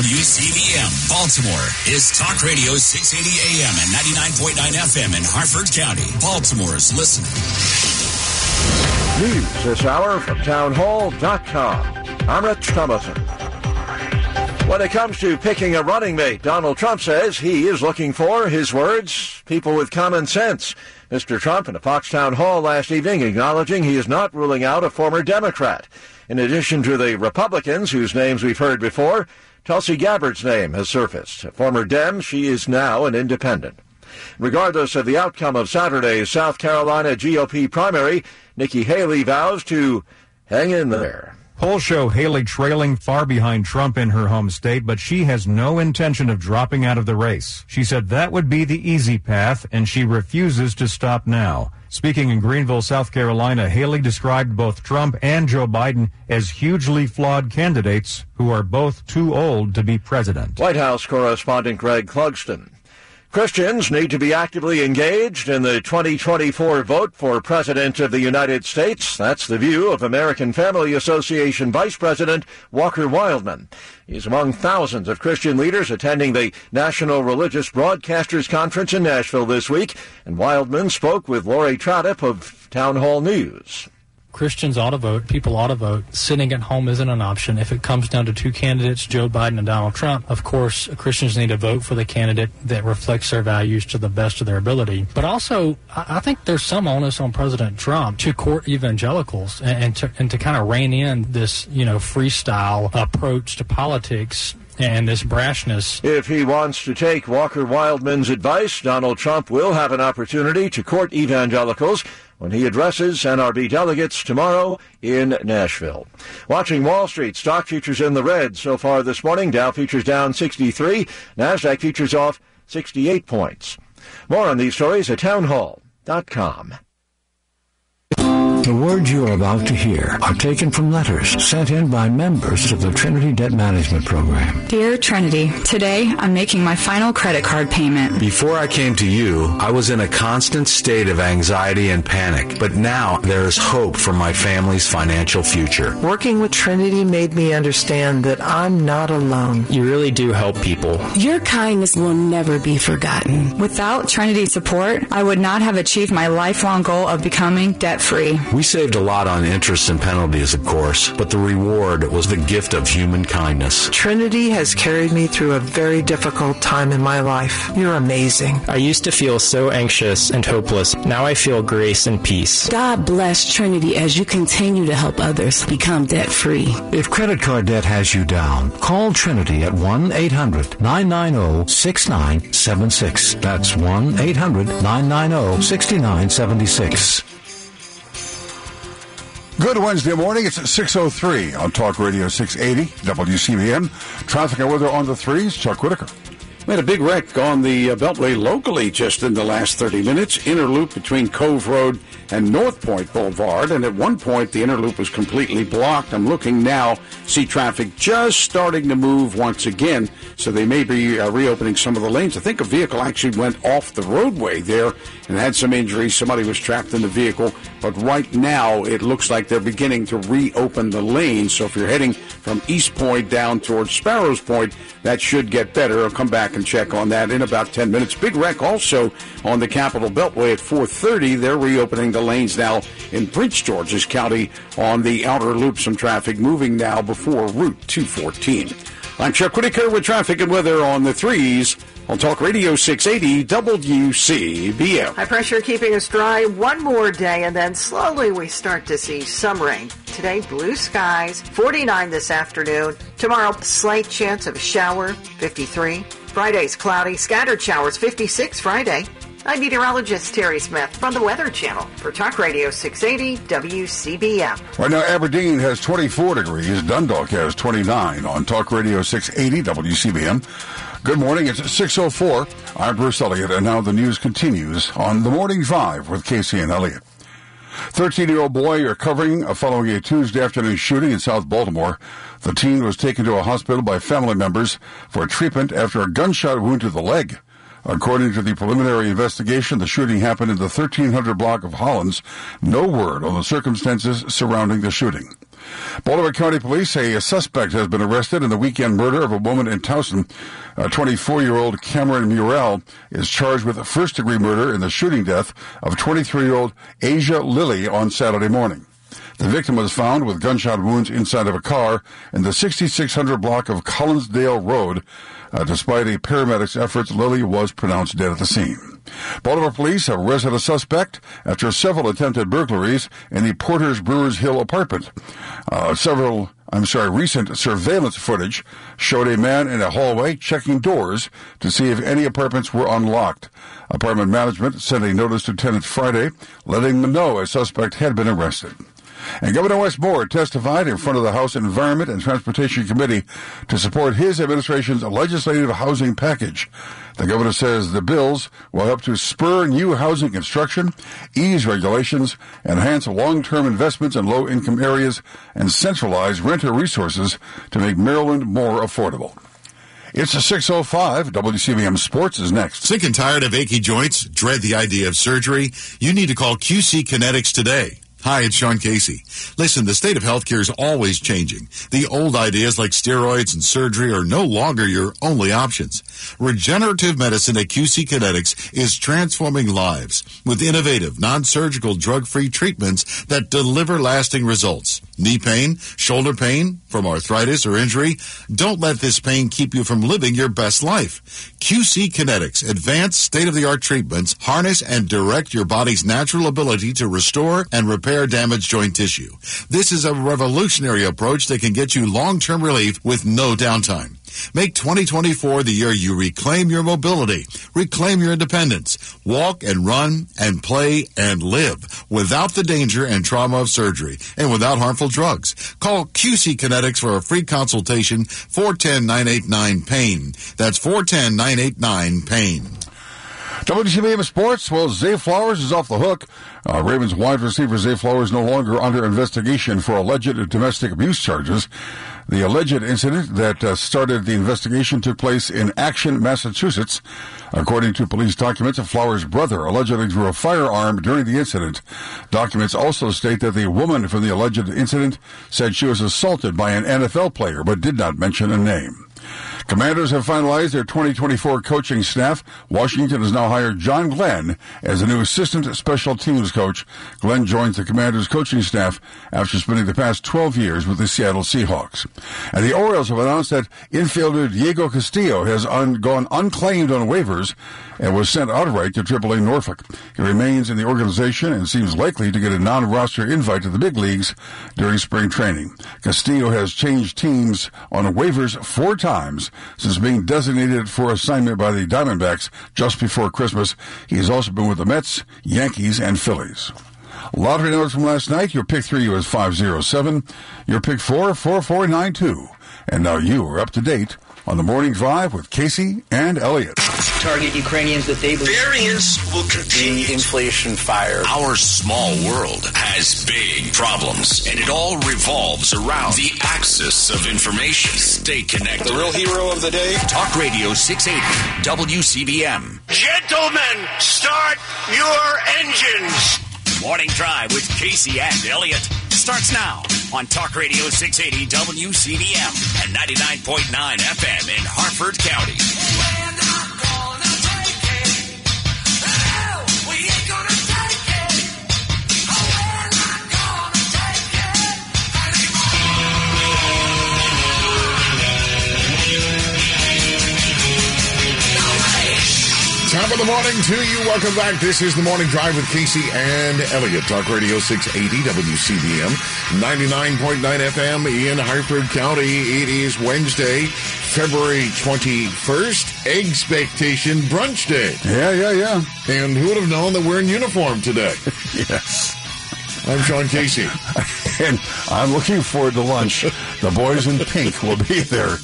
WCBM Baltimore is Talk Radio 680 AM and 99.9 FM in Harford County. Baltimore's listening. News this hour from townhall.com. I'm Rich Thomaston. When it comes to picking a running mate, Donald Trump says he is looking for, his words, people with common sense. Mr. Trump in a Fox town hall last evening acknowledging he is not ruling out a former Democrat. In addition to the Republicans, whose names we've heard before, Tulsi Gabbard's name has surfaced. A former Dem, she is now an independent. Regardless of the outcome of Saturday's South Carolina GOP primary, Nikki Haley vows to hang in there. Polls show Haley trailing far behind Trump in her home state, but she has no intention of dropping out of the race. She said that would be the easy path, and she refuses to stop now. Speaking in Greenville, South Carolina, Haley described both Trump and Joe Biden as hugely flawed candidates who are both too old to be president. White House correspondent Greg Clugston. Christians need to be actively engaged in the 2024 vote for President of the United States. That's the view of American Family Association Vice President Walker Wildmon. He's among thousands of Christian leaders attending the National Religious Broadcasters Conference in Nashville this week, and Wildmon spoke with Lori Tradipp of Town Hall News. Christians ought to vote. People ought to vote. Sitting at home isn't an option. If it comes down to two candidates, Joe Biden and Donald Trump, of course, Christians need to vote for the candidate that reflects their values to the best of their ability. But also, I think there's some onus on President Trump to court evangelicals and, and to, and to kind of rein in this, you know, freestyle approach to politics and this brashness. If he wants to take Walker Wildmon's advice, Donald Trump will have an opportunity to court evangelicals when he addresses NRB delegates tomorrow in Nashville. Watching Wall Street, stock futures in the red so far this morning. Dow futures down 63, Nasdaq futures off 68 points. More on these stories at townhall.com. The words you are about to hear are taken from letters sent in by members of the Trinity Debt Management Program. Dear Trinity, today I'm making my final credit card payment. Before I came to you, I was in a constant state of anxiety and panic, but now there is hope for my family's financial future. Working with Trinity made me understand that I'm not alone. You really do help people. Your kindness will never be forgotten. Without Trinity's support, I would not have achieved my lifelong goal of becoming debt free. We saved a lot on interest and penalties, of course, but the reward was the gift of human kindness. Trinity has carried me through a very difficult time in my life. You're amazing. I used to feel so anxious and hopeless. Now I feel grace and peace. God bless Trinity as you continue to help others become debt free. If credit card debt has you down, call Trinity at 1 800 990 6976. That's 1 800 990 6976. Good Wednesday morning. It's 6.03 on Talk Radio 680 WCBM. Traffic and weather on the threes. Chuck Whitaker. We had a big wreck on the uh, Beltway locally just in the last 30 minutes. Inner loop between Cove Road and North Point Boulevard. And at one point, the inner loop was completely blocked. I'm looking now, see traffic just starting to move once again. So they may be uh, reopening some of the lanes. I think a vehicle actually went off the roadway there and had some injuries. Somebody was trapped in the vehicle. But right now, it looks like they're beginning to reopen the lanes. So if you're heading from East Point down towards Sparrows Point, that should get better. I'll come back check on that in about 10 minutes. Big wreck also on the Capitol Beltway at 430. They're reopening the lanes now in Prince George's County on the outer loop. Some traffic moving now before Route 214. I'm Chuck Whitaker with traffic and weather on the threes on Talk Radio 680 WCBM. High pressure keeping us dry one more day, and then slowly we start to see some rain. Today, blue skies, 49 this afternoon. Tomorrow, slight chance of a shower, 53. Friday's cloudy, scattered showers, 56 Friday. I'm meteorologist Terry Smith from the Weather Channel for Talk Radio 680 WCBM. Right now, Aberdeen has 24 degrees. Dundalk has 29 on Talk Radio 680 WCBM. Good morning. It's 6.04. I'm Bruce Elliott, and now the news continues on The Morning Drive with Casey and Elliott. 13-year-old boy recovering a following a Tuesday afternoon shooting in South Baltimore. The teen was taken to a hospital by family members for treatment after a gunshot wound to the leg. According to the preliminary investigation, the shooting happened in the 1300 block of Hollands. No word on the circumstances surrounding the shooting. Baltimore County Police say a suspect has been arrested in the weekend murder of a woman in Towson. 24 year old Cameron Murrell is charged with first degree murder in the shooting death of 23 year old Asia Lilly on Saturday morning. The victim was found with gunshot wounds inside of a car in the 6600 block of Collinsdale Road. Uh, despite a paramedic's efforts, Lilly was pronounced dead at the scene. Baltimore police have arrested a suspect after several attempted burglaries in the Porter's Brewers Hill apartment. Uh, several, I'm sorry, recent surveillance footage showed a man in a hallway checking doors to see if any apartments were unlocked. Apartment management sent a notice to tenants Friday, letting them know a suspect had been arrested. And Governor Wes Moore testified in front of the House Environment and Transportation Committee to support his administration's legislative housing package. The governor says the bills will help to spur new housing construction, ease regulations, enhance long-term investments in low-income areas, and centralize renter resources to make Maryland more affordable. It's a 605. WCBM Sports is next. Sick and tired of achy joints? Dread the idea of surgery? You need to call QC Kinetics today. Hi, it's Sean Casey. Listen, the state of healthcare is always changing. The old ideas like steroids and surgery are no longer your only options. Regenerative medicine at QC Kinetics is transforming lives with innovative, non-surgical, drug-free treatments that deliver lasting results. Knee pain, shoulder pain from arthritis or injury? Don't let this pain keep you from living your best life. QC Kinetics, advanced state-of-the-art treatments, harness and direct your body's natural ability to restore and repair damaged joint tissue. This is a revolutionary approach that can get you long-term relief with no downtime. Make 2024 the year you reclaim your mobility, reclaim your independence, walk and run and play and live without the danger and trauma of surgery and without harmful drugs. Call QC Kinetics for a free consultation 410-989-PAIN. That's 410-989-PAIN. WCBM Sports, well, Zay Flowers is off the hook. Uh, Ravens wide receiver Zay Flowers no longer under investigation for alleged domestic abuse charges. The alleged incident that uh, started the investigation took place in Acton, Massachusetts. According to police documents, a Flowers' brother allegedly drew a firearm during the incident. Documents also state that the woman from the alleged incident said she was assaulted by an NFL player, but did not mention a name. Commanders have finalized their 2024 coaching staff. Washington has now hired John Glenn as the new assistant special teams coach. Glenn joins the Commanders coaching staff after spending the past 12 years with the Seattle Seahawks. And the Orioles have announced that infielder Diego Castillo has un- gone unclaimed on waivers and was sent outright to AAA Norfolk. He remains in the organization and seems likely to get a non-roster invite to the big leagues during spring training. Castillo has changed teams on waivers four times since being designated for assignment by the Diamondbacks just before Christmas. He has also been with the Mets, Yankees, and Phillies. Lottery numbers from last night. Your pick three was 507. Your pick four, 4492. And now you are up to date on the morning drive with Casey and Elliott. Target Ukrainians that they believe. Variance will continue. The inflation fire. Our small world has big problems, and it all revolves around the axis of information. Stay connected. The real hero of the day? Talk Radio 680, WCBM. Gentlemen, start your engines. Morning Drive with Casey and Elliott starts now on Talk Radio 680 WCBM and 99.9 FM in Harford County. Top of the morning to you. Welcome back. This is the Morning Drive with Casey and Elliott. Talk Radio 680 WCBM, 99.9 FM in Harford County. It is Wednesday, February 21st, Expectation Brunch Day. Yeah, yeah, yeah. And who would have known that we're in uniform today? yes. I'm Sean Casey. and I'm looking forward to lunch. The boys in pink will be there.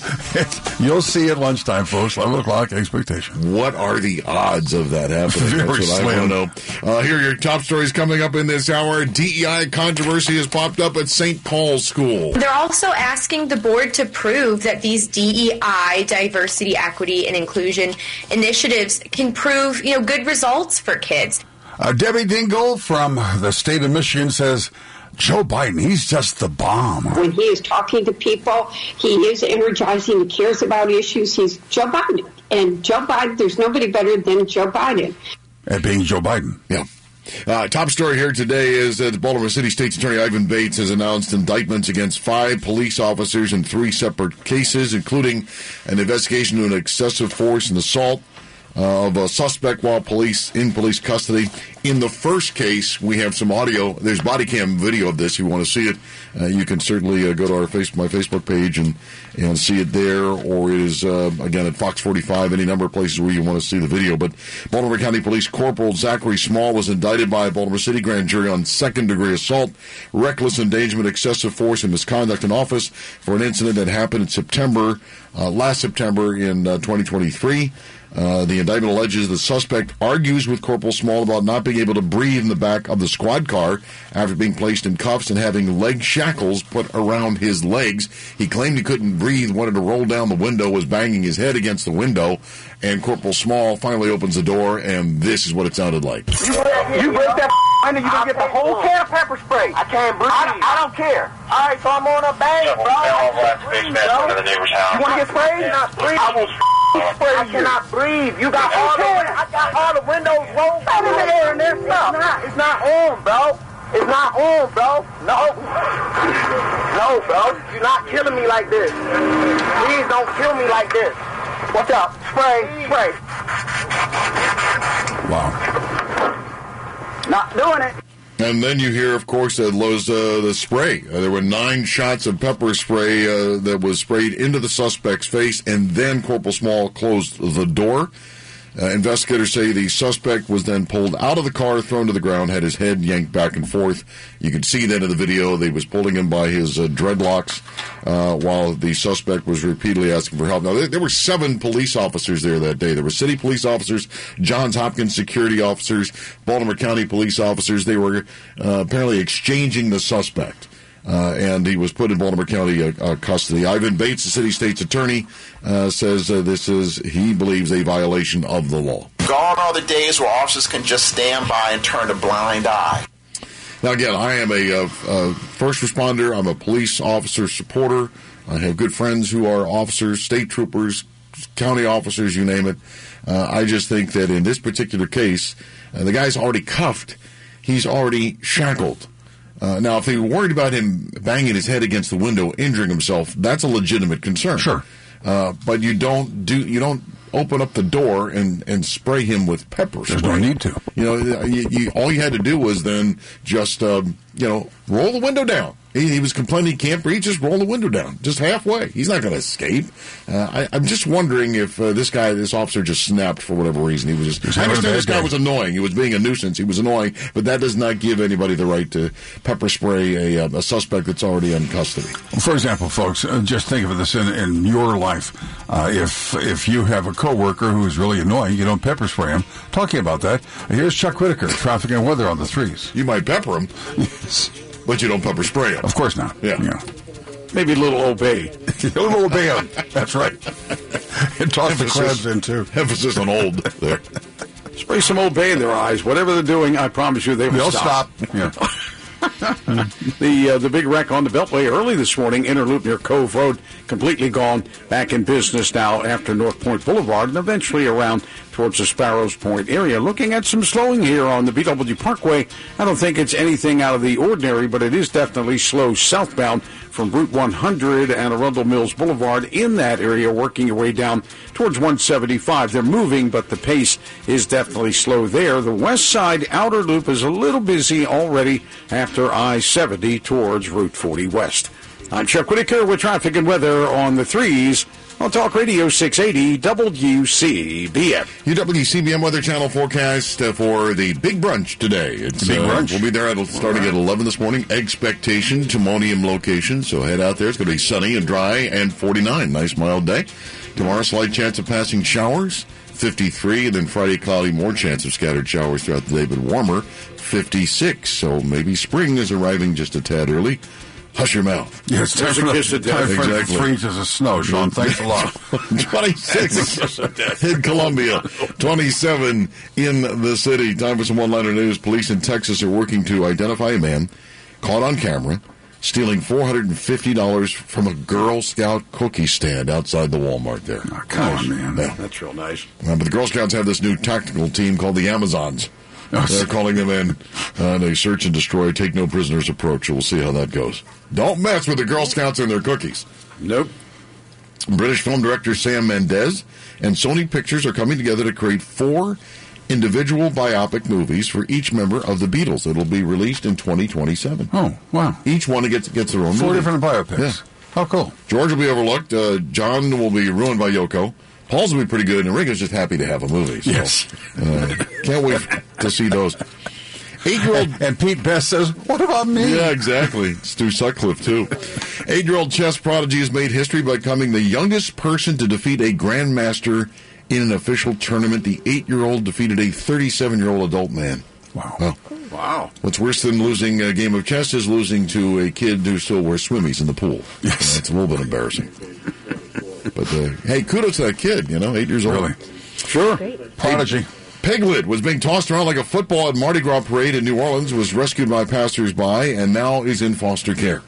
You'll see at lunchtime, folks. 11 o'clock expectation. What are the odds of that happening? Very That's what slim. I want to know. Uh, here are your top stories coming up in this hour. DEI controversy has popped up at St. Paul's School. They're also asking the board to prove that these DEI, diversity, equity, and inclusion initiatives can prove, you know, good results for kids. Uh, Debbie Dingell from the state of Michigan says Joe Biden, he's just the bomb. When he is talking to people, he is energizing. He cares about issues. He's Joe Biden. And Joe Biden, there's nobody better than Joe Biden. At being Joe Biden. Yeah. Uh, top story here today is that Baltimore City State's Attorney Ivan Bates has announced indictments against five police officers in three separate cases, including an investigation into an excessive force and assault uh, of a suspect while police in police custody. In the first case, we have some audio. There's body cam video of this. If you want to see it, uh, you can certainly uh, go to our face, my Facebook page and and see it there, or it is uh, again at Fox 45. Any number of places where you want to see the video. But Baltimore County Police Corporal Zachary Small was indicted by a Baltimore City grand jury on second degree assault, reckless endangerment, excessive force, and misconduct in office for an incident that happened in September, uh, last September in uh, 2023. Uh, the indictment alleges the suspect argues with Corporal Small about not being able to breathe in the back of the squad car after being placed in cuffs and having leg shackles put around his legs. He claimed he couldn't breathe, wanted to roll down the window, was banging his head against the window, and Corporal Small finally opens the door, and this is what it sounded like. You, you break that window, you're gonna get the whole can of pepper spray. I can't breathe. I, I don't care. All right, so I'm on a bang, bro. I can't breathe, bro. You want to get sprayed? Not breathe. I will spray I cannot breathe. You got all the I got all the windows rolled out in the air and there's stuff. It's not, it's not on, bro. It's not on, bro. No. No, bro. You're not killing me like this. Please don't kill me like this. Watch out. Spray, spray. Wow. Not doing it. And then you hear, of course, that was uh, the spray. Uh, there were nine shots of pepper spray uh, that was sprayed into the suspect's face, and then Corporal Small closed the door. Uh, investigators say the suspect was then pulled out of the car, thrown to the ground, had his head yanked back and forth. You can see that in the video. They was pulling him by his uh, dreadlocks uh, while the suspect was repeatedly asking for help. Now, there, there, were seven police officers there that day. There were city police officers, Johns Hopkins security officers, Baltimore County police officers. They were uh, apparently exchanging the suspect. Uh, and he was put in Baltimore County uh, uh, custody. Ivan Bates, the city state's attorney, uh, says uh, this is, he believes, a violation of the law. Gone are the days where officers can just stand by and turn a blind eye. Now, again, I am a, uh, first responder. I'm a police officer supporter. I have good friends who are officers, state troopers, county officers, you name it. I just think that in this particular case, the guy's already cuffed. He's already shackled. Uh, now, if they were worried about him banging his head against the window, injuring himself, that's a legitimate concern. Sure. Uh, but you don't do you don't open up the door and, and spray him with pepper spray. There's no need to. You know, you, you, all you had to do was then just um, you know roll the window down. He, he, was complaining he can't breathe. Just roll the window down, just halfway. He's not going to escape. Uh, I, am just wondering if uh, this guy, this officer, just snapped for whatever reason. He was just. I understand this guy was annoying. He was being a nuisance. He was annoying, but that does not give anybody the right to pepper spray a, uh, a suspect that's already in custody. For example, folks, uh, just think of this in, in your life. Uh, if if you have a coworker who is really annoying, you don't pepper spray him. Talking about that, here's Chuck Whitaker, traffic and weather on the threes. You might pepper him. yes. But you don't pepper spray them. Of course not. Yeah. yeah. Maybe a little obey. a little obey on. That's right. and toss the crabs in too. Emphasis on old there. Spray some obey in their eyes. Whatever they're doing, I promise you they will They'll stop. stop. Yeah. the uh, the big wreck on the Beltway early this morning, Interloop near Cove Road, completely gone. Back in business now after North Point Boulevard, and eventually around towards the Sparrows Point area. Looking at some slowing here on the BW Parkway. I don't think it's anything out of the ordinary, but it is definitely slow southbound from Route 100 and Arundel Mills Boulevard in that area, working your way down towards 175. They're moving, but the pace is definitely slow there. The west side outer loop is a little busy already after I 70 towards Route 40 West. I'm Chuck Whitaker with traffic and weather on the threes on Talk Radio 680 WCBM. UWCBM Weather Channel forecast uh, for the big brunch today. It's big uh, brunch. We'll be there at, starting at 11 this morning. Expectation, Timonium location. So head out there. It's going to be sunny and dry and 49. Nice mild day. Tomorrow, slight chance of passing showers. 53, and then Friday, cloudy, more chance of scattered showers throughout the day, but warmer, 56. So maybe spring is arriving just a tad early. Hush your mouth. Yes, time for a the, kiss of death. time for the Exactly. freezes of snow, Sean. Thanks a lot. 26 in Columbia, 27 in the city. Time for some one-liner news. Police in Texas are working to identify a man caught on camera stealing $450 from a Girl Scout cookie stand outside the Walmart there. Oh, come on, man. Yeah. That's real nice. Uh, but the Girl Scouts have this new tactical team called the Amazons. They're calling them in on a search and destroy, take no prisoners approach. We'll see how that goes. Don't mess with the Girl Scouts and their cookies. Nope. British film director Sam Mendes and Sony Pictures are coming together to create four individual biopic movies for each member of the Beatles. It'll be released in 2027. Oh, wow. Each one gets gets their own Four movie. different biopics. Yeah. Oh, cool. George will be overlooked. Uh, John will be ruined by Yoko. Paul's will be pretty good, and Ringo's just happy to have a movie. So, Yes. uh, can't wait to see those. Eight-year-old And Pete Best says, "What about me?" Yeah, exactly. Stu Sutcliffe, too. Eight year old chess prodigy has made history by becoming the youngest person to defeat a grandmaster in an official tournament. The eight year old defeated a 37 year old adult man. Wow. Wow. What's worse than losing a game of chess is losing to a kid who still wears swimmies in the pool. Yes. That's a little bit embarrassing. But uh, hey, kudos to that kid, you know, eight years old. Really? Sure. Prodigy. Piglet was being tossed around like a football at Mardi Gras parade in New Orleans, was rescued by passersby, and now is in foster care.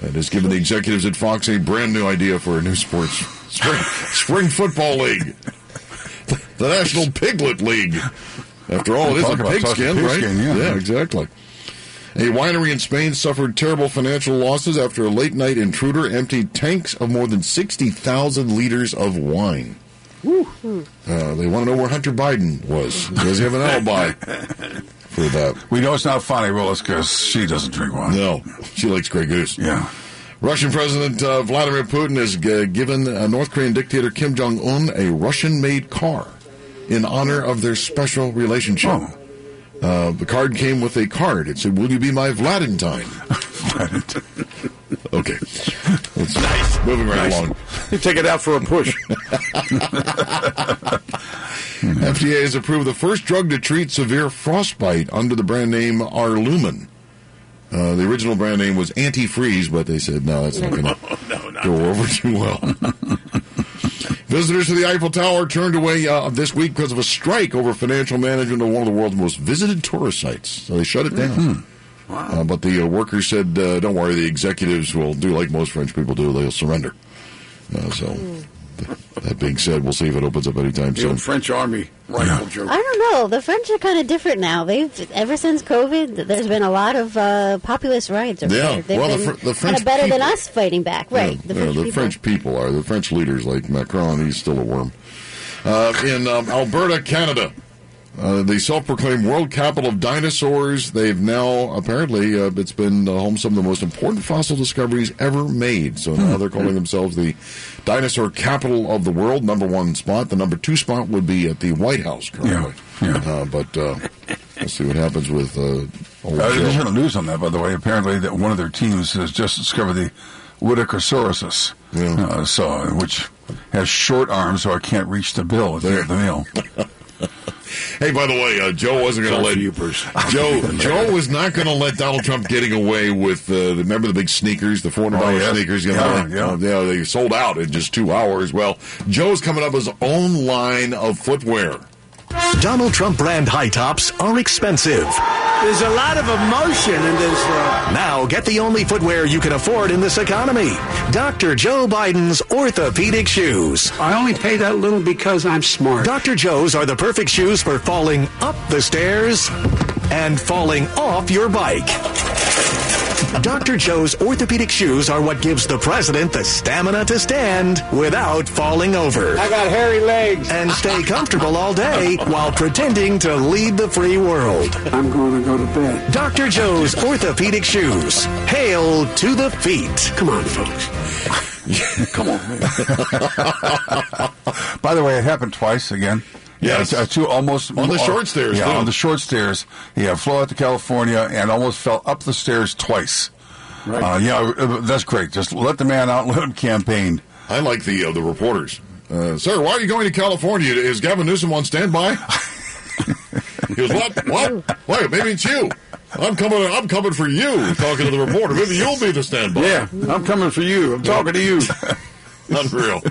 That has given the executives at Fox a brand new idea for a new sports spring, spring football league, the, the National Piglet League. After all, it is a about pigskin, talking right? pigskin, yeah. exactly. A winery in Spain suffered terrible financial losses after a late night intruder emptied tanks of more than 60,000 liters of wine. Uh, they want to know where Hunter Biden was. Does he have an alibi for that? We know it's not funny, Willis, because she doesn't drink wine. No, she likes Grey Goose. Yeah. Russian President uh, Vladimir Putin has uh, given uh, North Korean dictator Kim Jong Un a Russian-made car in honor of their special relationship. Oh. Uh, the card came with a card. It said, "Will you be my Vladentine?" okay, Let's- moving right Nice. along. You take it out for a push. FDA has approved the first drug to treat severe frostbite under the brand name Aurlumyn. Uh, the original brand name was Antifreeze, but they said no, that's not going to go over too well. Visitors to the Eiffel Tower turned away uh, this week because of a strike over financial management of one of the world's most visited tourist sites. So they shut it down. Uh, but the uh, workers said, uh, "Don't worry, the executives will do like most French people do; they'll surrender." Uh, so, th- that being said, we'll see if it opens up anytime The soon. French Army rifle joke. I don't know. The French are kind of different now. They've ever since COVID, there's been a lot of uh, populist riots. Over Yeah, there. They've well, the been Fr- the kind French of better than us fighting back, right? Yeah, the yeah, French the people. French people are the French leaders like Macron. He's still a worm. Uh, in um, Alberta, Canada, uh, the self-proclaimed world capital of dinosaurs. They've now apparently uh, it's been uh, home some of the most important fossil discoveries ever made. So now they're calling themselves the dinosaur capital of the world. Number one spot. The number two spot would be at the White House currently. Uh, but uh, we'll see what happens with uh, old Joe. there's no news on that, by the way. Apparently, that one of their teams has just discovered the Whitakersauruses, uh, so which has short arms, so I can't reach the bill at the, the meal. Hey, by the way, uh, Joe wasn't going to let you, Bruce. Joe. Joe was not going to let Donald Trump getting away with. Uh, remember the big sneakers, the four hundred dollars Oh, sneakers. You know, yeah. uh, yeah, they sold out in just two hours. Well, Joe's coming up with his own line of footwear. Donald Trump brand high tops are expensive. There's a lot of emotion in this. Uh, Now get the only footwear you can afford in this economy. Dr. Joe Biden's orthopedic shoes. I only pay that little because I'm smart. Dr. Joe's are the perfect shoes for falling up the stairs and falling off your bike. Dr. Joe's orthopedic shoes are what gives the president the stamina to stand without falling over. I got hairy legs. And stay comfortable all day while pretending to lead the free world. I'm going to go to bed. Dr. Joe's orthopedic shoes. Hail to the feet. Come on, folks. Come on. By the way, it happened twice again. Yes. Yeah, uh, two almost On the short stairs, Yeah, too. on the short stairs. Yeah, flew out to California and almost fell up the stairs twice. Right. Uh, yeah, uh, that's great. Just let the man out, let him campaign. I like the uh, the reporters. Uh, Sir, why are you going to California? Is Gavin Newsom on standby? he goes, what? What? Wait, maybe it's you. I'm coming. I'm coming for you. Talking to the reporter. Maybe you'll be the standby. Yeah, I'm coming for you. I'm talking to you. Unreal.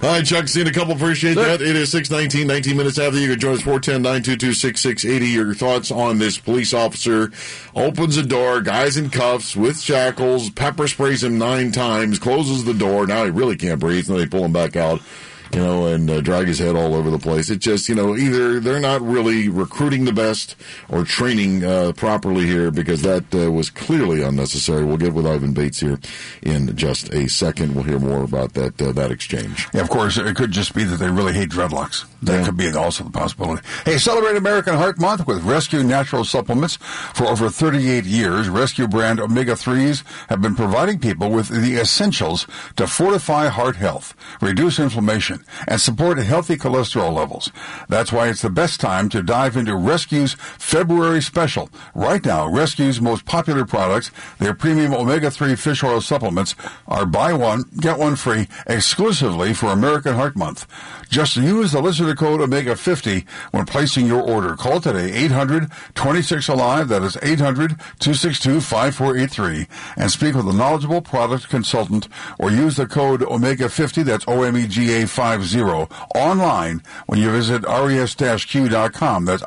All right, Chuck, seen a couple. Appreciate that. It is 619, 19 minutes after. You can join us 410 922 6680. Your thoughts on this police officer opens the door, guys in cuffs with shackles, pepper sprays him nine times, closes the door. Now he really can't breathe, and they pull him back out. You know, and uh, drag his head all over the place. It just, you know, either they're not really recruiting the best or training uh, properly here because that uh, was clearly unnecessary. We'll get with Ivan Bates here in just a second. We'll hear more about that uh, that exchange. Yeah, of course, it could just be that they really hate dreadlocks. That could be also the possibility. Hey, celebrate American Heart Month with Rescue Natural Supplements. For over 38 years, Rescue brand omega 3s have been providing people with the essentials to fortify heart health, reduce inflammation, and support healthy cholesterol levels. That's why it's the best time to dive into Rescue's February special. Right now, Rescue's most popular products, their premium omega 3 fish oil supplements, are buy one, get one free exclusively for American Heart Month. Just use the listener code Omega 50 when placing your order. Call today 800 26 Alive. That is 800 262 5483 and speak with a knowledgeable product consultant or use the code Omega 50. That's O M E G A 50 online when you visit res-q.com. That's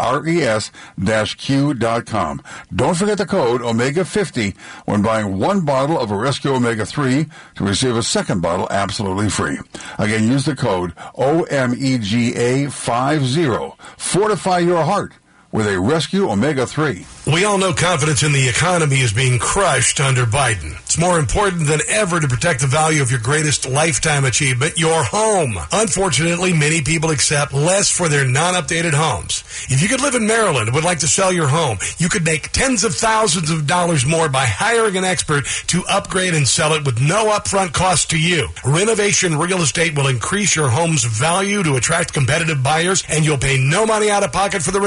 res-q.com. Don't forget the code Omega 50 when buying one bottle of a Rescue Omega 3 to receive a second bottle absolutely free. Again, use the code OMEGA 50. Fortify your heart with a Rescue Omega 3. We all know confidence in the economy is being crushed under Biden. It's more important than ever to protect the value of your greatest lifetime achievement, your home. Unfortunately, many people accept less for their non-updated homes. If you could live in Maryland and would like to sell your home, you could make tens of thousands of dollars more by hiring an expert to upgrade and sell it with no upfront cost to you. Renovation Real Estate will increase your home's value to attract competitive buyers and you'll pay no money out of pocket for the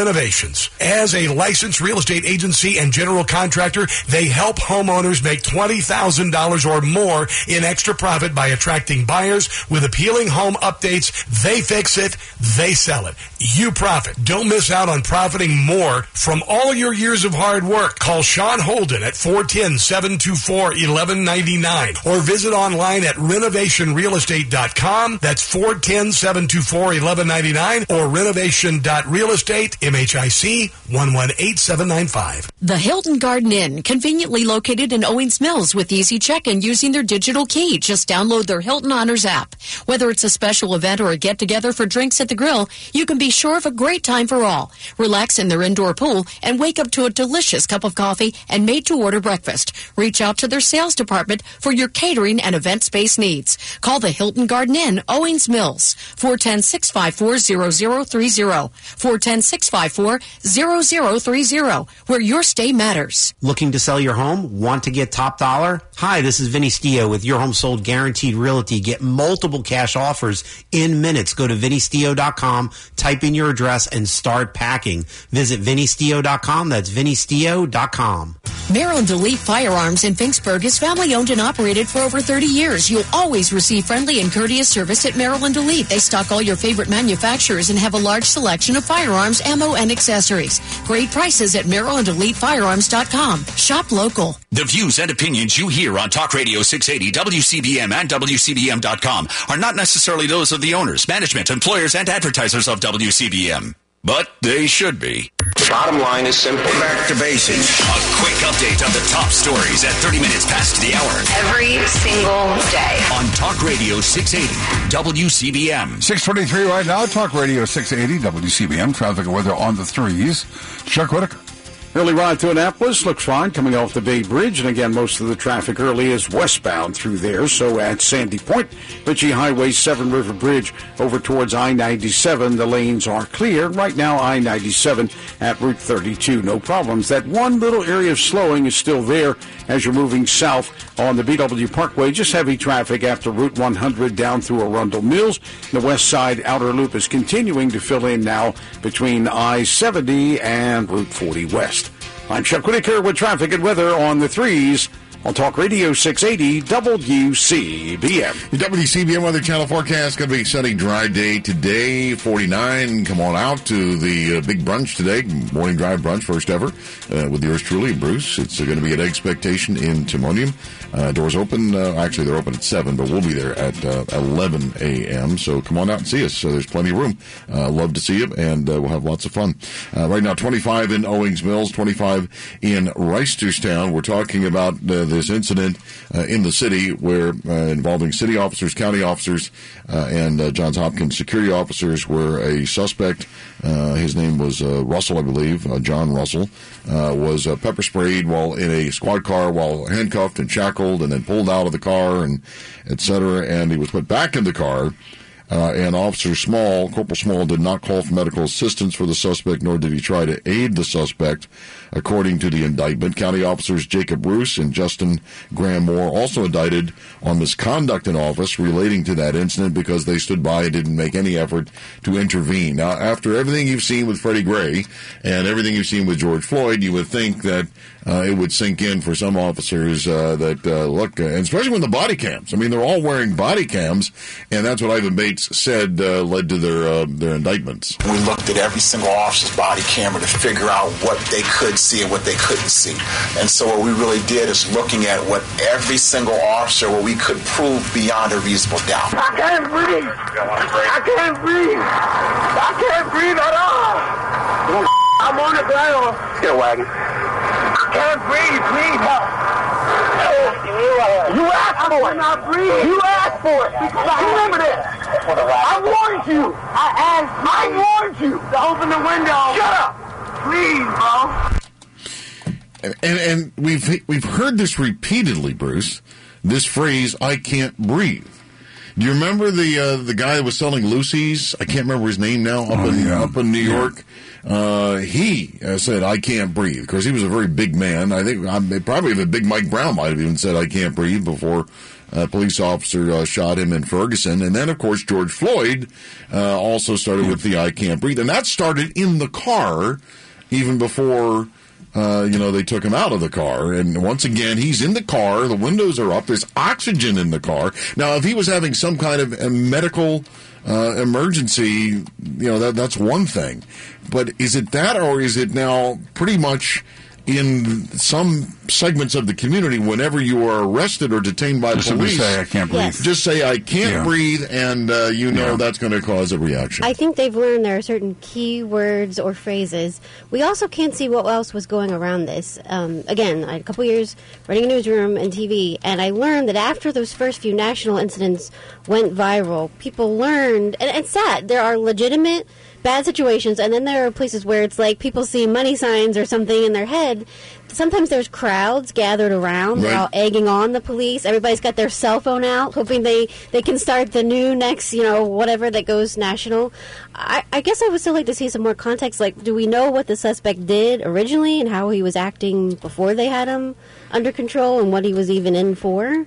As a licensed real estate agency and general contractor, they help homeowners make $20,000 or more in extra profit by attracting buyers with appealing home updates. They fix it, they sell it. You profit. Don't miss out on profiting more from all your years of hard work. Call Sean Holden at 410-724-1199 or visit online at renovationrealestate.com. That's 410-724-1199 or renovation.realestate, MHIC 118795. The Hilton Garden Inn, conveniently located in Owings Mills with easy check-in using their digital key. Just download their Hilton Honors app. Whether it's a special event or a get-together for drinks at the grill, you can be sure of a great time for all. Relax in their indoor pool and wake up to a delicious cup of coffee and made-to-order breakfast. Reach out to their sales department for your catering and event space needs. Call the Hilton Garden Inn, Owings Mills, 410-654-0030, 410-654-0030, where your stay matters. Looking to sell your home? Want to get top dollar? Hi, this is Vinny Stio with Your Home Sold Guaranteed Realty. Get multiple cash offers in minutes. Go to vinnystio.com, type in your address, and start packing. Visit vinnystio.com. That's vinnystio.com. Maryland Elite Firearms in Finksburg is family owned and operated for over 30 years. You'll always receive friendly and courteous service at Maryland Elite. They stock all your favorite manufacturers and have a large selection of firearms, ammo, and accessories. Great prices at MarylandEliteFirearms.com. Shop local. The views and opinions you hear on Talk Radio 680, WCBM, and WCBM.com are not necessarily those of the owners, management, employers, and advertisers of WCBM. But they should be. The bottom line is simple. Back to basics. A quick update on the top stories at 30 minutes past the hour. Every single day. On Talk Radio 680, WCBM. 623 right now, Talk Radio 680, WCBM. Traffic and weather on the threes. Chuck Whitaker. Early ride to Annapolis looks fine coming off the Bay Bridge. And again, most of the traffic early is westbound through there. So at Sandy Point, Ritchie Highway, Severn River Bridge over towards I 97, the lanes are clear. Right now, I 97 at Route 32. No problems. That one little area of slowing is still there as you're moving south on the BW Parkway. Just heavy traffic after Route 100 down through Arundel Mills. The west side outer loop is continuing to fill in now between I 70 and Route 40 West. I'm Chuck Whitaker with traffic and weather on the threes on Talk Radio 680 WCBM. The WCBM Weather Channel forecast going to be sunny, dry day today. 49. Come on out to the uh, big brunch today. Morning drive brunch, first ever, uh, with yours truly, Bruce. It's uh, going to be at Expectation in Timonium. Uh, doors open. Uh, actually, they're open at 7, but we'll be there at uh, 11 a.m. So come on out and see us. So there's plenty of room. Love to see you, and we'll have lots of fun. Right now, 25 in Owings Mills, 25 in Reisterstown. We're talking about uh, this incident uh, in the city where uh, involving city officers, county officers, uh, and Johns Hopkins security officers, where a suspect, his name was Russell, I believe, John Russell, was pepper sprayed while in a squad car, while handcuffed and shackled, and then pulled out of the car, and et cetera. And he was put back in the car. Uh, and Officer Small, Corporal Small, did not call for medical assistance for the suspect, nor did he try to aid the suspect, according to the indictment. County officers Jacob Bruce and Justin Graham Moore also indicted on misconduct in office relating to that incident because they stood by and didn't make any effort to intervene. Now, after everything you've seen with Freddie Gray and everything you've seen with George Floyd, you would think that uh, it would sink in for some officers uh, that uh, look, uh, and especially when the body cams. I mean, they're all wearing body cams, and that's what Ivan Bates said uh, led to their uh, their indictments. We looked at every single officer's body camera to figure out what they could see and what they couldn't see. And so what we really did is looking at what every single officer, what we could prove beyond a reasonable doubt. I can't breathe. I can't breathe. I can't breathe at all. I'm on the ground. Get a wagon. I can't breathe. Please help. You asked for it. Not breathe. You asked for it. Remember this. I warned you. I asked. I warned you to open the window. Shut up. Please, bro. And, and we've we've heard this repeatedly, Bruce. This phrase, "I can't breathe." Do you remember the uh, the guy that was selling loosies? I can't remember his name now. Up in up in New York, uh, he uh, said, "I can't breathe." Of course, he was a very big man. I think um, probably even Big Mike Brown might have even said, "I can't breathe" before a police officer uh, shot him in Ferguson. And then, of course, George Floyd uh, also started with the "I can't breathe," and that started in the car even before. Uh, you know, they took him out of the car. And once again, he's in the car. The windows are up. There's oxygen in the car. Now, if he was having some kind of a medical uh, emergency, you know, that, that's one thing. But is it that, or is it now pretty much in some segments of the community, whenever you are arrested or detained by Just police, say, "I can't breathe." Yes. Just say, I can't Yeah. breathe, and uh, you know that's going to cause a reaction. I think they've learned there are certain key words or phrases. We also can't see what else was going around this. Um, again, I had a couple years running a newsroom and TV, and I learned that after those first few national incidents went viral, people learned, and it's sad, there are legitimate bad situations, and then there are places where it's like people see money signs or something in their head. Sometimes there's crowds gathered around, they're all egging on the police. Everybody's got their cell phone out, hoping they, they can start the new next, you know, whatever that goes national. I, I guess I would still like to see some more context. Like, do we know what the suspect did originally and how he was acting before they had him under control and what he was even in for?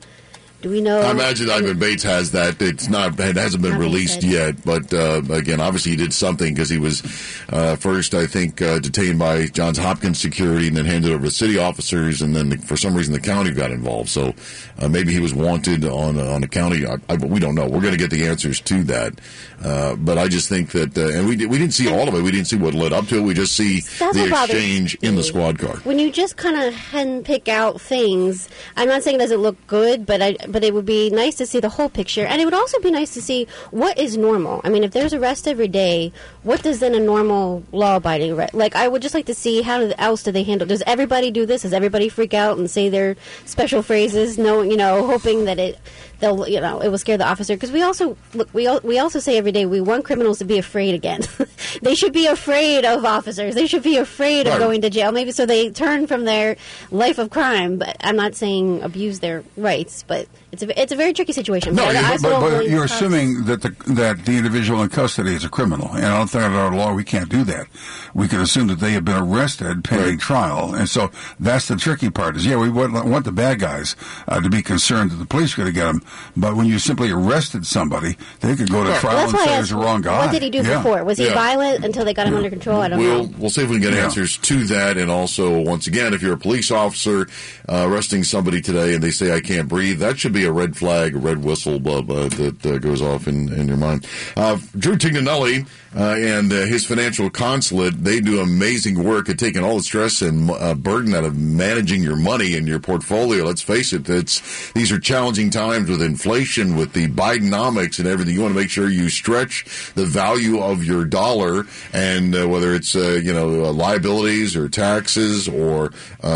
Do we know? I imagine Ivan Bates has that. It's not. It hasn't been released yet. But uh, again, obviously, he did something because he was uh, first, I think, uh, detained by Johns Hopkins security, and then handed over to city officers, and then the, for some reason the county got involved. So uh, maybe he was wanted on a, on a county. I, I, we don't know. We're going to get the answers to that. Uh, but I just think that, uh, and we did, we didn't see all of it. We didn't see what led up to it. We just see That's the exchange in the squad car. when you just kind of handpick out things, I'm not saying it doesn't look good, but I but it would be nice to see the whole picture, and it would also be nice to see what is normal. I mean, if there's arrest every day, what does then a normal law-abiding arrest? Like, I would just like to see how else do they handle? Does everybody do this? Does everybody freak out and say their special phrases, knowing you know, hoping that it they'll you know it will scare the officer? Because we also look we al- we also say every day we want criminals to be afraid again. they should be afraid of officers. They should be afraid of going to jail. Maybe so they turn from their life of crime. But I'm not saying abuse their rights. But it's a it's a very tricky situation. No, but, you, but, but you're cops- assuming that the that the individual in custody is a criminal, and I don't think under our law we can't do that. We can assume that they have been arrested pending trial, and so that's the tricky part. Is yeah, we want, want the bad guys uh, to be concerned that the police are going to get them, but when you simply arrested somebody, they could go to Well, trial that's and say it asked, was the wrong guy. What did he do Yeah. before? Was he Yeah. violent until they got him under control? I don't We'll know. we'll see if we can get Yeah. answers to that, and also once again, if you're a police officer uh, arresting somebody today and they say I can't breathe, that should be a red flag, a red whistle uh, that uh, goes off in, in your mind. Uh, Drew Tignanelli uh, and uh, his financial consulate, they do amazing work at taking all the stress and uh, burden out of managing your money and your portfolio. Let's face it, it's these are challenging times with inflation, with the Bidenomics and everything. You want to make sure you stretch the value of your dollar, and uh, whether it's uh, you know uh, liabilities or taxes or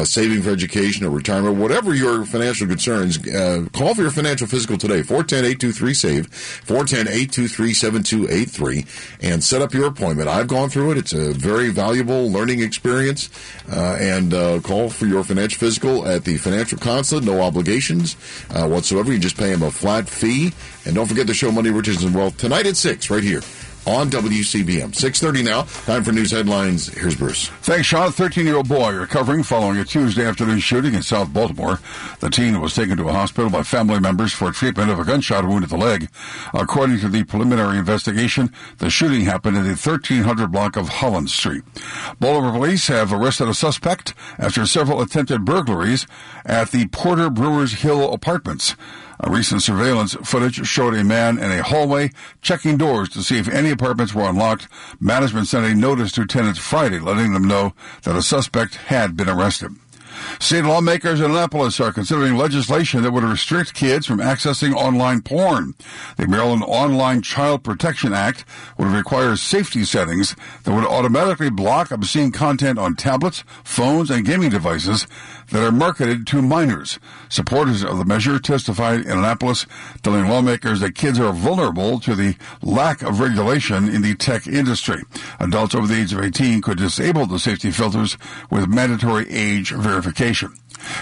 saving for education or retirement, whatever your financial concerns, call for your financial physical today. 410-823-SAVE, 410-823-7283, and set up your appointment. I've gone through it. It's a very valuable learning experience, uh, and uh, call for your financial physical at the financial consulate. No obligations uh, whatsoever. You just pay them a flat fee, and don't forget the show Money, Riches, and Wealth tonight at six, right here on WCBM. Six thirty now. Time for news headlines. Here's Bruce. Thanks, Sean. A 13 year old boy recovering following a Tuesday afternoon shooting in South Baltimore. The teen was taken to a hospital by family members for treatment of a gunshot wound to the leg. According to the preliminary investigation, the shooting happened in the 1300 block of Holland Street. Baltimore police have arrested a suspect after several attempted burglaries at the Porter Brewers Hill apartments. A recent surveillance footage showed a man in a hallway checking doors to see if any apartments were unlocked. Management sent a notice to tenants Friday letting them know that a suspect had been arrested. State lawmakers in Annapolis are considering legislation that would restrict kids from accessing online porn. The Maryland Online Child Protection Act would require safety settings that would automatically block obscene content on tablets, phones, and gaming devices that are marketed to minors. Supporters of the measure testified in Annapolis, telling lawmakers that kids are vulnerable to the lack of regulation in the tech industry. Adults over the age of 18 could disable the safety filters with mandatory age verification.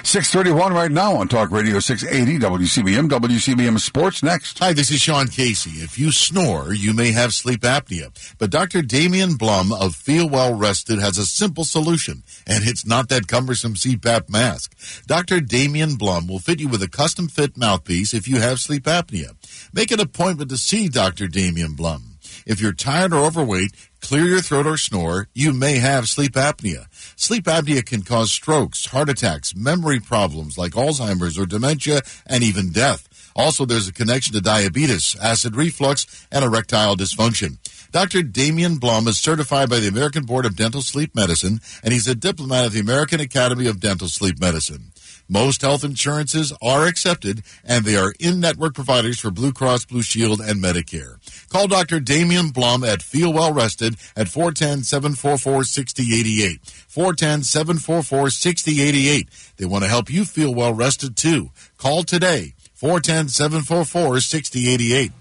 631 right now on Talk Radio 680 WCBM, WCBM Sports next. Hi, this is Sean Casey. If you snore, you may have sleep apnea. But Dr. Damian Blum of Feel Well Rested has a simple solution, and it's not that cumbersome CPAP mask. Dr. Damian Blum will fit you with a custom fit mouthpiece if you have sleep apnea. Make an appointment to see Dr. Damian Blum. If you're tired or overweight, clear your throat or snore, you may have sleep apnea. Sleep apnea can cause strokes, heart attacks, memory problems like Alzheimer's or dementia, and even death. Also, there's a connection to diabetes, acid reflux, and erectile dysfunction. Dr. Damian Blum is certified by the American Board of Dental Sleep Medicine, and he's a diplomat of the American Academy of Dental Sleep Medicine. Most health insurances are accepted, and they are in-network providers for Blue Cross Blue Shield and Medicare. Call Dr. Damian Blum at Feel Well Rested at 410-744-6088. 410-744-6088. They want to help you feel well rested too. Call today. 410-744-6088.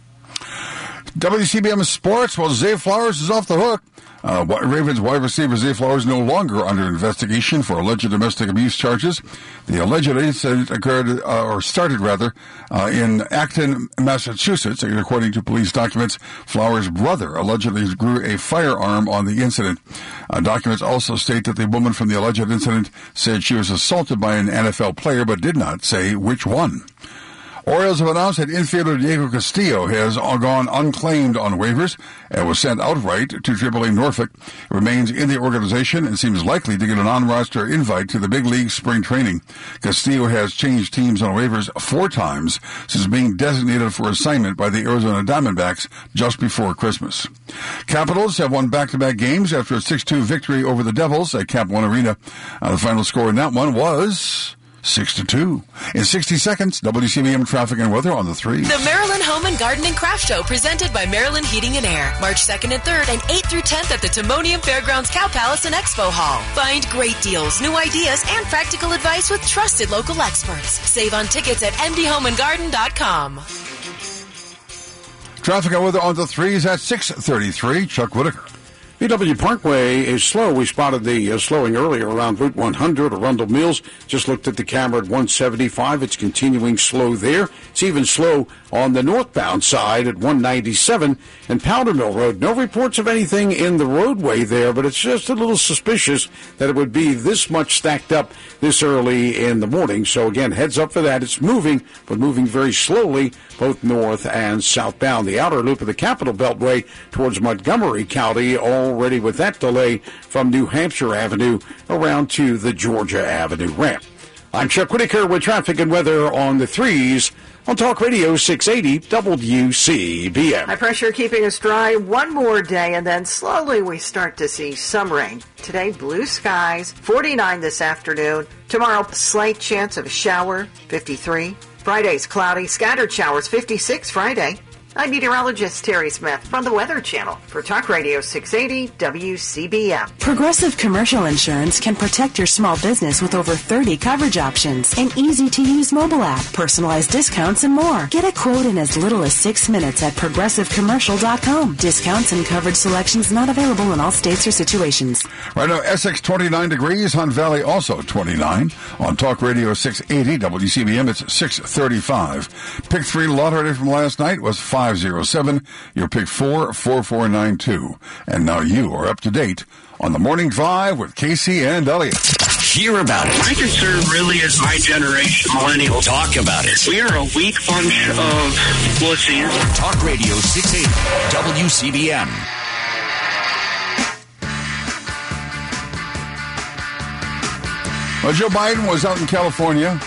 WCBM Sports. Well, Zay Flowers is off the hook. Uh, Ravens wide receiver Zay Flowers no longer under investigation for alleged domestic abuse charges. The alleged incident occurred, uh, or started rather, uh, in Acton, Massachusetts. And According to police documents, Flowers' brother allegedly grew a firearm on the incident. Uh, documents also state that the woman from the alleged incident said she was assaulted by an NFL player, but did not say which one. Orioles have announced that infielder Diego Castillo has gone unclaimed on waivers and was sent outright to AAA Norfolk. Remains in the organization and seems likely to get a non-roster invite to the big league spring training. Castillo has changed teams on waivers four times since being designated for assignment by the Arizona Diamondbacks just before Christmas. Capitals have won back-to-back games after a 6-2 victory over the Devils at Cap One Arena. Uh, the final score in that one was 6 to 2. In 60 seconds, WCBM traffic and weather on the 3. The Maryland Home and Garden and Craft Show presented by Maryland Heating and Air. March 2nd and 3rd and 8th through 10th at the Timonium Fairgrounds Cow Palace and Expo Hall. Find great deals, new ideas, and practical advice with trusted local experts. Save on tickets at mdhomeandgarden.com. Traffic and weather on the 3s at 633. Chuck Whitaker. BW Parkway is slow. We spotted the uh, slowing earlier around Route 100, Arundel Mills. Just looked at the camera at 175. It's continuing slow there. It's even slow on the northbound side at 197 and Powder Mill Road. No reports of anything in the roadway there, but it's just a little suspicious that it would be this much stacked up this early in the morning. So again, heads up for that. It's moving, but moving very slowly, both north and southbound. The outer loop of the Capital Beltway towards Montgomery County, already with that delay from New Hampshire Avenue around to the Georgia Avenue ramp. I'm Chuck Whitaker with traffic and weather on the threes on Talk Radio 680 WCBM. High pressure keeping us dry one more day, and then slowly we start to see some rain. Today, blue skies, 49 this afternoon. Tomorrow, slight chance of a shower, 53. Friday's cloudy, scattered showers, 56 Friday. I'm meteorologist Terry Smith from the Weather Channel for Talk Radio 680 WCBM. Progressive Commercial Insurance can protect your small business with over 30 coverage options, an easy to use mobile app, personalized discounts, and more. Get a quote in as little as six minutes at progressivecommercial.com. Discounts and coverage selections not available in all states or situations. Right now, Essex 29 degrees, Hunt Valley also 29. On Talk Radio 680 WCBM, it's 635. Pick three lottery from last night was 507. Your pick 44492. And now you are up to date on the morning drive with Casey and Elliott. Hear about it. My concern really is my generation, millennials. Talk about it. We are a weak bunch of wussies. Talk Radio 680 WCBM. Well, Joe Biden was out in California.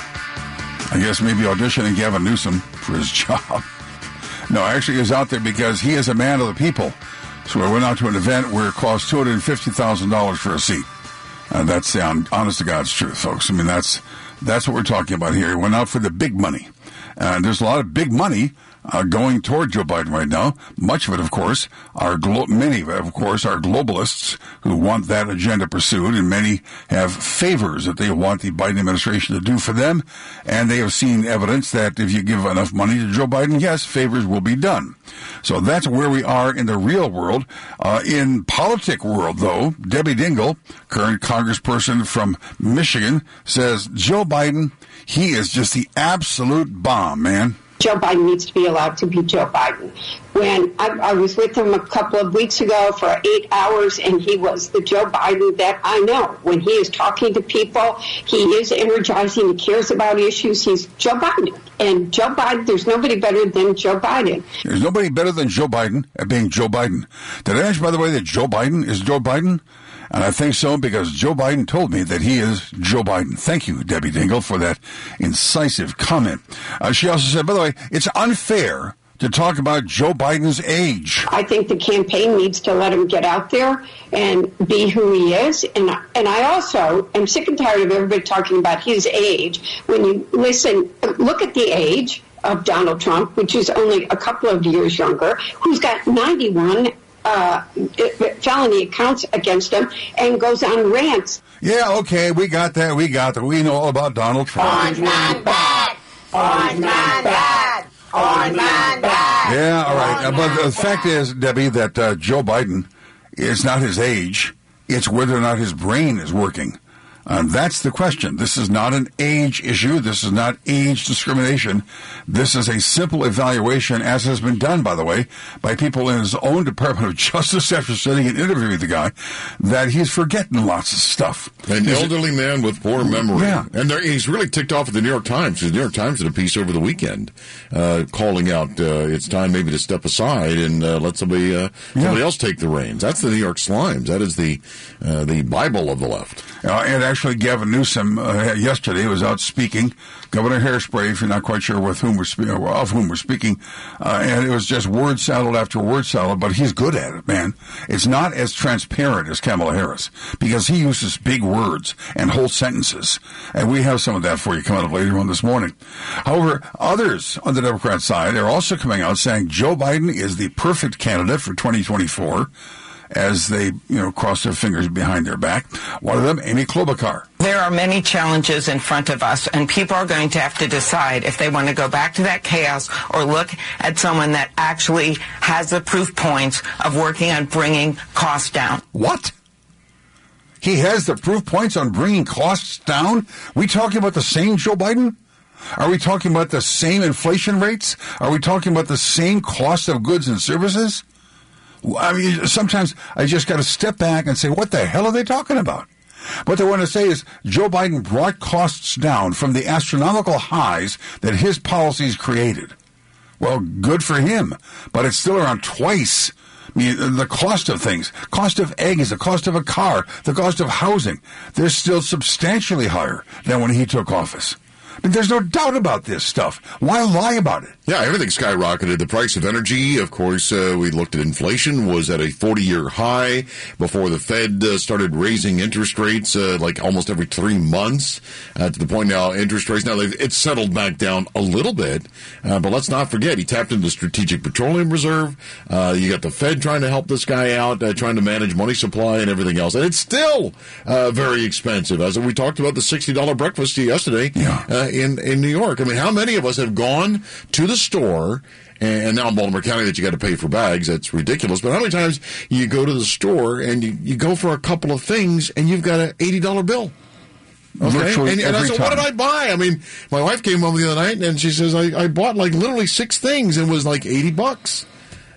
I guess maybe auditioning Gavin Newsom for his job. No, actually, he was out there because he is a man of the people. So we went out to an event where it cost two hundred and fifty thousand dollars for a seat. And that's the hon- honest to God's truth, folks. I mean, that's that's what we're talking about here. He went out for the big money, and there's a lot of big money uh, going toward Joe Biden right now. Much of it, of course, are glo- many, of course, are globalists who want that agenda pursued, and many have favors that they want the Biden administration to do for them. And they have seen evidence that if you give enough money to Joe Biden, yes, favors will be done. So that's where we are in the real world. Uh, in politic world, though, Debbie Dingell, current Congressperson from Michigan, says Joe Biden, he is just the absolute bomb, man. Joe Biden needs to be allowed to be Joe Biden. When I, I, was with him a couple of weeks ago for eight hours, and he was the Joe Biden that I know. When he is talking to people, he is energizing, he cares about issues. He's Joe Biden. And Joe Biden, there's nobody better than Joe Biden. There's nobody better than Joe Biden at being Joe Biden. Did I mention, by the way, that Joe Biden is Joe Biden? And I think so because Joe Biden told me that he is Joe Biden. Thank you, Debbie Dingell, for that incisive comment. Uh, she also said, by the way, it's unfair to talk about Joe Biden's age. I think the campaign needs to let him get out there and be who he is. And and I also am sick and tired of everybody talking about his age. When you listen, look at the age of Donald Trump, which is only a couple of years younger, who's got 91 uh, felony counts against him and goes on rants. Yeah, okay, we got that. We got that. We know all about Donald Trump. Orange man bad. Orange man bad. Orange man bad. Yeah, all right. Uh, but the fact is, Debbie, that uh, Joe Biden is not his age. It's whether or not his brain is working. Um, that's the question. This is not an age issue. This is not age discrimination. This is a simple evaluation, as has been done, by the way, by people in his own Department of Justice after sitting and interviewing the guy, that he's forgetting lots of stuff. An He's- elderly man with poor memory. Yeah. And there, he's really ticked off at the New York Times. The New York Times did a piece over the weekend uh, calling out uh, it's time maybe to step aside and uh, let somebody uh, somebody else take the reins. That's the New York Slimes. That is the uh, the Bible of the left. Uh, and actually, Gavin Newsom uh, yesterday was out speaking. Governor Hairspray, if you're not quite sure with whom we're of whom we're speaking, uh, and it was just word salad after word salad. But he's good at it, man. It's not as transparent as Kamala Harris because he uses big words and whole sentences, and we have some of that for you coming up later on this morning. However, others on the Democrat side are also coming out saying Joe Biden is the perfect candidate for 2024 as they, you know, cross their fingers behind their back. One of them, Amy Klobuchar. There are many challenges in front of us, and people are going to have to decide if they want to go back to that chaos or look at someone that actually has the proof points of working on bringing costs down. What? He has the proof points on bringing costs down? We talking about the same Joe Biden? Are we talking about the same inflation rates? Are we talking about the same cost of goods and services? I mean, sometimes I just got to step back and say, what the hell are they talking about? What they want to say is Joe Biden brought costs down from the astronomical highs that his policies created. Well, good for him, but it's still around twice I mean, the cost of things, cost of eggs, the cost of a car, the cost of housing, they're still substantially higher than when he took office. I mean, there's no doubt about this stuff. Why lie about it? Yeah, everything skyrocketed. The price of energy, of course, uh, we looked at inflation was at a 40 year high before the Fed uh, started raising interest rates uh, like almost every three months uh, to the point now interest rates now it's settled back down a little bit. Uh, but let's not forget he tapped into the Strategic Petroleum Reserve. Uh, you got the Fed trying to help this guy out, trying to manage money supply and everything else, and it's still very expensive. As we talked about the $60 breakfast yesterday yeah. in in New York. I mean, how many of us have gone to the store and now in Baltimore County that you got to pay for bags. That's ridiculous. But how many times you go to the store and you, you go for a couple of things and you've got an eighty dollar bill? Okay, and, and I said, time. "What did I buy?" I mean, my wife came home the other night and she says, "I, I bought like literally six things and it was like eighty bucks."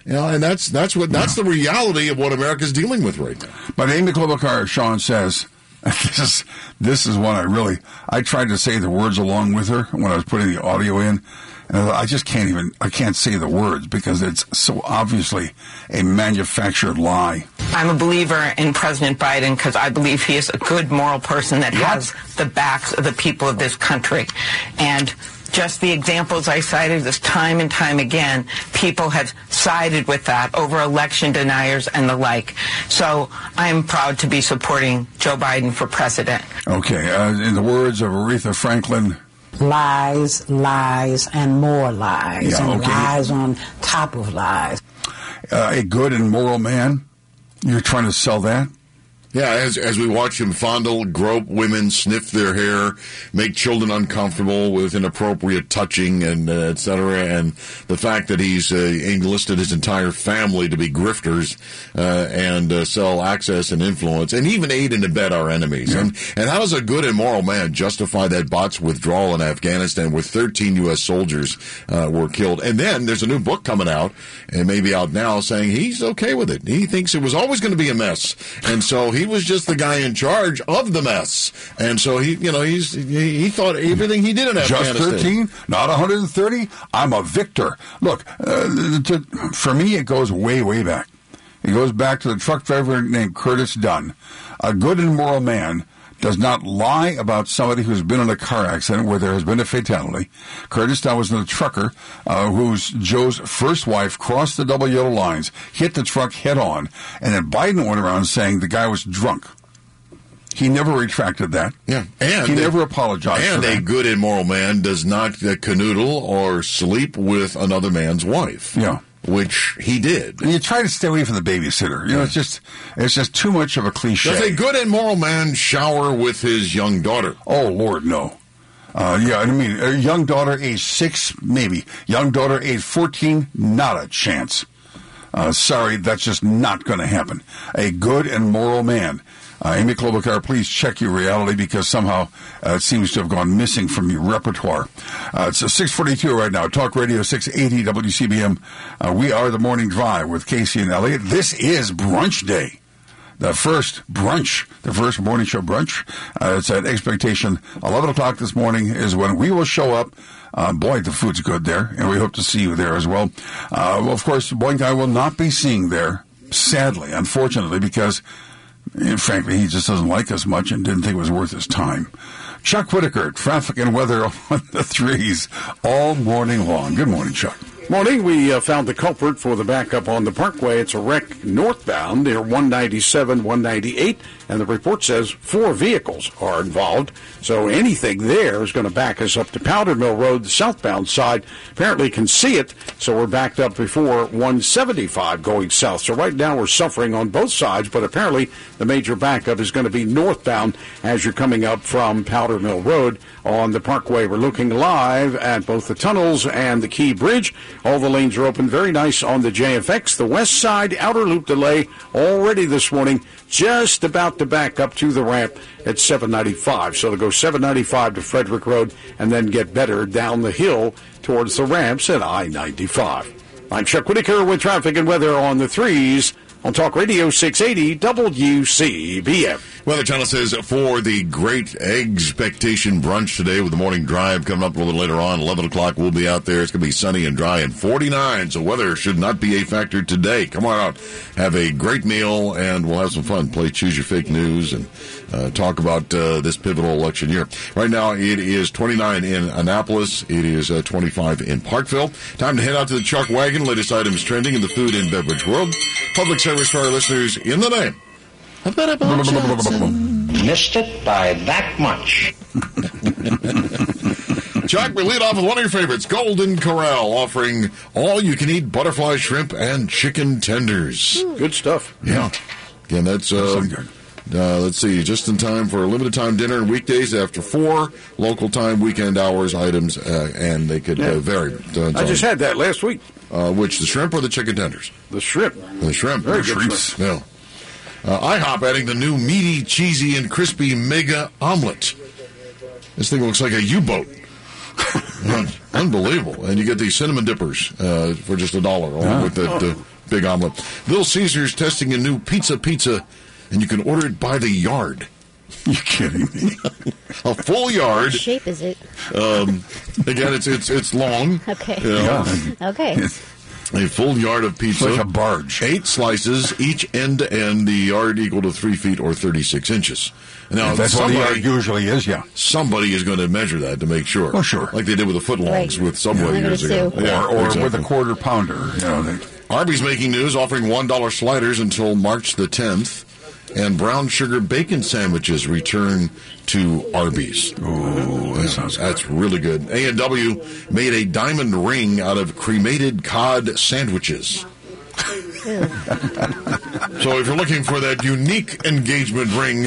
You know, and that's that's what that's the reality of what America's dealing with right now. But Amy Klobuchar, Sean says, this is this is one I really I tried to say the words along with her when I was putting the audio in. And I just can't even, I can't say the words because it's so obviously a manufactured lie. I'm a believer in President Biden because I believe he is a good moral person that Yep. has the backs of the people of this country. And just the examples I cited this time and time again, people have sided with that over election deniers and the like. So I'm proud to be supporting Joe Biden for president. Okay, uh, in the words of Aretha Franklin, lies, lies, and more lies, Yeah, and okay. lies on top of lies. uh, a good and moral man, you're trying to sell that? Yeah, as as we watch him fondle, grope women, sniff their hair, make children uncomfortable with inappropriate touching, and uh, et cetera, and the fact that he's uh, enlisted his entire family to be grifters uh, and uh, sell access and influence, and even aid and abet our enemies. And and how does a good and moral man justify that bot's withdrawal in Afghanistan, where 13 U.S. soldiers uh, were killed? And then there's a new book coming out, and maybe out now, saying he's okay with it. He thinks it was always going to be a mess, and so he was just the guy in charge of the mess. And so he, you know, he's he, he thought everything he did in Just Afghanistan. 13, not 130. I'm a victor. Look, uh, to, for me, it goes way, way back. It goes back to the truck driver named Curtis Dunn. A good and moral man does not lie about somebody who's been in a car accident where there has been a fatality. Curtis Dunn was a trucker uh, whose Joe's first wife crossed the double yellow lines, hit the truck head on, and then Biden went around saying the guy was drunk. He never retracted that. Yeah, and he never apologized. And a good and moral man does not uh, canoodle or sleep with another man's wife. Yeah. Which he did. You try to stay away from the babysitter. You know, it's just it's just too much of a cliche. Does a good and moral man shower with his young daughter? Oh Lord, no. Uh, yeah, I mean, a young daughter, age six, maybe. Young daughter, age fourteen, not a chance. Uh, sorry, that's just not going to happen. A good and moral man. Uh, Amy Klobuchar, please check your reality because somehow uh, it seems to have gone missing from your repertoire. Uh, it's uh, 642 right now. Talk Radio 680 WCBM. Uh, we are the morning drive with Casey and Elliott. This is brunch day the first brunch, the first morning show brunch. Uh, it's at expectation 11 o'clock this morning is when we will show up. Uh, boy, the food's good there, and we hope to see you there as well. Uh, well, of course, Boink I will not be seeing there, sadly, unfortunately, because, eh, frankly, he just doesn't like us much and didn't think it was worth his time. Chuck Whitaker, traffic and weather on the threes all morning long. Good morning, Chuck. Morning, we uh, found the culprit for the backup on the Parkway. It's a wreck northbound near 197, 198, and the report says four vehicles are involved. So anything there is going to back us up to Powder Mill Road, the southbound side. Apparently can see it, so we're backed up before 175 going south. So right now we're suffering on both sides, but apparently the major backup is going to be northbound as you're coming up from Powder Mill Road on the Parkway. We're looking live at both the tunnels and the Key Bridge. All the lanes are open. Very nice on the JFX. The west side outer loop delay already this morning, just about to back up to the ramp at 795. So to go 795 to Frederick Road and then get better down the hill towards the ramps at I 95. I'm Chuck Whitaker with traffic and weather on the threes on Talk Radio 680 WCBM. Weather Channel says for the great expectation brunch today with the morning drive coming up a little later on, 11 o'clock, we'll be out there. It's going to be sunny and dry and 49, so weather should not be a factor today. Come on out, have a great meal, and we'll have some fun. Play Choose Your Fake News and uh, talk about uh, this pivotal election year. Right now, it is 29 in Annapolis. It is uh, 25 in Parkville. Time to head out to the Chuck Wagon. Latest items trending in the food and beverage world. Public service for our listeners in the name. Missed it by that much. Chuck, we lead off with one of your favorites, Golden Corral, offering all you can eat butterfly shrimp and chicken tenders. Good stuff. Yeah. Again, that's, uh, uh, let's see, just in time for a limited time dinner and weekdays after four local time weekend hours items, uh, and they could Yeah. uh, vary. I just had that last week. Uh, which, the shrimp or the chicken tenders? The shrimp. The shrimp. Very the good shrimps. Yeah. Uh, IHOP adding the new meaty, cheesy, and crispy mega omelet. This thing looks like a U-boat. Unbelievable. And you get these cinnamon dippers uh, for just a dollar along Yeah. with the, the big omelet. Little Caesars testing a new pizza pizza, and you can order it by the yard. You kidding me? a full yard. What shape is it? Um, again, it's it's it's long. Okay. you know. Okay. A full yard of pizza. Like a barge. Eight slices, each end to end, the yard equal to three feet or 36 inches. Now, If that's what the yard usually is, yeah. Somebody is going to measure that to make sure. Oh, sure. Like they did with the footlongs Right. with Subway Yeah, years ago. Yeah, or or with a quarter pounder. You know, they, Arby's making news, offering $1 sliders until March the 10th. And brown sugar bacon sandwiches return to Arby's. Ooh, that sounds good. That's really good. A&W made a diamond ring out of cremated cod sandwiches. So if you're looking for that unique engagement ring,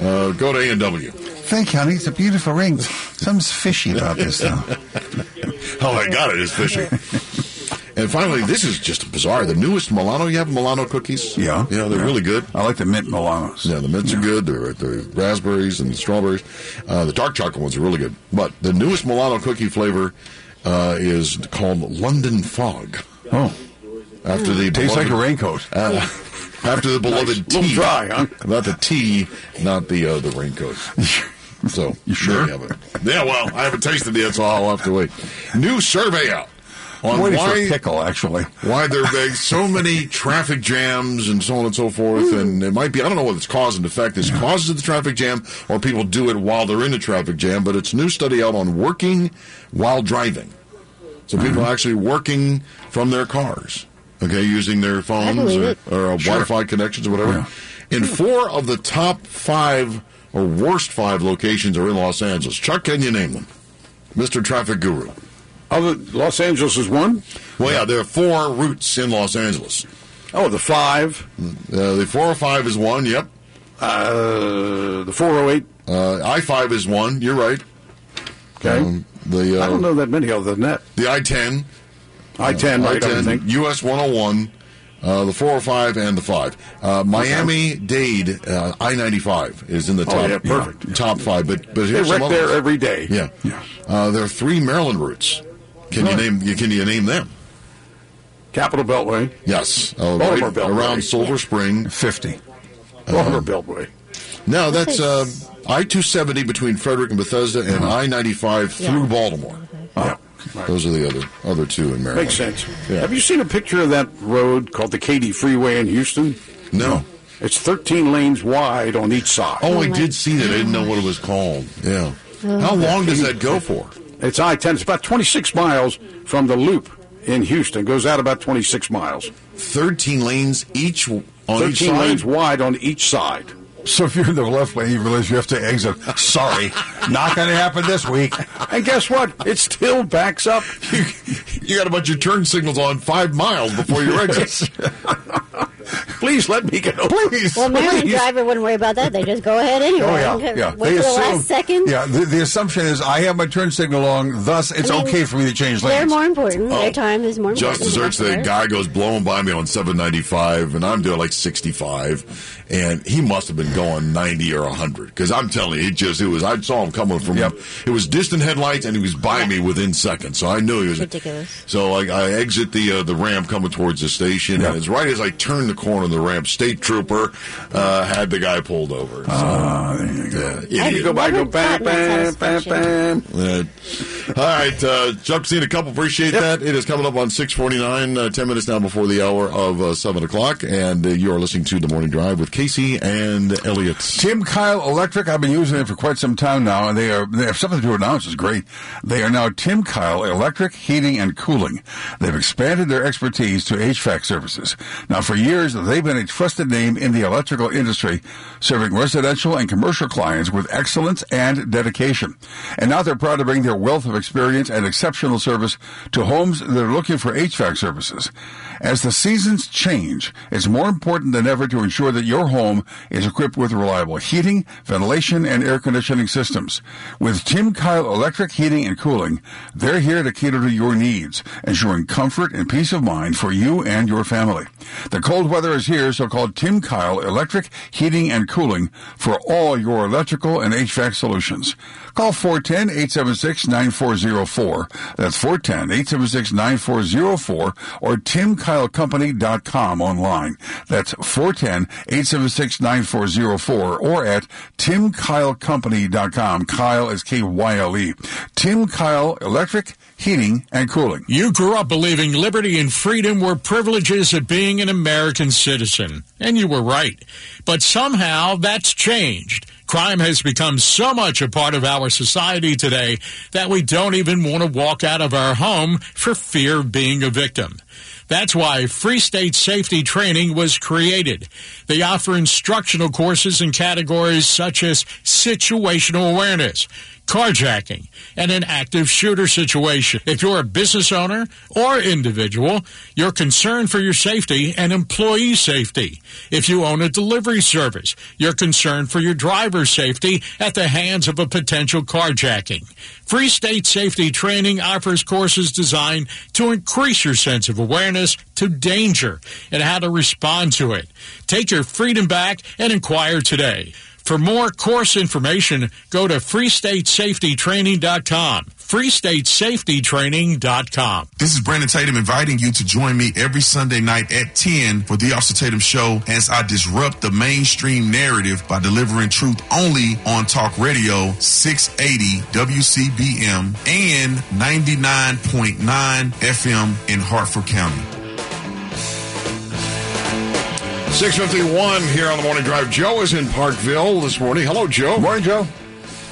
uh, go to A&W. Thank you, honey. It's a beautiful ring. Something's fishy about this, though. Oh, I got it. It's fishy. And finally, this is just bizarre. The newest Milano, you have Milano cookies? Yeah. Yeah, they're Yeah. really good. I like the mint Milanos. Yeah, the mints are good. The, the raspberries and the strawberries. Uh, the dark chocolate ones are really good. But the newest Milano cookie flavor uh, is called London Fog. Oh, After the tastes like a beloved- raincoat. Uh, after the beloved Nice. Little tea. dry, huh? Not the tea, not the uh, the raincoat. So You sure? have it. Yeah, well, I haven't tasted it yet, so I'll have to wait. New survey out on waiting for why pickle, actually. why there are so many traffic jams and so on and so forth. And it might be, I don't know what it's cause and effect is causes of the traffic jam or people do it while they're in a traffic jam, but it's a new study out on working while driving. So people Mm-hmm. actually working from their cars, okay, using their phones or, or Sure. Wi-Fi connections or whatever. In four of the top five or worst five locations are in Los Angeles. Chuck, can you name them? Mr. Traffic Guru. Other Los Angeles is one. Well, yeah, there are four routes in Los Angeles. Oh, the five. Uh, the 405 is one, yep. Uh, the 408. Uh, I 5 is one, you're right. Okay. Um, the, uh, I don't know that many other than that. The I 10. I 10. I would think. US 101, uh, the 405, and the 5. Uh, Miami Dade, uh, I 95 is in the top, Oh, yeah, perfect. top five. But, but here's some wreck there every day. Yeah. Uh, there are three Maryland routes. Can you name? Can you name them? Capital Beltway. Yes, uh, Baltimore right Beltway. around Silver Spring. 50. Baltimore Beltway. No, that's uh, I two seventy between Frederick and Bethesda, and I ninety five through Baltimore. Yeah. Those are the other other two in Maryland. Makes sense. Yeah. Have you seen a picture of that road called the Katy Freeway in Houston? No. It's 13 lanes wide on each side. Oh, I did see that. I didn't know what it was called. Yeah. How long does that go for? It's I 10. It's about 26 miles from the loop in Houston. Goes out about 26 miles. 13 lanes each on 13 each side? lanes wide on each side. So if you're in the left lane, you realize you have to exit. Sorry, not going to happen this week. And guess what? It still backs up. You got a bunch of turn signals on five miles before your exit. Please let me go. Please. Well, Maryland please. driver wouldn't worry about that. They just go ahead anyway. Oh yeah, yeah. Wait for the last second. Yeah, the, the assumption is I have my turn signal on, thus it's I mean, okay for me to change lanes. They're more important. Oh. Their time is more important. Just desserts, the guy goes blowing by me on 795, and I'm doing like 65, and he must have been going 90 or 100 because I'm telling you, it just it was. I saw him coming from. It was distant headlights, and he was by me within seconds, so I knew he was ridiculous. So I, I exit the uh, the ramp coming towards the station, and it's right as I turn the corner of the ramp, state trooper uh, had the guy pulled over. So, Ah, there you go. yeah, You go by, go bam, bam, bam, bam. uh, all right, uh, Chuck, seen a couple. Appreciate that. It is coming up on six forty nine. Uh, Ten minutes now before the hour of uh, seven o'clock, and uh, you are listening to the morning drive with Casey and Elliott. Tim Kyle Electric. I've been using it for quite some time now, and they are they have something to announce. It's great. They are now Tim Kyle Electric Heating and Cooling. They've expanded their expertise to HVAC services. Now, for years, they've been a trusted name in the electrical industry, serving residential and commercial clients with excellence and dedication. And now they're proud to bring their wealth of experience and exceptional service to homes that are looking for HVAC services. As the seasons change, it's more important than ever to ensure that your home is equipped with reliable heating, ventilation, and air conditioning systems. With Tim Kyle Electric Heating and Cooling, they're here to cater to your needs, ensuring comfort and peace of mind for you and your family. The cold weather is here, so call Tim Kyle Electric Heating and Cooling for all your electrical and HVAC solutions. Call 410-876-9404. That's 410-876-9404 or timkylecompany.com online. That's 410-876-9404 or at timkylecompany.com. Kyle is K-Y-L-E. Tim Kyle Electric Heating and Cooling. You grew up believing liberty and freedom were privileges of being an American citizen, and you were right. But somehow that's changed. Crime has become so much a part of our society today that we don't even want to walk out of our home for fear of being a victim. That's why Free State Safety Training was created. They offer instructional courses in categories such as situational awareness, carjacking, and an active shooter situation. If you're a business owner or individual, you're concerned for your safety and employee safety. If you own a delivery service, you're concerned for your driver's safety at the hands of a potential carjacking. Free State Safety Training offers courses designed to increase your sense of awareness to danger and how to respond to it. Take your freedom back and inquire today. For more course information, go to freestatesafetytraining.com. freestatesafetytraining.com. This is Brandon Tatum inviting you to join me every Sunday night at 10 for the Officer Tatum Show as I disrupt the mainstream narrative by delivering truth only on Talk Radio 680 WCBM and 99.9 FM in Harford County. 651 here on the morning drive. Joe is in Parkville this morning. Hello, Joe. Morning, Joe.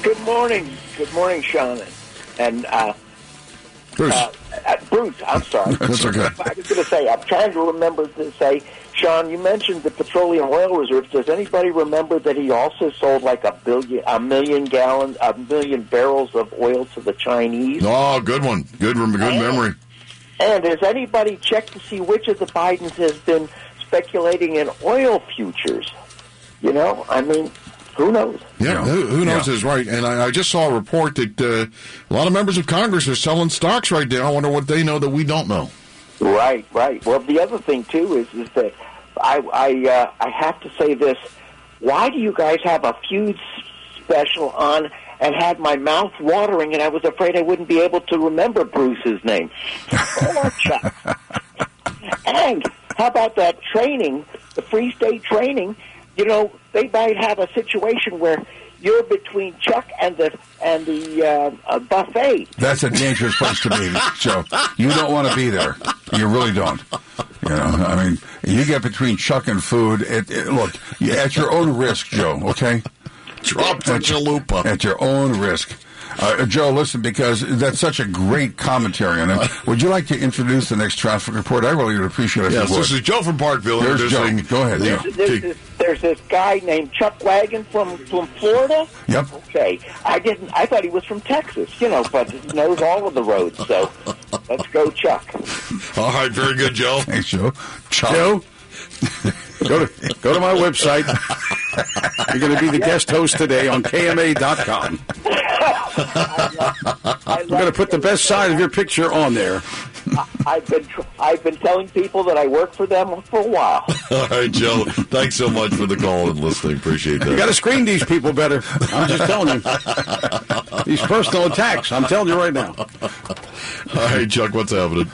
Good morning. Good morning, Sean. And uh, Bruce. Uh, uh, Bruce, I'm sorry. That's okay. I was going to say, I'm trying to remember to say, Sean, you mentioned the petroleum oil reserves. Does anybody remember that he also sold like a billion, a million gallons, a million barrels of oil to the Chinese? Oh, good one. Good, rem- good memory. And has anybody checked to see which of the Bidens has been speculating in oil futures? You know, I mean, who knows? Yeah, who, who knows is right. And I, I just saw a report that uh, a lot of members of Congress are selling stocks right now. I wonder what they know that we don't know. Right, right. Well, the other thing too is is that I I uh, I have to say this. Why do you guys have a feud special on and had my mouth watering, and I was afraid I wouldn't be able to remember Bruce's name? Poor Chuck. and how about that training, the Free State training? You know, they might have a situation where you're between Chuck and the and the uh, uh, buffet. That's a dangerous place to be, Joe. You don't want to be there. You really don't. You know, I mean, you get between Chuck and food. It, it, look, at your own risk, Joe. Okay. Drop the chalupa. at your own risk. Uh, Joe, listen, because that's such a great commentary on it. Would you like to introduce the next traffic report? I really would appreciate it. Yes, this is Joe from Parkville There's Joe. Go ahead, the- Joe. There's this, there's this guy named Chuck Wagon from from Florida. Yep. Okay, I didn't. I thought he was from Texas, you know, but he knows all of the roads. So let's go, Chuck. All right, very good, Joe. Thanks, Joe. Chuck. Joe, go to go to my website. You're going to be the guest host today on KMA.com. I'm going to put the best side of your picture on there. I've been tr- I've been telling people that I work for them for a while. All right, Joe. Thanks so much for the call and listening. Appreciate that. You got to screen these people better. I'm just telling you. These personal attacks. I'm telling you right now. All right, Chuck, what's happening?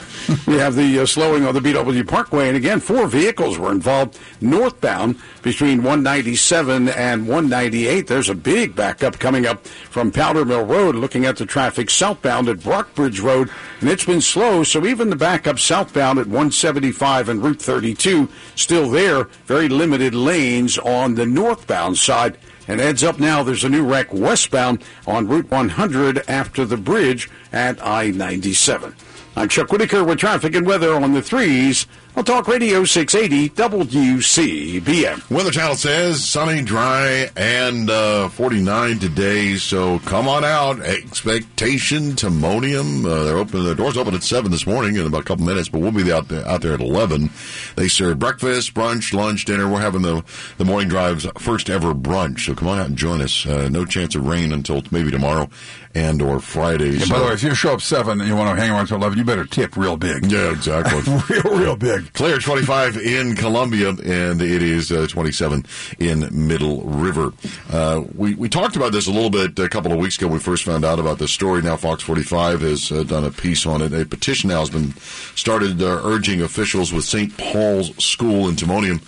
We have the uh, slowing on the BW Parkway, and again, four vehicles were involved northbound between 197 and 198. There's a big backup coming up from Powder Mill Road, looking at the traffic southbound at Brockbridge Road, and it's been slow. So even the backup southbound at 175 and Route 32 still there. Very limited lanes on the northbound side. And heads up now, there's a new wreck westbound on Route 100 after the bridge at I 97. I'm Chuck Whitaker with traffic and weather on the threes. I'll talk Radio 680 WCBM. Weather Channel says sunny, dry, and uh, 49 today. So come on out. Expectation Timonium. Uh, they're open. The doors open at seven this morning in about a couple minutes, but we'll be out there out there at 11. They serve breakfast, brunch, lunch, dinner. We're having the the morning drive's first ever brunch. So come on out and join us. Uh, no chance of rain until maybe tomorrow and or Friday. Yeah, by the way, if you show up seven and you want to hang around until eleven, you better tip real big. Yeah, exactly. real, real big. Clear 25 in Columbia, and it is uh, 27 in Middle River. Uh, we, we talked about this a little bit a couple of weeks ago when we first found out about this story. Now Fox 45 has uh, done a piece on it. A petition now has been started uh, urging officials with St. Paul's School in Timonium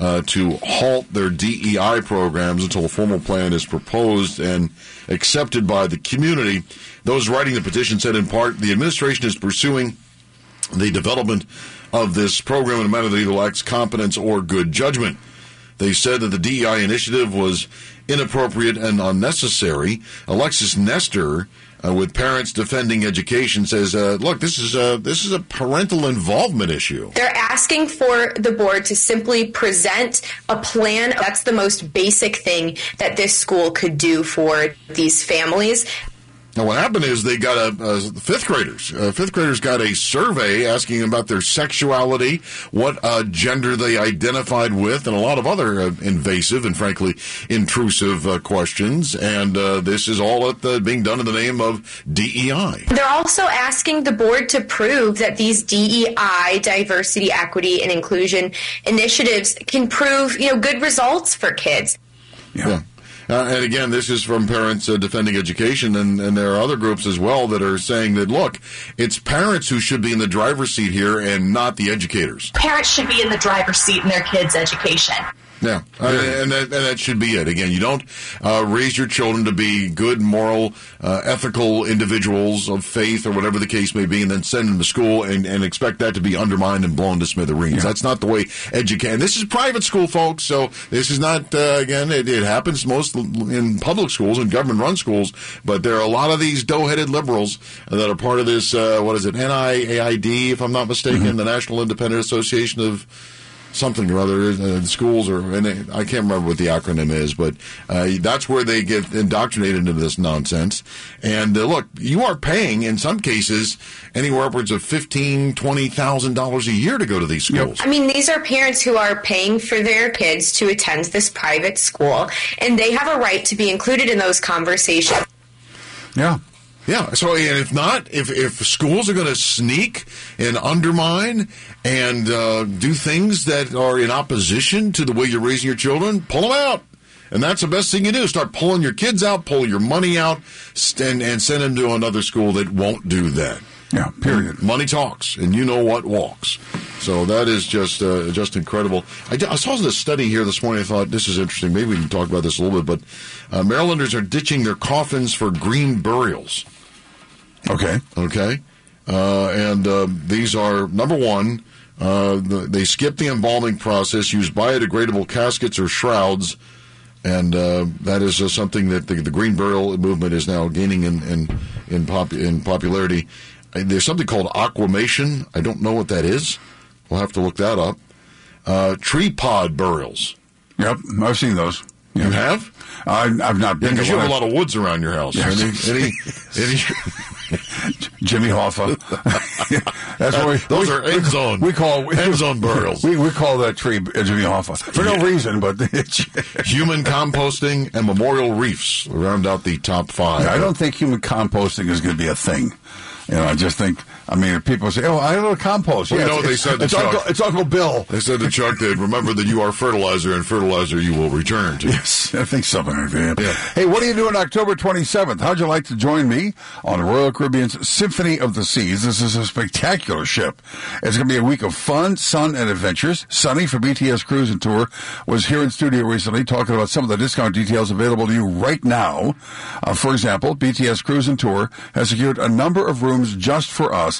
uh, to halt their DEI programs until a formal plan is proposed and accepted by the community. Those writing the petition said in part the administration is pursuing the development of this program in a manner that either lacks competence or good judgment. They said that the DEI initiative was inappropriate and unnecessary. Alexis Nester, uh, with Parents Defending Education, says, uh, "Look, this is a this is a parental involvement issue." They're asking for the board to simply present a plan. That's the most basic thing that this school could do for these families. Now, what happened is they got a, uh fifth graders. Uh, fifth graders got a survey asking about their sexuality, what uh, gender they identified with, and a lot of other uh, invasive and frankly intrusive uh, questions. And uh, this is all at the, being done in the name of DEI. They're also asking the board to prove that these DEI, diversity, equity, and inclusion initiatives can prove, you know, good results for kids. Yeah. Uh, and again, this is from Parents uh, Defending Education, and, and there are other groups as well that are saying that, look, it's parents who should be in the driver's seat here and not the educators. Parents should be in the driver's seat in their kids' education. Yeah, uh, and, that, and that should be it. Again, you don't uh, raise your children to be good, moral, uh, ethical individuals of faith or whatever the case may be, and then send them to school and, and expect that to be undermined and blown to smithereens. That's not the way education. This is private school, folks. So this is not uh, again. It, it happens most in public schools and government-run schools, but there are a lot of these dough-headed liberals that are part of this. Uh, what is it? NIAID, if I'm not mistaken, the National Independent Association of something or other. Uh, schools or and it, I can't remember what the acronym is, but uh, that's where they get indoctrinated into this nonsense. And uh, look, you are paying in some cases anywhere upwards of fifteen, twenty thousand dollars a year to go to these schools. I mean, these are parents who are paying for their kids to attend this private school, and they have a right to be included in those conversations. Yeah. Yeah. So, and if not, if if schools are going to sneak and undermine and uh, do things that are in opposition to the way you're raising your children, pull them out. And that's the best thing you do. Start pulling your kids out, pull your money out, st- and send them to another school that won't do that. Yeah, period. Money talks, and you know what walks. So that is just uh, just incredible. I, d- I saw this study here this morning. I thought this is interesting. Maybe we can talk about this a little bit. But uh, Marylanders are ditching their coffins for green burials. Okay. Okay. Uh, and uh, these are number one. Uh, the, they skip the embalming process, use biodegradable caskets or shrouds, and uh, that is uh, something that the, the Green Burial movement is now gaining in in in, pop, in popularity. Uh, There's something called aquamation. I don't know what that is. We'll have to look that up. Uh, tree pod burials. Yep, I've seen those. You have? I, I've not been. because to you have a lot of woods around your house. Yes. Any, any, any, Jimmy Hoffa. That's what we, Those we- are end zone- We call end zone burials. We, we call that tree uh, Jimmy Hoffa for no reason, but human composting and memorial reefs round out the top five. I don't think human composting is going to be a thing. Know, I just think. I mean, people say, "Oh, I don't compost," Well, yeah, you know what they it's, said to it's, Chuck? Uncle, it's Uncle Bill. They said to Chuck that remember that you are fertilizer, and fertilizer you will return to. Yes, I think something like that. Hey, what are you doing October 27th? How'd you like to join me on Royal Caribbean's Symphony of the Seas? This is a spectacular ship. It's going to be a week of fun, sun, and adventures. Sunny for BTS Cruise and Tour was here in studio recently talking about some of the discount details available to you right now. Uh, for example, BTS Cruise and Tour has secured a number of rooms just for us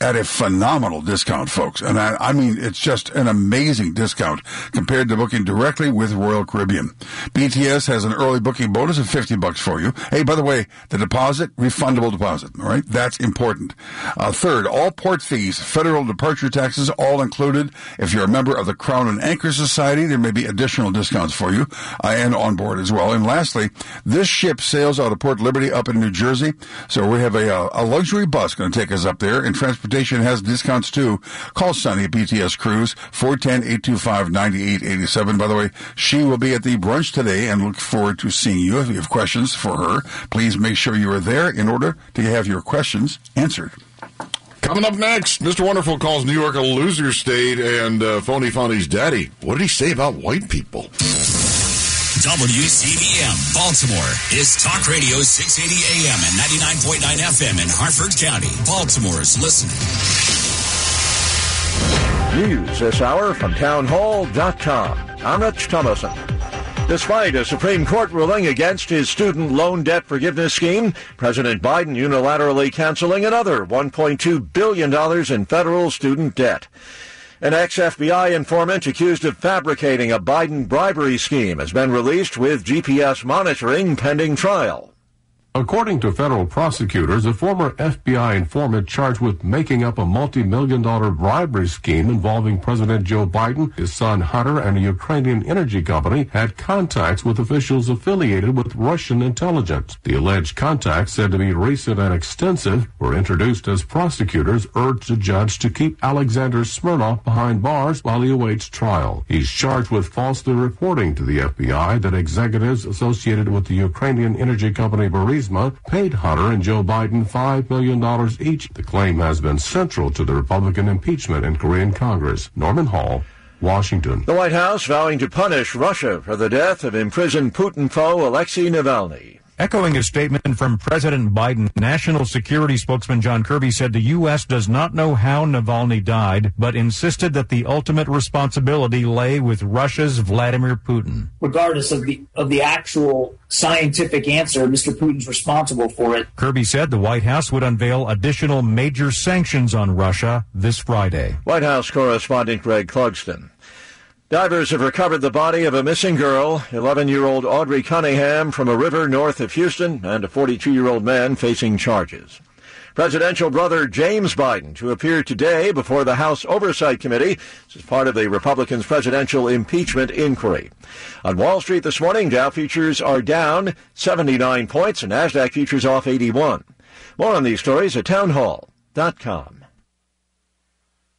at a phenomenal discount, folks. And I, I mean, it's just an amazing discount compared to booking directly with Royal Caribbean. BTS has an early booking bonus of 50 bucks for you. Hey, by the way, the deposit, refundable deposit. All right. That's important. Uh, third, all port fees, federal departure taxes, all included. If you're a member of the Crown and Anchor Society, there may be additional discounts for you uh, and on board as well. And lastly, this ship sails out of Port Liberty up in New Jersey. So we have a, uh, a luxury bus going to take us up there and transportation has discounts too. Call Sunny at BTS Cruise, 410-825-9887. By the way, she will be at the brunch today and look forward to seeing you. If you have questions for her, please make sure you are there in order to have your questions answered. Coming up next, Mr. Wonderful calls New York a loser state, and uh, Phony Phony's daddy. What did he say about white people? WCBM Baltimore is Talk Radio 680 AM and 99.9 FM in Harford County. Baltimore's listening. News this hour from townhall.com. I'm Rich Thomaston. Despite a Supreme Court ruling against his student loan debt forgiveness scheme, President Biden unilaterally canceling another $1.2 billion in federal student debt. An ex-FBI informant accused of fabricating a Biden bribery scheme has been released with GPS monitoring pending trial. According to federal prosecutors, a former FBI informant charged with making up a multi-million dollar bribery scheme involving President Joe Biden, his son Hunter, and a Ukrainian energy company had contacts with officials affiliated with Russian intelligence. The alleged contacts, said to be recent and extensive, were introduced as prosecutors urged the judge to keep Alexander Smirnov behind bars while he awaits trial. He's charged with falsely reporting to the FBI that executives associated with the Ukrainian energy company Burisma paid Hunter and Joe Biden $5 million each. The claim has been central to the Republican impeachment in Korean Congress. Norman Hall, Washington. The White House vowing to punish Russia for the death of imprisoned Putin foe Alexei Navalny. Echoing a statement from President Biden, National Security spokesman John Kirby said the U.S. does not know how Navalny died, but insisted that the ultimate responsibility lay with Russia's Vladimir Putin. regardless of the of the actual scientific answer, Mr. Putin's responsible for it. Kirby said the White House would unveil additional major sanctions on Russia this Friday. White House correspondent Greg Clugston. Divers have recovered the body of a missing girl, 11-year-old Audrey Cunningham, from a river north of Houston, and a 42-year-old man facing charges. Presidential brother James Biden to appear today before the House Oversight Committee. Is part of the Republicans' presidential impeachment inquiry. On Wall Street this morning, Dow futures are down 79 points and NASDAQ futures off 81. More on these stories at townhall.com.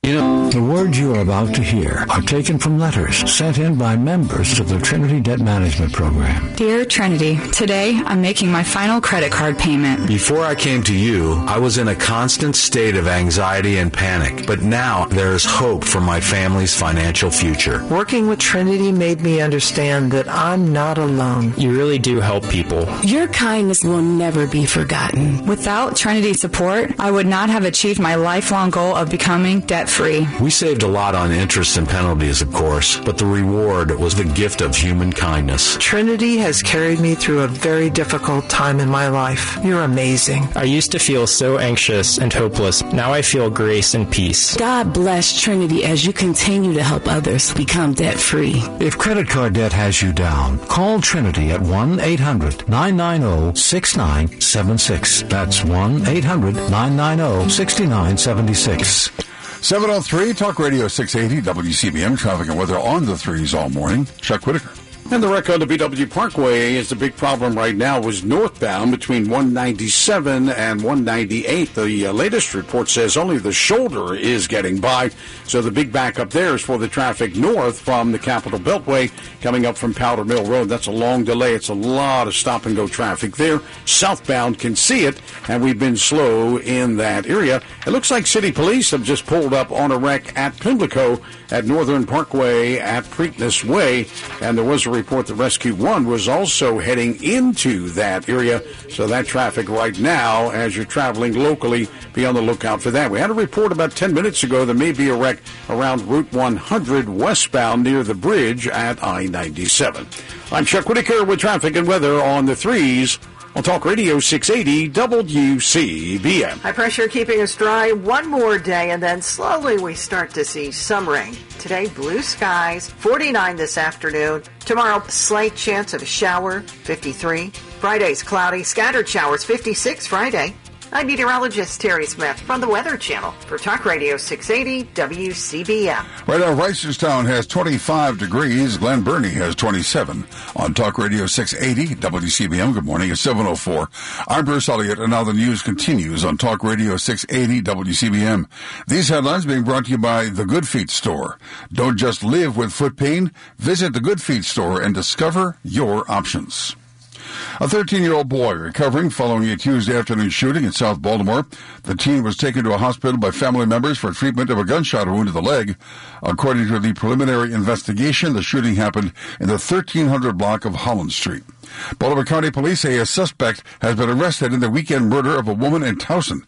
You know, the words you are about to hear are taken from letters sent in by members of the Trinity Debt Management Program. Dear Trinity, today I'm making my final credit card payment. Before I came to you, I was in a constant state of anxiety and panic, but now there is hope for my family's financial future. Working with Trinity made me understand that I'm not alone. You really do help people. Your kindness will never be forgotten. Without Trinity support, I would not have achieved my lifelong goal of becoming debt free. We saved a lot on interest and penalties, of course, but the reward was the gift of human kindness. Trinity has carried me through a very difficult time in my life. You're amazing. I used to feel so anxious and hopeless. Now I feel grace and peace. God bless Trinity as you continue to help others become debt free. If credit card debt has you down, call Trinity at 1 800 990 6976. That's 1 800 990 6976. 703 Talk Radio 680 WCBM traffic and weather on the threes all morning. Chuck Whitaker. And the wreck on the BW Parkway is the big problem right now was northbound between 197 and 198. The uh, latest report says only the shoulder is getting by. So the big backup there is for the traffic north from the Capital Beltway coming up from Powder Mill Road. That's a long delay. It's a lot of stop and go traffic there. Southbound can see it, and we've been slow in that area. It looks like city police have just pulled up on a wreck at Pimlico at Northern Parkway at Preakness Way, and there was a report that Rescue One was also heading into that area. So that traffic right now, as you're traveling locally, be on the lookout for that. We had a report about 10 minutes ago there may be a wreck around Route 100 westbound near the bridge at I-97. I'm Chuck Whitaker with traffic and weather on the threes on Talk Radio 680 WCBM. High pressure keeping us dry one more day, and then slowly we start to see some rain. Today, blue skies, 49 this afternoon. Tomorrow, slight chance of a shower, 53. Friday's cloudy, scattered showers, 56 Friday. I'm meteorologist Terry Smith from the Weather Channel for Talk Radio 680 WCBM. Right now, Reisterstown has 25 degrees. Glen Burnie has 27. On Talk Radio 680 WCBM, good morning. It's 704. I'm Bruce Elliott, and now the news continues on Talk Radio 680 WCBM. These headlines being brought to you by The Good Feet Store. Don't just live with foot pain. Visit The Good Feet Store and discover your options. A 13 year old boy recovering following a Tuesday afternoon shooting in South Baltimore. The teen was taken to a hospital by family members for treatment of a gunshot wound to the leg. According to the preliminary investigation, the shooting happened in the 1300 block of Holland Street. Baltimore County Police say a suspect has been arrested in the weekend murder of a woman in Towson.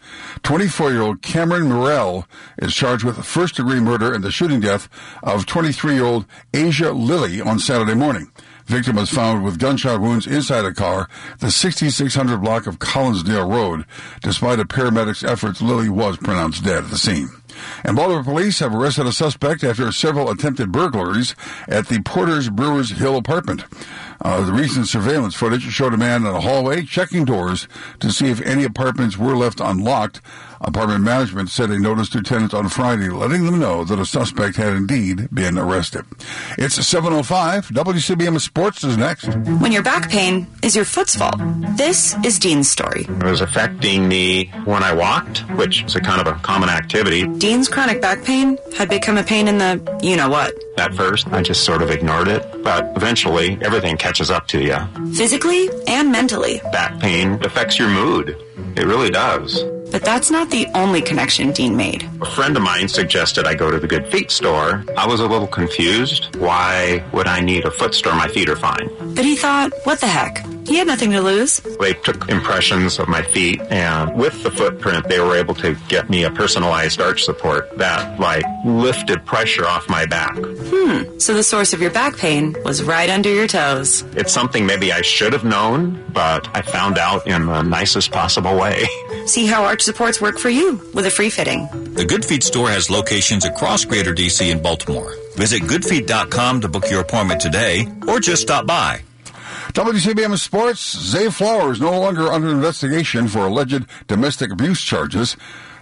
24-year-old Cameron Morell is charged with first-degree murder in the shooting death of 23-year-old Asia Lilly on Saturday morning. Victim was found with gunshot wounds inside a car, the 6600 block of Collinsdale Road. Despite a paramedic's efforts, Lilly was pronounced dead at the scene. And Baltimore police have arrested a suspect after several attempted burglaries at the Porter's Brewers Hill apartment. Uh, the recent surveillance footage showed a man in a hallway checking doors to see if any apartments were left unlocked. Apartment management said a notice to tenants on Friday, letting them know that a suspect had indeed been arrested. It's 7.05. WCBM Sports is next. When your back pain is your foot's fault, this is Dean's story. It was affecting me when I walked, which is a kind of a common activity. Dean's chronic back pain had become a pain in the you know what. At first, I just sort of ignored it, but eventually everything catches up to you. Physically and mentally. Back pain affects your mood. It really does. But that's not the only connection Dean made. A friend of mine suggested I go to the Good Feet store. I was a little confused. Why would I need a foot store? My feet are fine. But he thought, what the heck? He had nothing to lose. They took impressions of my feet, and with the footprint, they were able to get me a personalized arch support that, like, lifted pressure off my back. Hmm. So the source of your back pain was right under your toes. It's something maybe I should have known, but I found out in the nicest possible way. See how arch supports work for you with a free fitting. The Good Feet store has locations across Greater DC and Baltimore. Visit goodfeet.com to book your appointment today or just stop by. WCBM Sports, Zay Flowers no longer under investigation for alleged domestic abuse charges.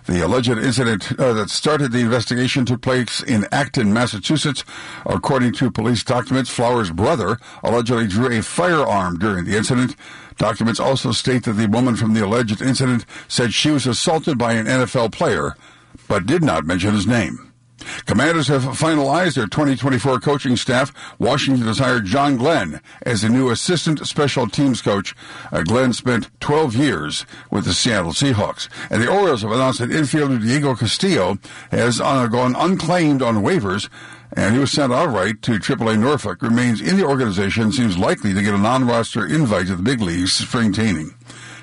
The alleged incident uh, that started the investigation took place in Acton, Massachusetts. According to police documents, Flowers' brother allegedly drew a firearm during the incident. Documents also state that the woman from the alleged incident said she was assaulted by an NFL player, but did not mention his name. Commanders have finalized their 2024 coaching staff. Washington has hired John Glenn as the new assistant special teams coach. Uh, Glenn spent 12 years with the Seattle Seahawks. And the Orioles have announced that infielder Diego Castillo has gone unclaimed on waivers and he was sent outright to AAA Norfolk. Remains in the organization, seems likely to get a non-roster invite to the big leagues spring training.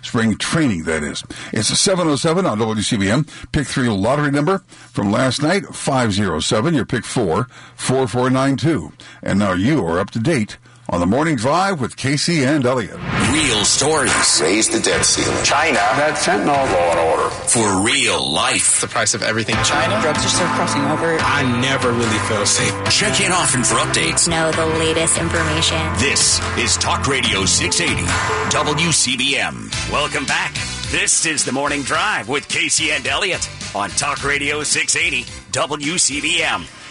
Spring training, that is. It's 707 on WCBM. Pick three lottery number from last night, 507. Your pick four, 4492. And now you are up to date on the morning drive with Casey and Elliott. Real stories. Raise the debt ceiling. China. That fentanyl law and order. For real life. The price of everything. China. Drugs are still crossing over. I never really feel safe. Check in often for updates. Know the latest information. This is Talk Radio 680 WCBM. Welcome back. This is the morning drive with Casey and Elliott on Talk Radio 680 WCBM.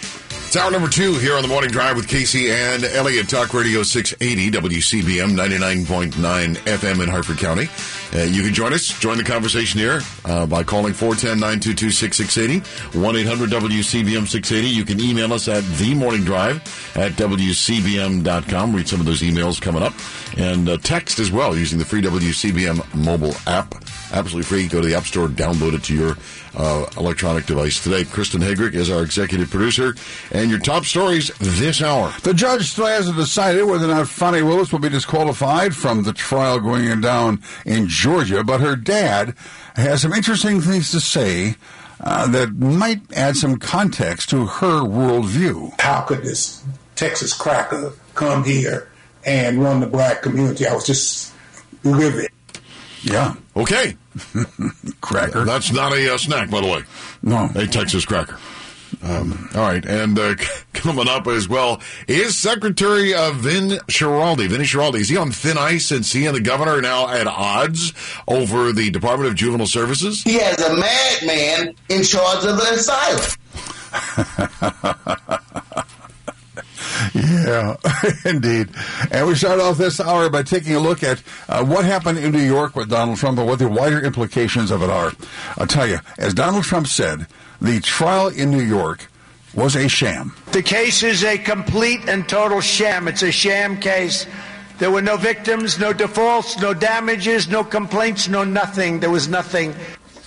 It's hour number two here on the morning drive with Casey and Elliott. Talk Radio 680 WCBM 99.9 FM in Harford County. Uh, you can join us, join the conversation here uh, by calling 410 922 6680, 1 800 WCBM 680. You can email us at the morning drive at WCBM.com. Read some of those emails coming up. And uh, text as well using the free WCBM mobile app. Absolutely free. Go to the App Store, download it to your uh, electronic device today. Kristen Hagrick is our executive producer. And your top stories this hour. The judge still hasn't decided whether or not Fani Willis will be disqualified from the trial going down in Georgia, but her dad has some interesting things to say uh, that might add some context to her worldview. How could this Texas cracker come here and run the black community? I was just livid. Yeah. Okay. cracker. That's not a uh, snack, by the way. No. A Texas cracker. Um, all right, and uh, coming up as well is Secretary uh, Vin Schiraldi. Vinny Schiraldi, is he on thin ice since he and the governor are now at odds over the Department of Juvenile Services? He has a madman in charge of the asylum. Yeah, indeed. And we start off this hour by taking a look at uh, what happened in New York with Donald Trump and what the wider implications of it are. I'll tell you, as Donald Trump said, the trial in New York was a sham. The case is a complete and total sham. It's a sham case. There were no victims, no defaults, no damages, no complaints, no nothing. There was nothing.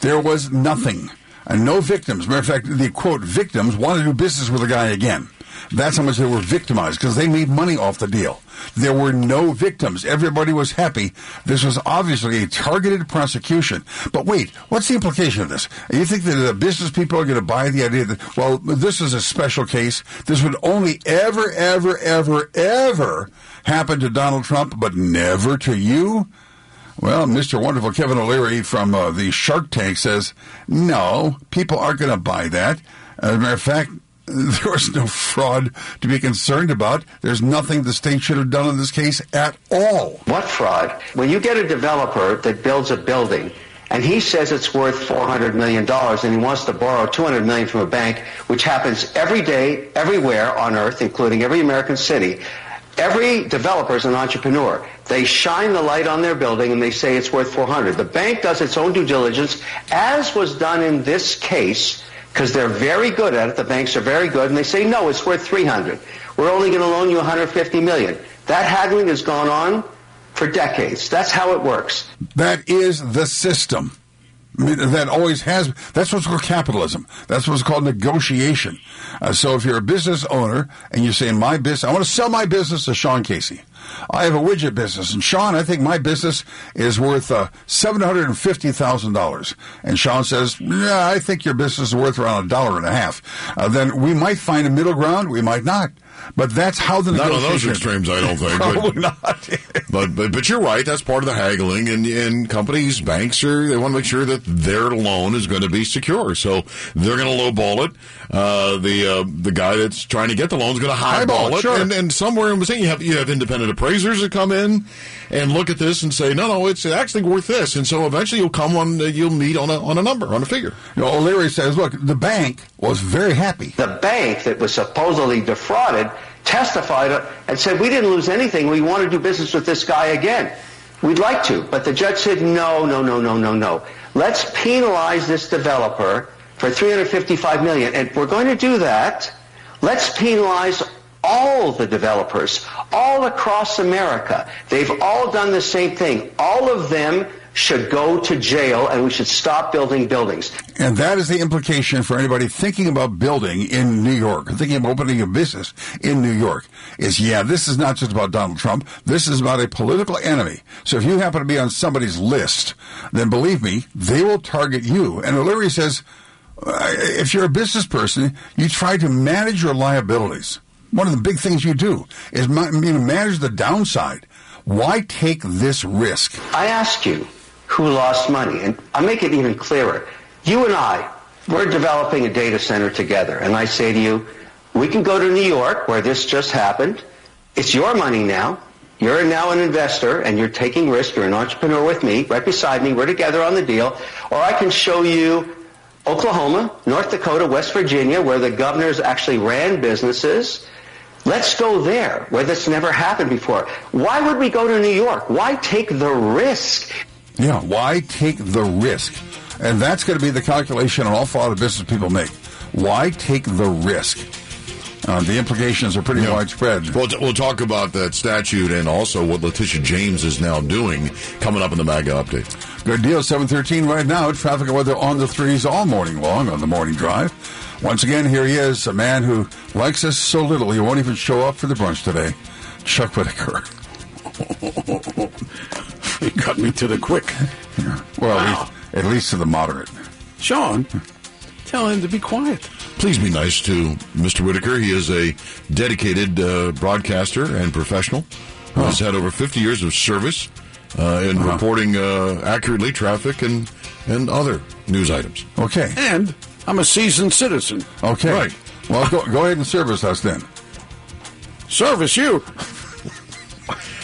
There was nothing. And no victims. Matter of fact, the quote, victims wanted to do business with the guy again. That's how much they were victimized because they made money off the deal. There were no victims. Everybody was happy. This was obviously a targeted prosecution. But wait, what's the implication of this? You think that the business people are going to buy the idea that, well, this is a special case. This would only ever, ever, ever, ever happen to Donald Trump, but never to you? Well, Mr. Wonderful Kevin O'Leary from uh, the Shark Tank says, no, people aren't going to buy that. As a matter of fact, there was no fraud to be concerned about. There's nothing the state should have done in this case at all. What fraud? When you get a developer that builds a building and he says it's worth $400 million and he wants to borrow 200 million from a bank, which happens every day, everywhere on earth, including every American city, every developer is an entrepreneur. They shine the light on their building and they say it's worth 400. The bank does its own due diligence, as was done in this case, because they're very good at it. The banks are very good, and they say, no, it's worth 300. We're only going to loan you 150 million. That haggling has gone on for decades. That's how it works. That is the system. I mean, that always has. That's what's called capitalism. That's what's called negotiation. Uh, so if you're a business owner and you say, "My business, I want to sell my business to Sean Casey," I have a widget business, and Sean, I think my business is worth uh, seven hundred and fifty thousand dollars. And Sean says, "Yeah, I think your business is worth around a dollar and a half." Uh, then we might find a middle ground. We might not. But that's how the not on those negotiation- extremes, I don't think. Probably but, not. but, but but you're right. That's part of the haggling, and and companies, banks are they want to make sure that their loan is going to be secure, so they're going to lowball it. Uh, the uh, the guy that's trying to get the loan is going to highball, Highball it, it, sure. and and somewhere in between you have you have independent appraisers that come in and look at this and say, no, no, it's actually worth this, and so eventually you'll come on, you'll meet on a on a number on a figure. You know, O'Leary says, "Look, the bank was very happy." The bank that was supposedly defrauded testified and said, we didn't lose anything. We want to do business with this guy again. We'd like to. But the judge said, no, no, no, no, no, no. Let's penalize this developer for 355 million. And we're going to do that, let's penalize all the developers all across America. They've all done the same thing. All of them should go to jail and we should stop building buildings. And that is the implication for anybody thinking about building in New York, thinking of opening a business in New York, is yeah, this is not just about Donald Trump. This is about a political enemy. So if you happen to be on somebody's list, then believe me, they will target you. And O'Leary says, uh, if you're a business person, you try to manage your liabilities. One of the big things you do is ma- you know, manage the downside. Why take this risk? I ask you, who lost money? And I'll make it even clearer. You and I, we're developing a data center together. And I say to you, we can go to New York where this just happened. It's your money now. You're now an investor and you're taking risk. You're an entrepreneur with me, right beside me. We're together on the deal. Or I can show you Oklahoma, North Dakota, West Virginia, where the governors actually ran businesses. Let's go there, where this never happened before. Why would we go to New York? Why take the risk? Yeah, why take the risk? And that's going to be the calculation an awful lot of business people make. Why take the risk? Uh, the implications are pretty widespread. We'll, we'll talk about that statute and also what Letitia James is now doing coming up in the MAGA update. Good deal, 713 right now. Traffic and weather on the threes all morning long on the morning drive. Once again, here he is, a man who likes us so little he won't even show up for the brunch today. Chuck Whitaker. he cut me to the quick. Yeah. Well, wow. at, least, at least to the moderate. Sean, tell him to be quiet. Please be nice to Mr. Whitaker. He is a dedicated uh, broadcaster and professional who has had over 50 years of service uh, in uh-huh. reporting uh, accurately traffic and, and other news items. Okay. And I'm a seasoned citizen. Okay. Right. Well, go, go ahead and service us then. Service you?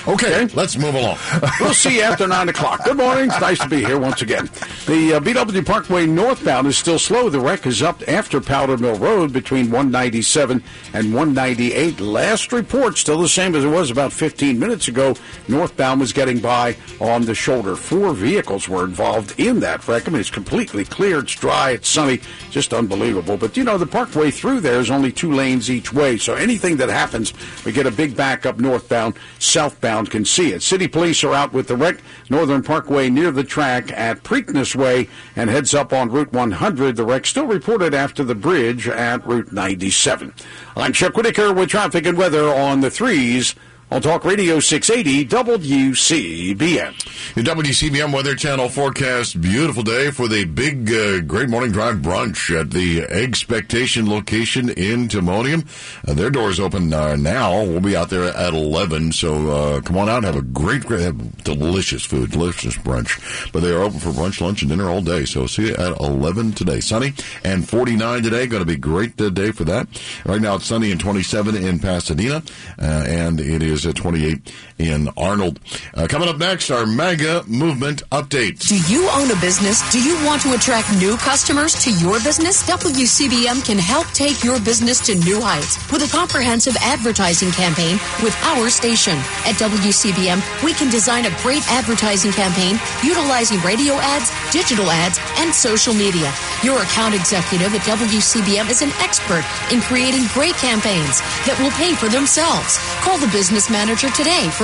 Okay, let's move along. we'll see you after 9 o'clock. Good morning. It's nice to be here once again. The uh, BW Parkway northbound is still slow. The wreck is up after Powder Mill Road between 197 and 198. Last report, still the same as it was about 15 minutes ago. Northbound was getting by on the shoulder. Four vehicles were involved in that wreck. I mean, it's completely clear. It's dry. It's sunny. Just unbelievable. But, you know, the parkway through there is only two lanes each way. So anything that happens, we get a big backup northbound, southbound can see it. City police are out with the wreck. Northern Parkway near the track at Preakness Way and heads up on Route 100. The wreck still reported after the bridge at Route 97. I'm Chuck Whitaker with traffic and weather on the threes on Talk Radio 680 WCBM. The WCBM Weather Channel forecast beautiful day for the big uh, Great Morning Drive brunch at the Expectation location in Timonium. Uh, their doors open uh, now. We'll be out there at 11, so uh, come on out and have a great, great have delicious food, delicious brunch. But they are open for brunch, lunch, and dinner all day, so see you at 11 today. Sunny and 49 today. Going to be great uh, day for that. Right now it's sunny and 27 in Pasadena, uh, and it is is 28 in Arnold. Uh, coming up next, our MAGA movement update. Do you own a business? Do you want to attract new customers to your business? WCBM can help take your business to new heights with a comprehensive advertising campaign with our station. At WCBM, we can design a great advertising campaign utilizing radio ads, digital ads, and social media. Your account executive at WCBM is an expert in creating great campaigns that will pay for themselves. Call the business manager today for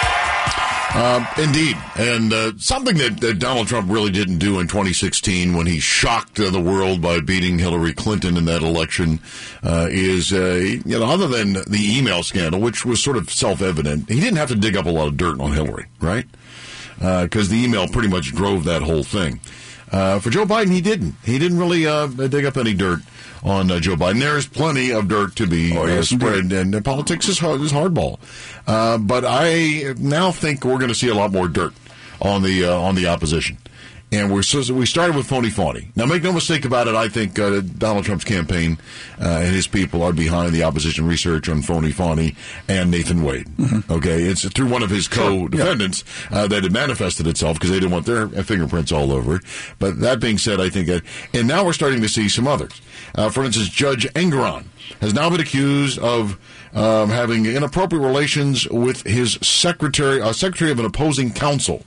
Uh, indeed. And uh, something that, that, Donald Trump really didn't do in 2016 when he shocked uh, the world by beating Hillary Clinton in that election uh, is, uh, you know, other than the email scandal, which was sort of self evident, he didn't have to dig up a lot of dirt on Hillary, right? Because uh, the email pretty much drove that whole thing. for Joe Biden, he didn't. He didn't really dig up any dirt on uh, Joe Biden. There is plenty of dirt to be oh, yes, uh, spread, and uh, politics is, hard, is hardball. but I now think we're going to see a lot more dirt on the on the opposition. And we're so, we started with phony phony. Now, make no mistake about it. I think uh, Donald Trump's campaign uh, and his people are behind the opposition research on phony phony and Nathan Wade. Okay, it's through one of his co-defendants uh, that it manifested itself because they didn't want their fingerprints all over it. But that being said, I think, that, and now we're starting to see some others. Uh, for instance, Judge Engoron has now been accused of um, having inappropriate relations with his secretary, uh, secretary of an opposing counsel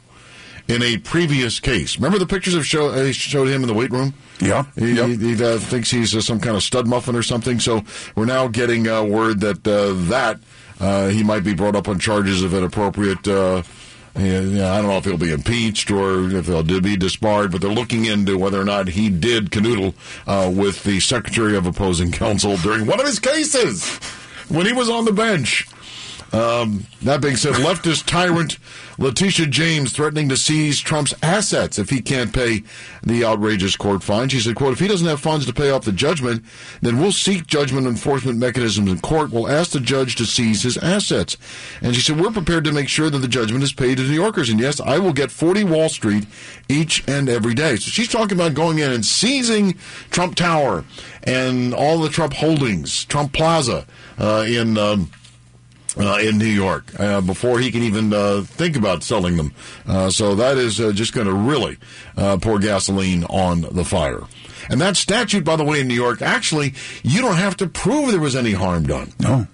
in a previous case. Remember the pictures of show, uh, showed him in the weight room? Yeah. He, he, he uh, thinks he's uh, some kind of stud muffin or something. So we're now getting uh, word that uh, that uh, he might be brought up on charges of inappropriate. Yeah, yeah, I don't know if he'll be impeached or if he'll be disbarred, but they're looking into whether or not he did canoodle uh, with the Secretary of Opposing Counsel during one of his cases when he was on the bench. Um, that being said, leftist tyrant Letitia James threatening to seize Trump's assets if he can't pay the outrageous court fine. She said, quote, if he doesn't have funds to pay off the judgment, then we'll seek judgment enforcement mechanisms in court. We'll ask the judge to seize his assets. And she said, we're prepared to make sure that the judgment is paid to New Yorkers. And yes, I will get 40 Wall Street each and every day. So she's talking about going in and seizing Trump Tower and all the Trump holdings, Trump Plaza, uh, in, um, uh, in New York uh, before he can even uh, think about selling them. Uh, so that is uh, just going to really uh, pour gasoline on the fire. And that statute, by the way, in New York, actually, you don't have to prove there was any harm done. No.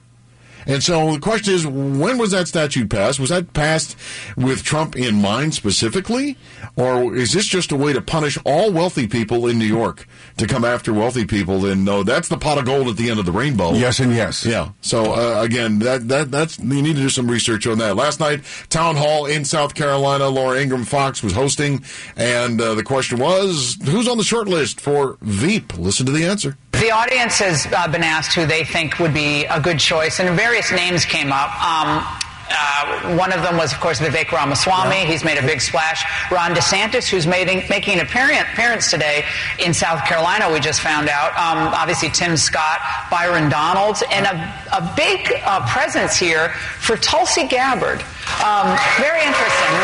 And so the question is, when was that statute passed? Was that passed with Trump in mind specifically? Or is this just a way to punish all wealthy people in New York to come after wealthy people? And no, that's the pot of gold at the end of the rainbow. Yes and yes. Yeah. So uh, again, that that that's you need to do some research on that. Last night, town hall in South Carolina, Laura Ingraham Fox was hosting, and uh, the question was, who's on the short list for Veep? Listen to the answer. The audience has uh, been asked who they think would be a good choice, and various names came up. Um, uh, one of them was, of course, Vivek Ramaswamy. He's made a big splash. Ron DeSantis, who's making, making an appearance today in South Carolina, we just found out. Um, obviously, Tim Scott, Byron Donalds, and a, a big uh, presence here for Tulsi Gabbard. Um, very interesting.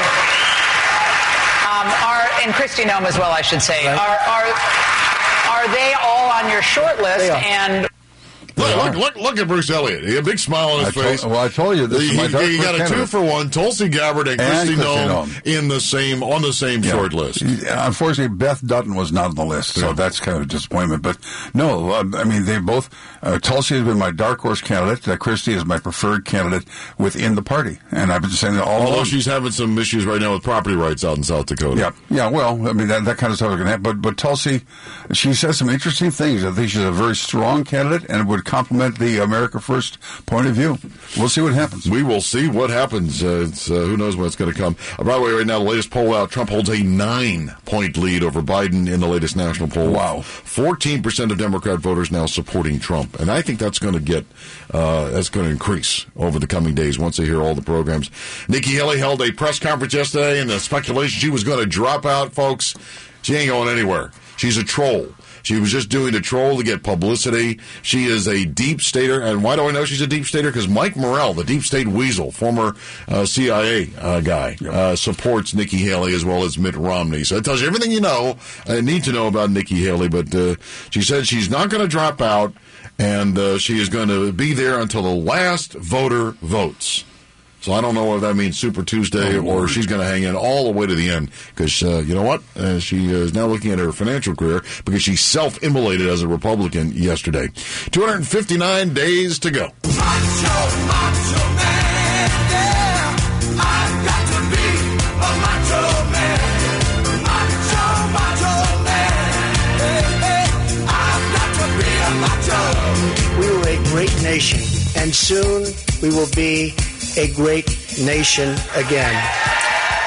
Um, are, and Kristi Noem as well, I should say. Are, are, are they all on your short list? And Look, look, look, look at Bruce Elliott. He had a big smile on his told- face. well, I told you, this is he, he got a two for one. Tulsi Gabbard and, And Kristi Kristi Noem Noem. in the same on the same Yeah. short list. Unfortunately, Beth Dutton was not on the list, so that's kind of a disappointment. But no, uh, I mean, they both. Uh, Tulsi has been my dark horse candidate. Uh, Kristi is my preferred candidate within the party, and I've been saying that all Although along. she's having some issues right now with property rights out in South Dakota. Yeah, yeah. Well, I mean that, that kind of stuff is going to happen. But but Tulsi, she says some interesting things. I think she's a very strong candidate and would complement the America First point of view. We'll see what happens. We will see what happens. Uh, it's, uh, who knows when it's going to come. Uh, by the way, right now, the latest poll out, Trump holds a nine point lead over Biden in the latest national poll. Wow. 14% of Democrat voters now supporting Trump. And I think that's going to get, uh, that's going to increase over the coming days once they hear all the programs. Nikki Haley held a press conference yesterday and the speculation she was going to drop out, folks. She ain't going anywhere. She's a troll. She was just doing the troll to get publicity. She is a deep stater. And why do I know she's a deep stater? Because Mike Morell, the deep state weasel, former uh, CIA uh, guy, uh, supports Nikki Haley as well as Mitt Romney. So it tells you everything you know, uh, need to know about Nikki Haley. But uh, she said she's not going to drop out and uh, she is going to be there until the last voter votes. So I don't know if that means Super Tuesday or she's going to hang in all the way to the end because uh, you know what? Uh, she is now looking at her financial career because she self-immolated as a Republican yesterday. 259 days to go. We were a great nation, and soon we will be a great nation again.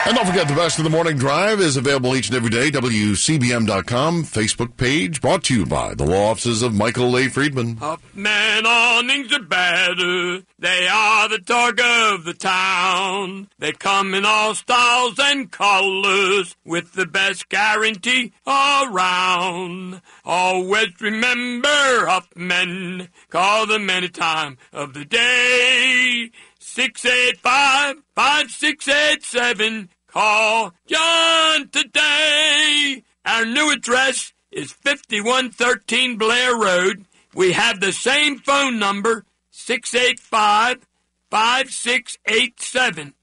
And don't forget, the best of the morning drive is available each and every day. WCBM.com Facebook page brought to you by the law offices of Michael A. Friedman. Man awnings are better. They are the talk of the town. They come in all styles and colors with the best guarantee around. Always remember Huffman. Call them any time of the day. 685 5687. Call John today. Our new address is 5113 Bel Air Road. We have the same phone number, 685 5687.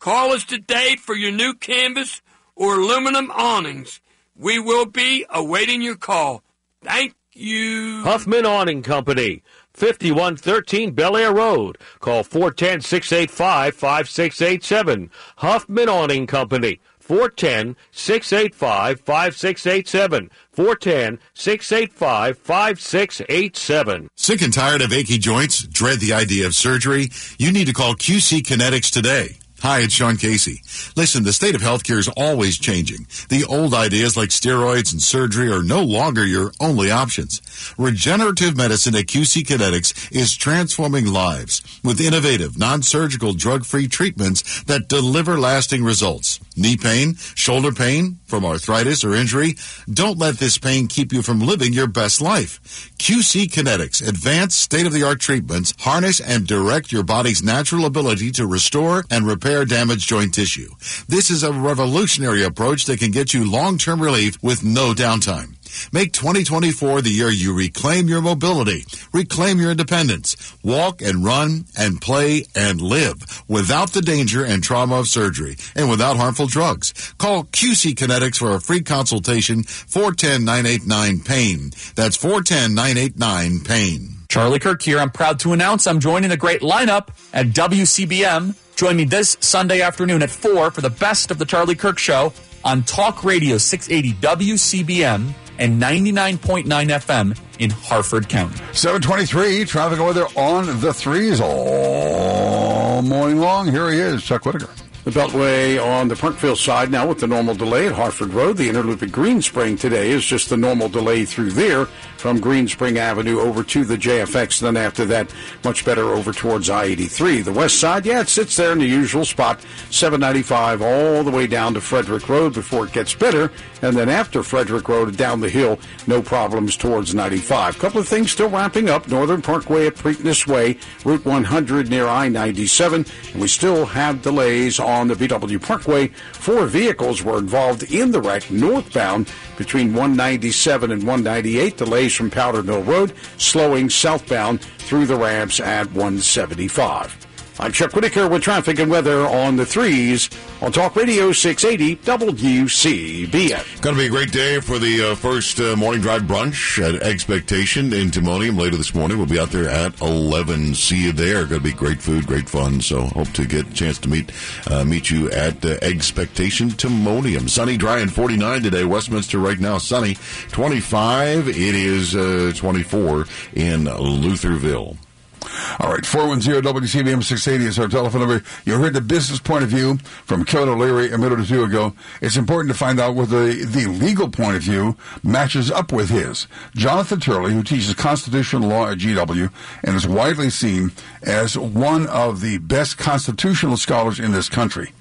Call us today for your new canvas or aluminum awnings. We will be awaiting your call. Thank you. Huffman Awning Company, 5113 Bel Air Road. Call 410 685 5687. Huffman Awning Company, 410 685 5687. 410 685 5687. Sick and tired of achy joints? Dread the idea of surgery? You need to call QC Kinetics today. Hi, it's Sean Casey. Listen, the state of healthcare is always changing. The old ideas like steroids and surgery are no longer your only options. Regenerative medicine at QC Kinetics is transforming lives with innovative, non-surgical, drug-free treatments that deliver lasting results. Knee pain, shoulder pain from arthritis or injury? Don't let this pain keep you from living your best life. QC Kinetics, advanced state-of-the-art treatments, harness and direct your body's natural ability to restore and repair damaged joint tissue. This is a revolutionary approach that can get you long-term relief with no downtime. Make 2024 the year you reclaim your mobility, reclaim your independence, walk and run and play and live without the danger and trauma of surgery and without harmful drugs. Call QC Kinetics for a free consultation 410-989-PAIN. That's 410-989-PAIN. Charlie Kirk here. I'm proud to announce I'm joining the great lineup at WCBM. Join me this Sunday afternoon at 4 for the best of the Charlie Kirk Show on Talk Radio 680 WCBM and 99.9 FM in Harford County. 723, traffic weather on the threes all morning long. Here he is, Chuck Whitaker. The Beltway on the Parkville side now with the normal delay at Harford Road. The Inner Loop at Greenspring today is just the normal delay through there from Greenspring Avenue over to the JFX. Then after that, much better over towards I-83. The west side, yeah, it sits there in the usual spot, 795 all the way down to Frederick Road before it gets better. And then after Frederick Road down the hill, no problems towards 95. Couple of things still wrapping up. Northern Parkway at Preakness Way, Route 100 near I-97. And we still have delays on the BW Parkway. Four vehicles were involved in the wreck northbound between 197 and 198. Delays from Powder Mill Road, slowing southbound through the ramps at 175. I'm Chuck Whitaker with traffic and weather on the threes on Talk Radio 680 WCBM. Going to be a great day for the uh, first uh, morning drive brunch at Expectation in Timonium later this morning. We'll be out there at 11. See you there. Going to be great food, great fun. So hope to get a chance to meet uh, meet you at uh, Expectation Timonium. Sunny, dry, and 49 today. Westminster right now sunny. 25. It is uh, 24 in Lutherville. All right, 410-WCBM 680 is our telephone number. You heard the business point of view from Kevin O'Leary a minute or two ago. It's important to find out whether the, the legal point of view matches up with his. Jonathan Turley, who teaches constitutional law at GW and is widely seen as one of the best constitutional scholars in this country,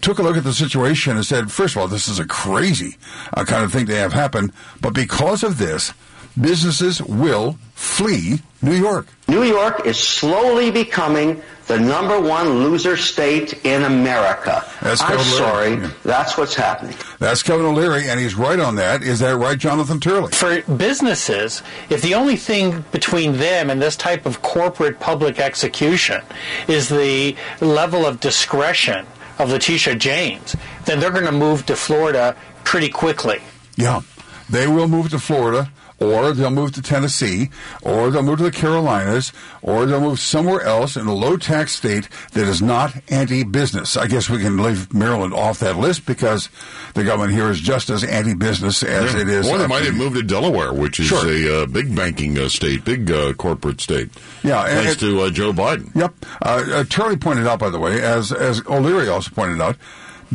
took a look at the situation and said, first of all, this is a crazy uh, kind of thing to have happen, but because of this, businesses will flee New York. New York is slowly becoming the number one loser state in America. That's I'm Kevin sorry, O'Leary. that's what's happening. That's Kevin O'Leary, and he's right on that. Is that right, Jonathan Turley? For businesses, if the only thing between them and this type of corporate public execution is the level of discretion of Letitia James, then they're going to move to Florida pretty quickly. Yeah. They will move to Florida, or they'll move to Tennessee, or they'll move to the Carolinas, or they'll move somewhere else in a low tax state that is not anti business. I guess we can leave Maryland off that list because the government here is just as anti business as Yeah. it is. Or they might have moved to Delaware, which is Sure. a uh, big banking uh, state, big uh, corporate state. Yeah, and thanks it- to uh, Joe Biden. Yep. Uh, uh, pointed out, by the way, as as O'Leary also pointed out,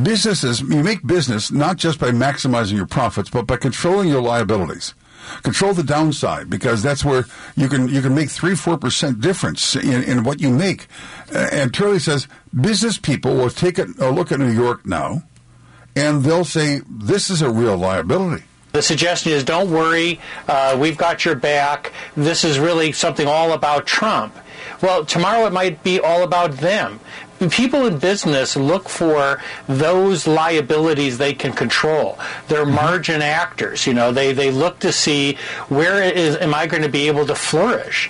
businesses you make business not just by maximizing your profits, but by controlling your liabilities. Control the downside because that's where you can you can make three four percent difference in, in what you make. Uh, and Turley says business people will take a, a look at New York now, and they'll say this is a real liability. The suggestion is don't worry, uh, we've got your back. This is really something all about Trump. Well, tomorrow it might be all about them. People in business look for those liabilities they can control. They're mm-hmm. margin actors. You know, they, they look to see where is am I going to be able to flourish.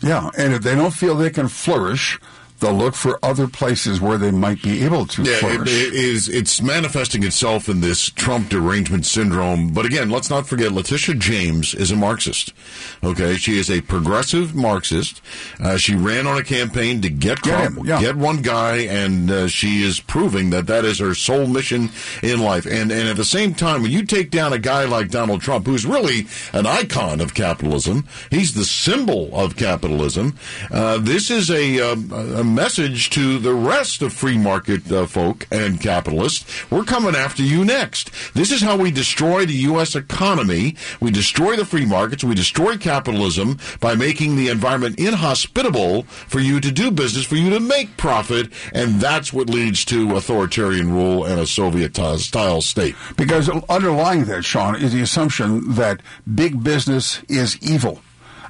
Yeah, and if they don't feel they can flourish, they'll look for other places where they might be able to Yeah, it, it is. It's manifesting itself in this Trump derangement syndrome. But again, let's not forget, Letitia James is a Marxist. Okay, she is a progressive Marxist. Uh, she ran on a campaign to get Get Trump, him, yeah. get one guy, and uh, she is proving that that is her sole mission in life. And and at the same time, when you take down a guy like Donald Trump, who's really an icon of capitalism, he's the symbol of capitalism. Uh, this is a, um, a message to the rest of free market uh, folk and capitalists. We're coming after you next. This is how we destroy the U.S. economy. We destroy the free markets. We destroy capitalism by making the environment inhospitable for you to do business, for you to make profit, and that's what leads to authoritarian rule and a Soviet-style state. Because underlying that, Sean, is the assumption that big business is evil.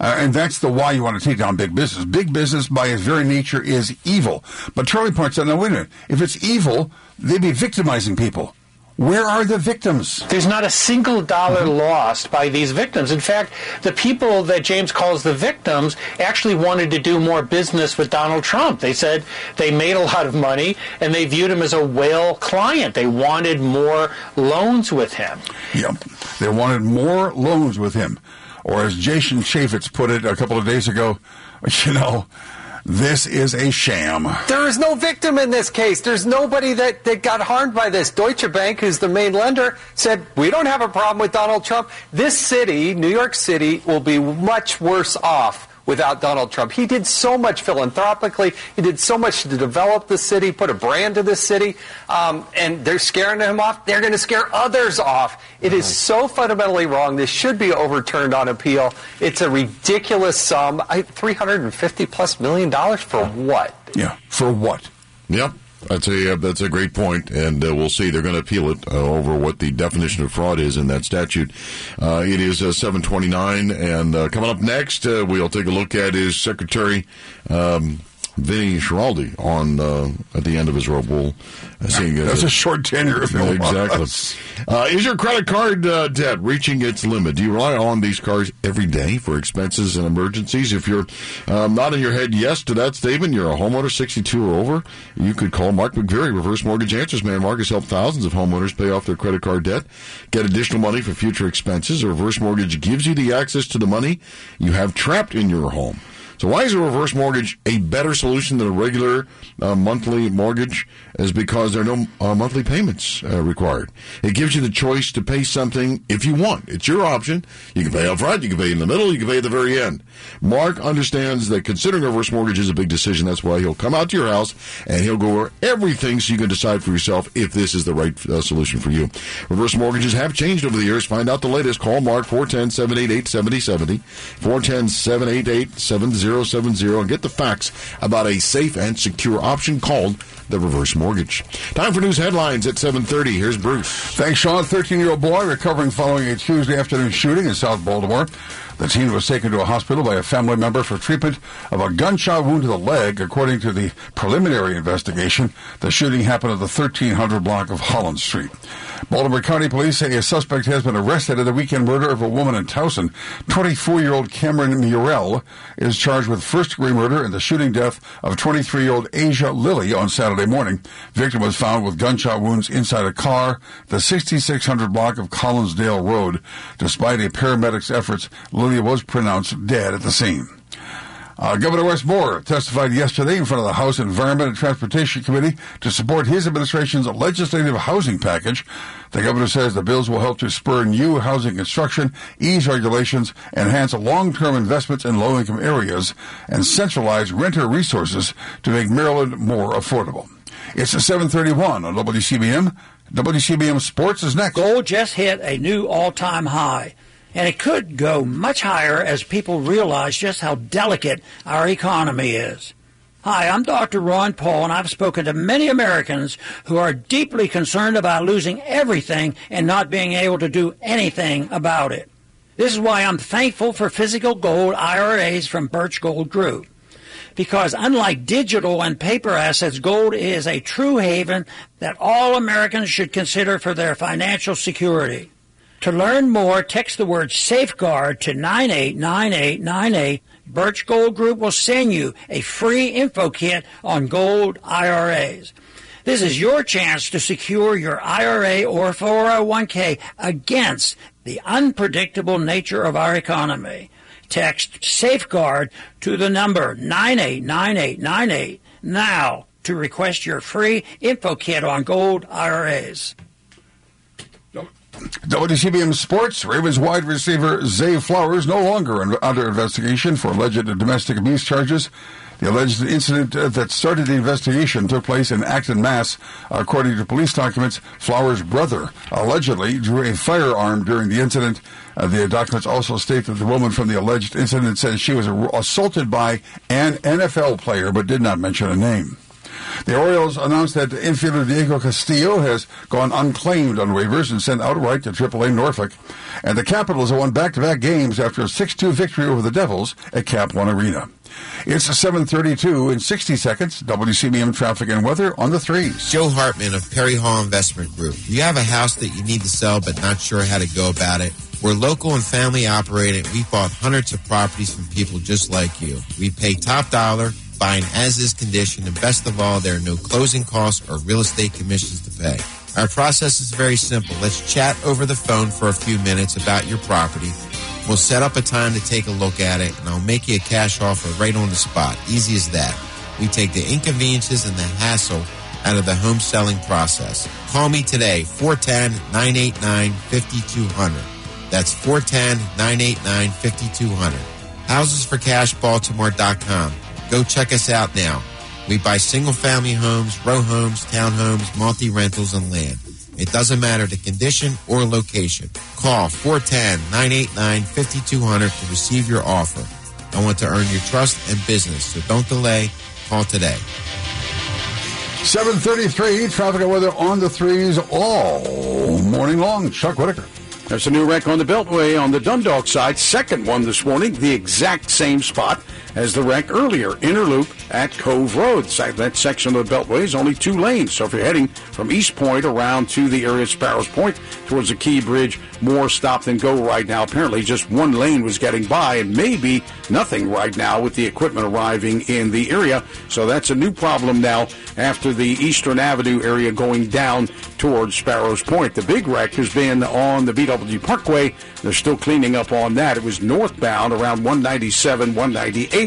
Uh, and that's the why you want to take down big business. Big business, by its very nature, is evil. But Charlie points out, now wait a minute. If it's evil, they'd be victimizing people. Where are the victims? There's not a single dollar lost by these victims. In fact, the people that James calls the victims actually wanted to do more business with Donald Trump. They said they made a lot of money and they viewed him as a whale client. They wanted more loans with him. Yep. They wanted more loans with him. Or as Jason Chaffetz put it a couple of days ago, you know, this is a sham. There is no victim in this case. There's nobody that, that got harmed by this. Deutsche Bank, who's the main lender, said, We don't have a problem with Donald Trump. This city, New York City, will be much worse off without Donald Trump. He did so much philanthropically. He did so much to develop the city, put a brand to the city, um, and they're scaring him off. They're going to scare others off. It is so fundamentally wrong. This should be overturned on appeal. It's a ridiculous sum. I, 350 plus million dollars for what? Yeah, for what? Yep. That's a uh, that's a great point, and uh, we'll see. They're going to appeal it uh, over what the definition of fraud is in that statute. Uh, it is uh, seven twenty nine, and uh, coming up next, uh, we'll take a look at his secretary. Um, Vinny Schiraldi on uh, at the end of his rope. We'll That's a short tenure if it exactly. Uh, is your credit card uh, debt reaching its limit? Do you rely on these cards every day for expenses and emergencies? If you're um, nodding your head yes to that statement, you're a homeowner 62 or over, you could call Mark McVeary, Reverse Mortgage Answers Man. Mark has helped thousands of homeowners pay off their credit card debt, get additional money for future expenses. A reverse mortgage gives you the access to the money you have trapped in your home. So why is a reverse mortgage a better solution than a regular uh, monthly mortgage? Is because there are no uh, monthly payments uh, required. It gives you the choice to pay something if you want. It's your option. You can pay up front, you can pay in the middle, you can pay at the very end. Mark understands that considering a reverse mortgage is a big decision. That's why he'll come out to your house and he'll go over everything so you can decide for yourself if this is the right uh, solution for you. Reverse mortgages have changed over the years. Find out the latest. Call Mark 410 788 7070. 410 788 7070 and get the facts about a safe and secure option called the reverse mortgage. Time for news headlines at 7:30. Here's Bruce. Thanks, Sean. 13-year-old boy recovering following a Tuesday afternoon shooting in South Baltimore. The teen was taken to a hospital by a family member for treatment of a gunshot wound to the leg. According to the preliminary investigation, the shooting happened at the 1300 block of Holland Street. Baltimore County Police say a suspect has been arrested in the weekend murder of a woman in Towson. 24-year-old Cameron Murrell is charged with first-degree murder in the shooting death of 23-year-old Asia Lilly on Saturday morning. Victim was found with gunshot wounds inside a car, the 6600 block of Collinsdale Road. Despite a paramedic's efforts, Lilly was pronounced dead at the scene. Uh, Governor Wes Moore testified yesterday in front of the House Environment and Transportation Committee to support his administration's legislative housing package. The governor says the bills will help to spur new housing construction, ease regulations, enhance long-term investments in low-income areas, and centralize renter resources to make Maryland more affordable. It's a 731 on WCBM. WCBM Sports is next. Gold just hit a new all-time high and it could go much higher as people realize just how delicate our economy is. Hi, I'm Dr. Ron Paul, and I've spoken to many Americans who are deeply concerned about losing everything and not being able to do anything about it. This is why I'm thankful for physical gold IRAs from Birch Gold Group. because unlike digital and paper assets, gold is a true haven that all Americans should consider for their financial security. To learn more, text the word safeguard to 989898. Birch Gold Group will send you a free info kit on gold IRAs. This is your chance to secure your IRA or 401k against the unpredictable nature of our economy. Text safeguard to the number 989898 now to request your free info kit on gold IRAs. WCBM Sports, Ravens wide receiver Zay Flowers no longer under investigation for alleged domestic abuse charges. The alleged incident uh, that started the investigation took place in Acton, Mass. According to police documents, Flowers' brother allegedly drew a firearm during the incident. Uh, the documents also state that the woman from the alleged incident says she was assaulted by an NFL player but did not mention a name. The Orioles announced that infielder Diego Castillo has gone unclaimed on waivers and sent outright to AAA Norfolk. And the Capitals have won back-to-back games after a 6-2 victory over the Devils at Cap One Arena. It's 7:32 in 60 seconds. WCBM traffic and weather on the threes. Joe Hartman of Perry Hall Investment Group. You have a house that you need to sell but not sure how to go about it? We're local and family operated. We bought hundreds of properties from people just like you. We pay top dollar buying as is condition, and best of all, there are no closing costs or real estate commissions to pay. Our process is very simple. Let's chat over the phone for a few minutes about your property. We'll set up a time to take a look at it, and I'll make you a cash offer right on the spot. Easy as that. We take the inconveniences and the hassle out of the home selling process. Call me today, 410 989 5200. That's 410 989 5200. HousesForCashBaltimore.com. Go check us out now. We buy single family homes, row homes, townhomes, multi rentals, and land. It doesn't matter the condition or location. Call 410 989 5200 to receive your offer. I want to earn your trust and business, so don't delay. Call today. 733, traffic and weather on the threes all morning long. Chuck Whitaker. There's a new wreck on the Beltway on the Dundalk side. Second one this morning, the exact same spot as the wreck earlier. Inner loop at Cove Road. That section of the Beltway is only two lanes. So if you're heading from East Point around to the area of Sparrows Point towards the Key Bridge, more stop than go right now. Apparently, just one lane was getting by, and maybe nothing right now with the equipment arriving in the area. So that's a new problem now after the Eastern Avenue area going down towards Sparrows Point. The big wreck has been on the BW Parkway. They're still cleaning up on that. It was northbound around 197, 198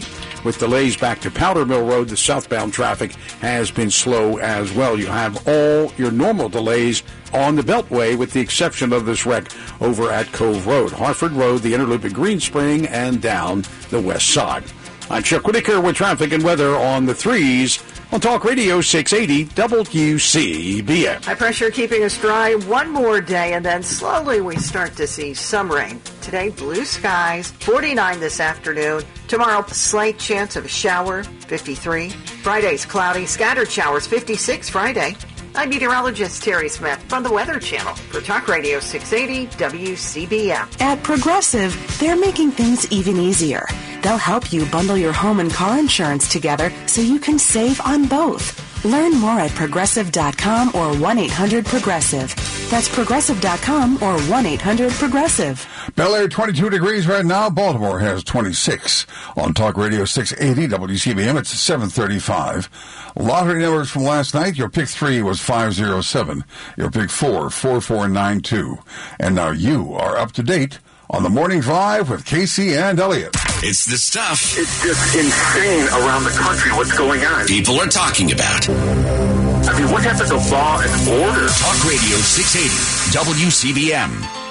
with delays back to Powder Mill Road. The southbound traffic has been slow as well. You have all your normal delays on the Beltway with the exception of this wreck over at Cove Road. Harford Road, the Inner Loop at Green Spring, and down the west side. I'm Chuck Whitaker with traffic and weather on the threes on Talk Radio 680 WCBM. High pressure keeping us dry one more day, and then slowly we start to see some rain. Today, blue skies, 49 this afternoon. Tomorrow, slight chance of a shower, 53. Friday's cloudy, scattered showers, 56 Friday. I'm meteorologist Terry Smith from the Weather Channel for Talk Radio 680 WCBM. At Progressive, they're making things even easier. They'll help you bundle your home and car insurance together so you can save on both. Learn more at progressive.com or 1 800 Progressive. That's progressive.com or 1 800 Progressive. Bel Air 22 degrees right now. Baltimore has 26. On Talk Radio 680 WCBM, it's 735. Lottery numbers from last night. Your pick three was 507. Your pick four, 4492. And now you are up to date on the morning drive with Casey and Elliott. It's the stuff. It's just insane around the country what's going on. People are talking about. I mean, what happened to law and order? Talk Radio 680 WCBM.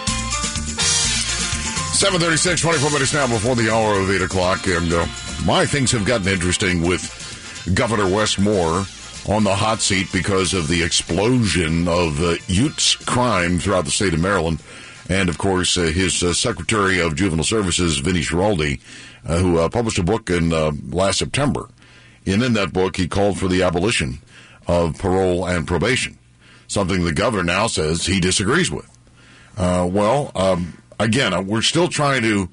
736, 24 minutes now before the hour of 8 o'clock. And uh, my things have gotten interesting with Governor Wes Moore on the hot seat because of the explosion of uh, Utes crime throughout the state of Maryland. And, of course, uh, his uh, Secretary of Juvenile Services, Vinnie Schiraldi, uh, who uh, published a book in uh, last September. And in that book, he called for the abolition of parole and probation, something the governor now says he disagrees with. well, um, again, we're still trying to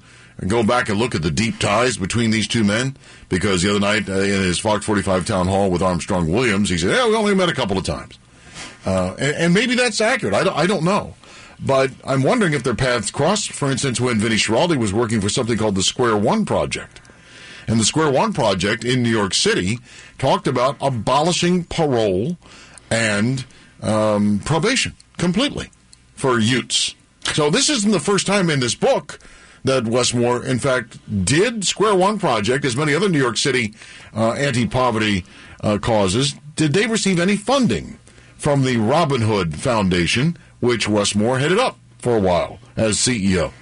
go back and look at the deep ties between these two men because the other night uh, in his Fox 45 town hall with Armstrong Williams, he said, "Yeah, we only met a couple of times," uh, and, and, maybe that's accurate. I don't, I don't know, but I'm wondering if their paths crossed. For instance, when Vinny Schiraldi was working for something called the Square One Project, and the Square One Project in New York City talked about abolishing parole and um, probation completely for Utes. So this isn't the first time in this book that Wes Moore, in fact, did Square One Project, as many other New York City uh, anti-poverty uh, causes. Did they receive any funding from the Robin Hood Foundation, which Wes Moore headed up for a while as CEO?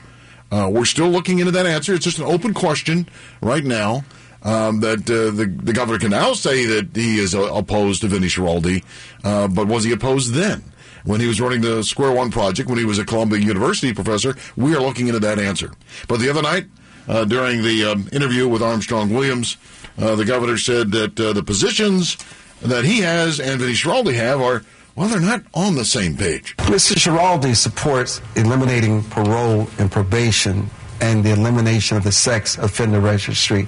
Uh, we're still looking into that answer. It's just an open question right now. Um, that uh, the the governor can now say that he is uh, opposed to Vinny Schiraldi, uh, but was he opposed then? When he was running the Square One project, when he was a Columbia University professor. We are looking into that answer. But the other night, uh, during the um, interview with Armstrong Williams, uh, the governor said that uh, the positions that he has and Vinny Schiraldi have are, well, they're not on the same page. Mr. Schiraldi supports eliminating parole and probation and the elimination of the sex offender registry.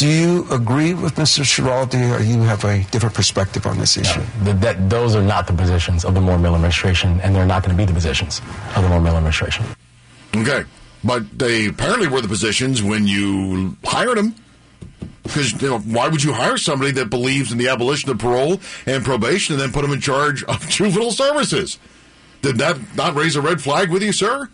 Do you agree with Mr. Schiraldi, or you have a different perspective on this issue? No, that, those are not the positions of the Moore Miller administration, and they're not going to be the positions of the Moore Miller administration. Okay, but they apparently were the positions when you hired them. Because you know, why would you hire somebody that believes in the abolition of parole and probation and then put them in charge of juvenile services? Did that not raise a red flag with you, sir?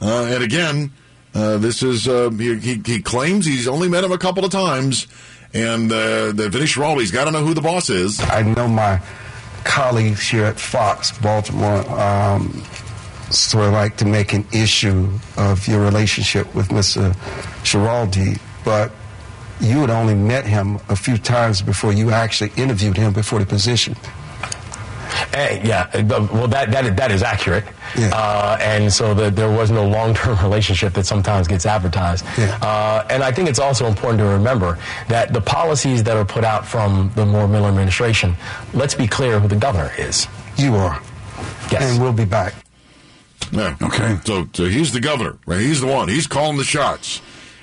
Uh, and again, uh, this is uh, he, he, claims he's only met him a couple of times, and uh, the Vinny Schiraldi's got to know who the boss is. I know my colleagues here at Fox Baltimore um, sort of like to make an issue of your relationship with Mr. Schiraldi, but you had only met him a few times before you actually interviewed him before the position. Hey, yeah, well, that that that is accurate, yeah. uh, and so the, there was no long-term relationship that sometimes gets advertised. Yeah. Uh, and I think it's also important to remember that the policies that are put out from the Moore Miller administration. Let's be clear who the governor is. You are. Yes, and we'll be back. Yeah. Okay. So, so he's the governor, right? He's the one. He's calling the shots,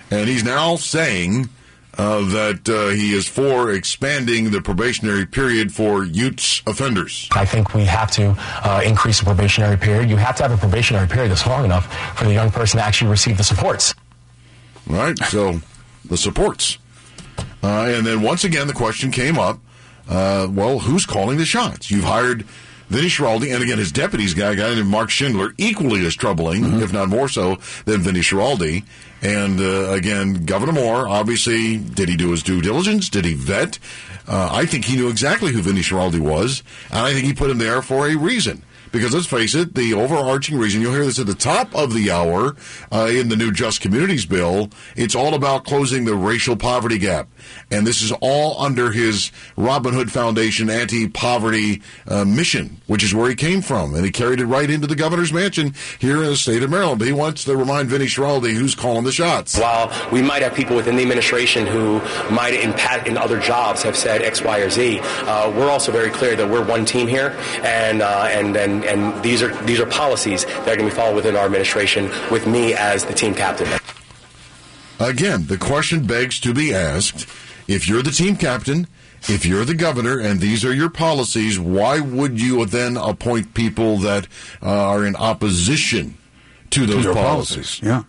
and he's now saying uh, that uh, he is for expanding the probationary period for Utes offenders. I think we have to uh, increase the probationary period. You have to have a probationary period that's long enough for the young person to actually receive the supports. Right. So the supports. Uh, and then once again, the question came up uh, well, who's calling the shots? You've hired Vinny Schiraldi, and again, his deputies guy, guy named Mark Schindler, equally as troubling, mm-hmm. if not more so, than Vinny Schiraldi. And uh, again, Governor Moore, obviously, did he do his due diligence? Did he vet? Uh, I think he knew exactly who Vinny Schiraldi was, and I think he put him there for a reason. Because let's face it, the overarching reason, you'll hear this at the top of the hour uh, in the new Just Communities bill, it's all about closing the racial poverty gap. And this is all under his Robin Hood Foundation anti poverty uh, mission, which is where he came from. And he carried it right into the governor's mansion here in the state of Maryland. But he wants to remind Vinny Schiraldi who's calling the shots. While we might have people within the administration who might, in, in other jobs, have said X, Y, or Z, uh, we're also very clear that we're one team here. And, uh, and, and and, these are these are policies that are going to be followed within our administration with me as the team captain. Again, the question begs to be asked: If you're the team captain, if you're the governor, and these are your policies, why would you then appoint people that uh, are in opposition to those to policies? policies? Yeah.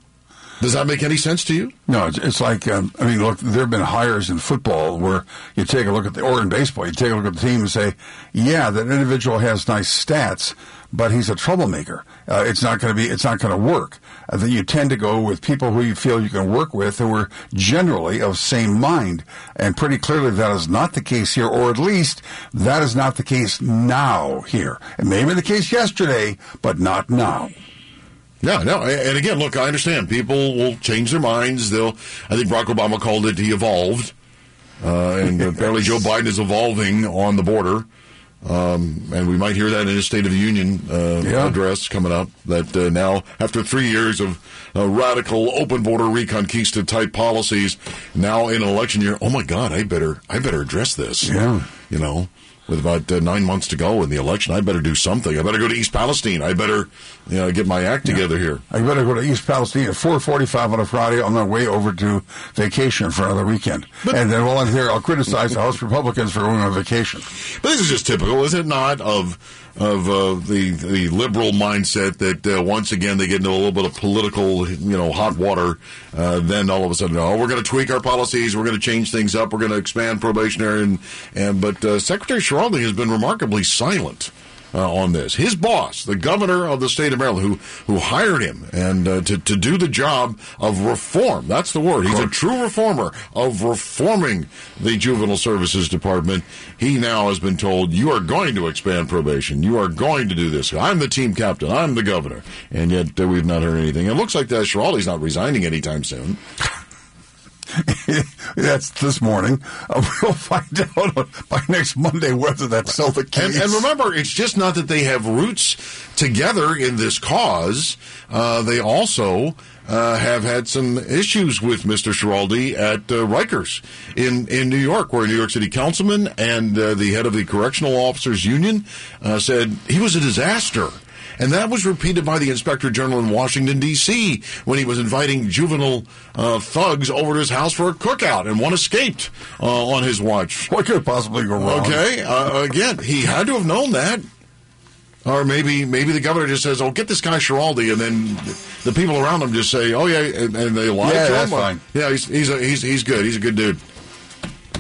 Does that make any sense to you? No, it's, it's like um, I mean, look, there have been hires in football where you take a look at the or in baseball, you take a look at the team and say, yeah, that individual has nice stats, but he's a troublemaker. Uh, it's not going to be, it's not going to work. Uh, then you tend to go with people who you feel you can work with who are generally of same mind, and pretty clearly that is not the case here, or at least that is not the case now here. It may been the case yesterday, but not now. Yeah, no, and again, look, I understand people will change their minds. They'll, I think Barack Obama called it he evolved, uh, and apparently Joe Biden is evolving on the border. Um, and we might hear that in his State of the Union uh, yeah. address coming up. That uh, now, after three years of uh, radical open border reconquista type policies, now in an election year, oh my God, I better, I better address this. Yeah, you know. With about uh, nine months to go in the election, I better do something. I better go to East Palestine. I better, you know, get my act together here. I better go to East Palestine at 4:45 on a Friday on my way over to vacation for another weekend. and then while I'm here, I'll criticize the House Republicans for going on vacation. But this is just typical, is it not, of of uh, the the liberal mindset that uh, once again they get into a little bit of political, you know, hot water. Uh, then all of a sudden, oh, we're going to tweak our policies, we're going to change things up, we're going to expand probationary, and and but uh, Secretary Schiraldi has been remarkably silent. Uh, on this, his boss, the governor of the state of Maryland, who who hired him and uh, to to do the job of reform. That's the word. He's a true reformer of reforming the juvenile services department. He now has been told, "You are going to expand probation. You are going to do this. I'm the team captain. I'm the governor." And yet uh, we've not heard anything. It looks like that Schiraldi's not resigning anytime soon. That's this morning. Uh, we'll find out by next Monday whether that's still the case. And, and remember, it's just not that they have roots together in this cause. Uh, they also uh, have had some issues with Mr. Schiraldi at uh, Rikers in, in New York, where a New York City councilman and uh, the head of the Correctional Officers Union uh, said he was a disaster. And that was repeated by the Inspector General in Washington, D.C., when he was inviting juvenile uh, thugs over to his house for a cookout, and one escaped uh, on his watch. What could possibly go wrong? Okay, uh, again, he had to have known that. Or maybe maybe the governor just says, "Oh, get this guy Schiraldi," and then the people around him just say, "Oh yeah," and, and they lie Yeah, to that's him. fine. Yeah, he's he's, a, he's he's good. He's a good dude.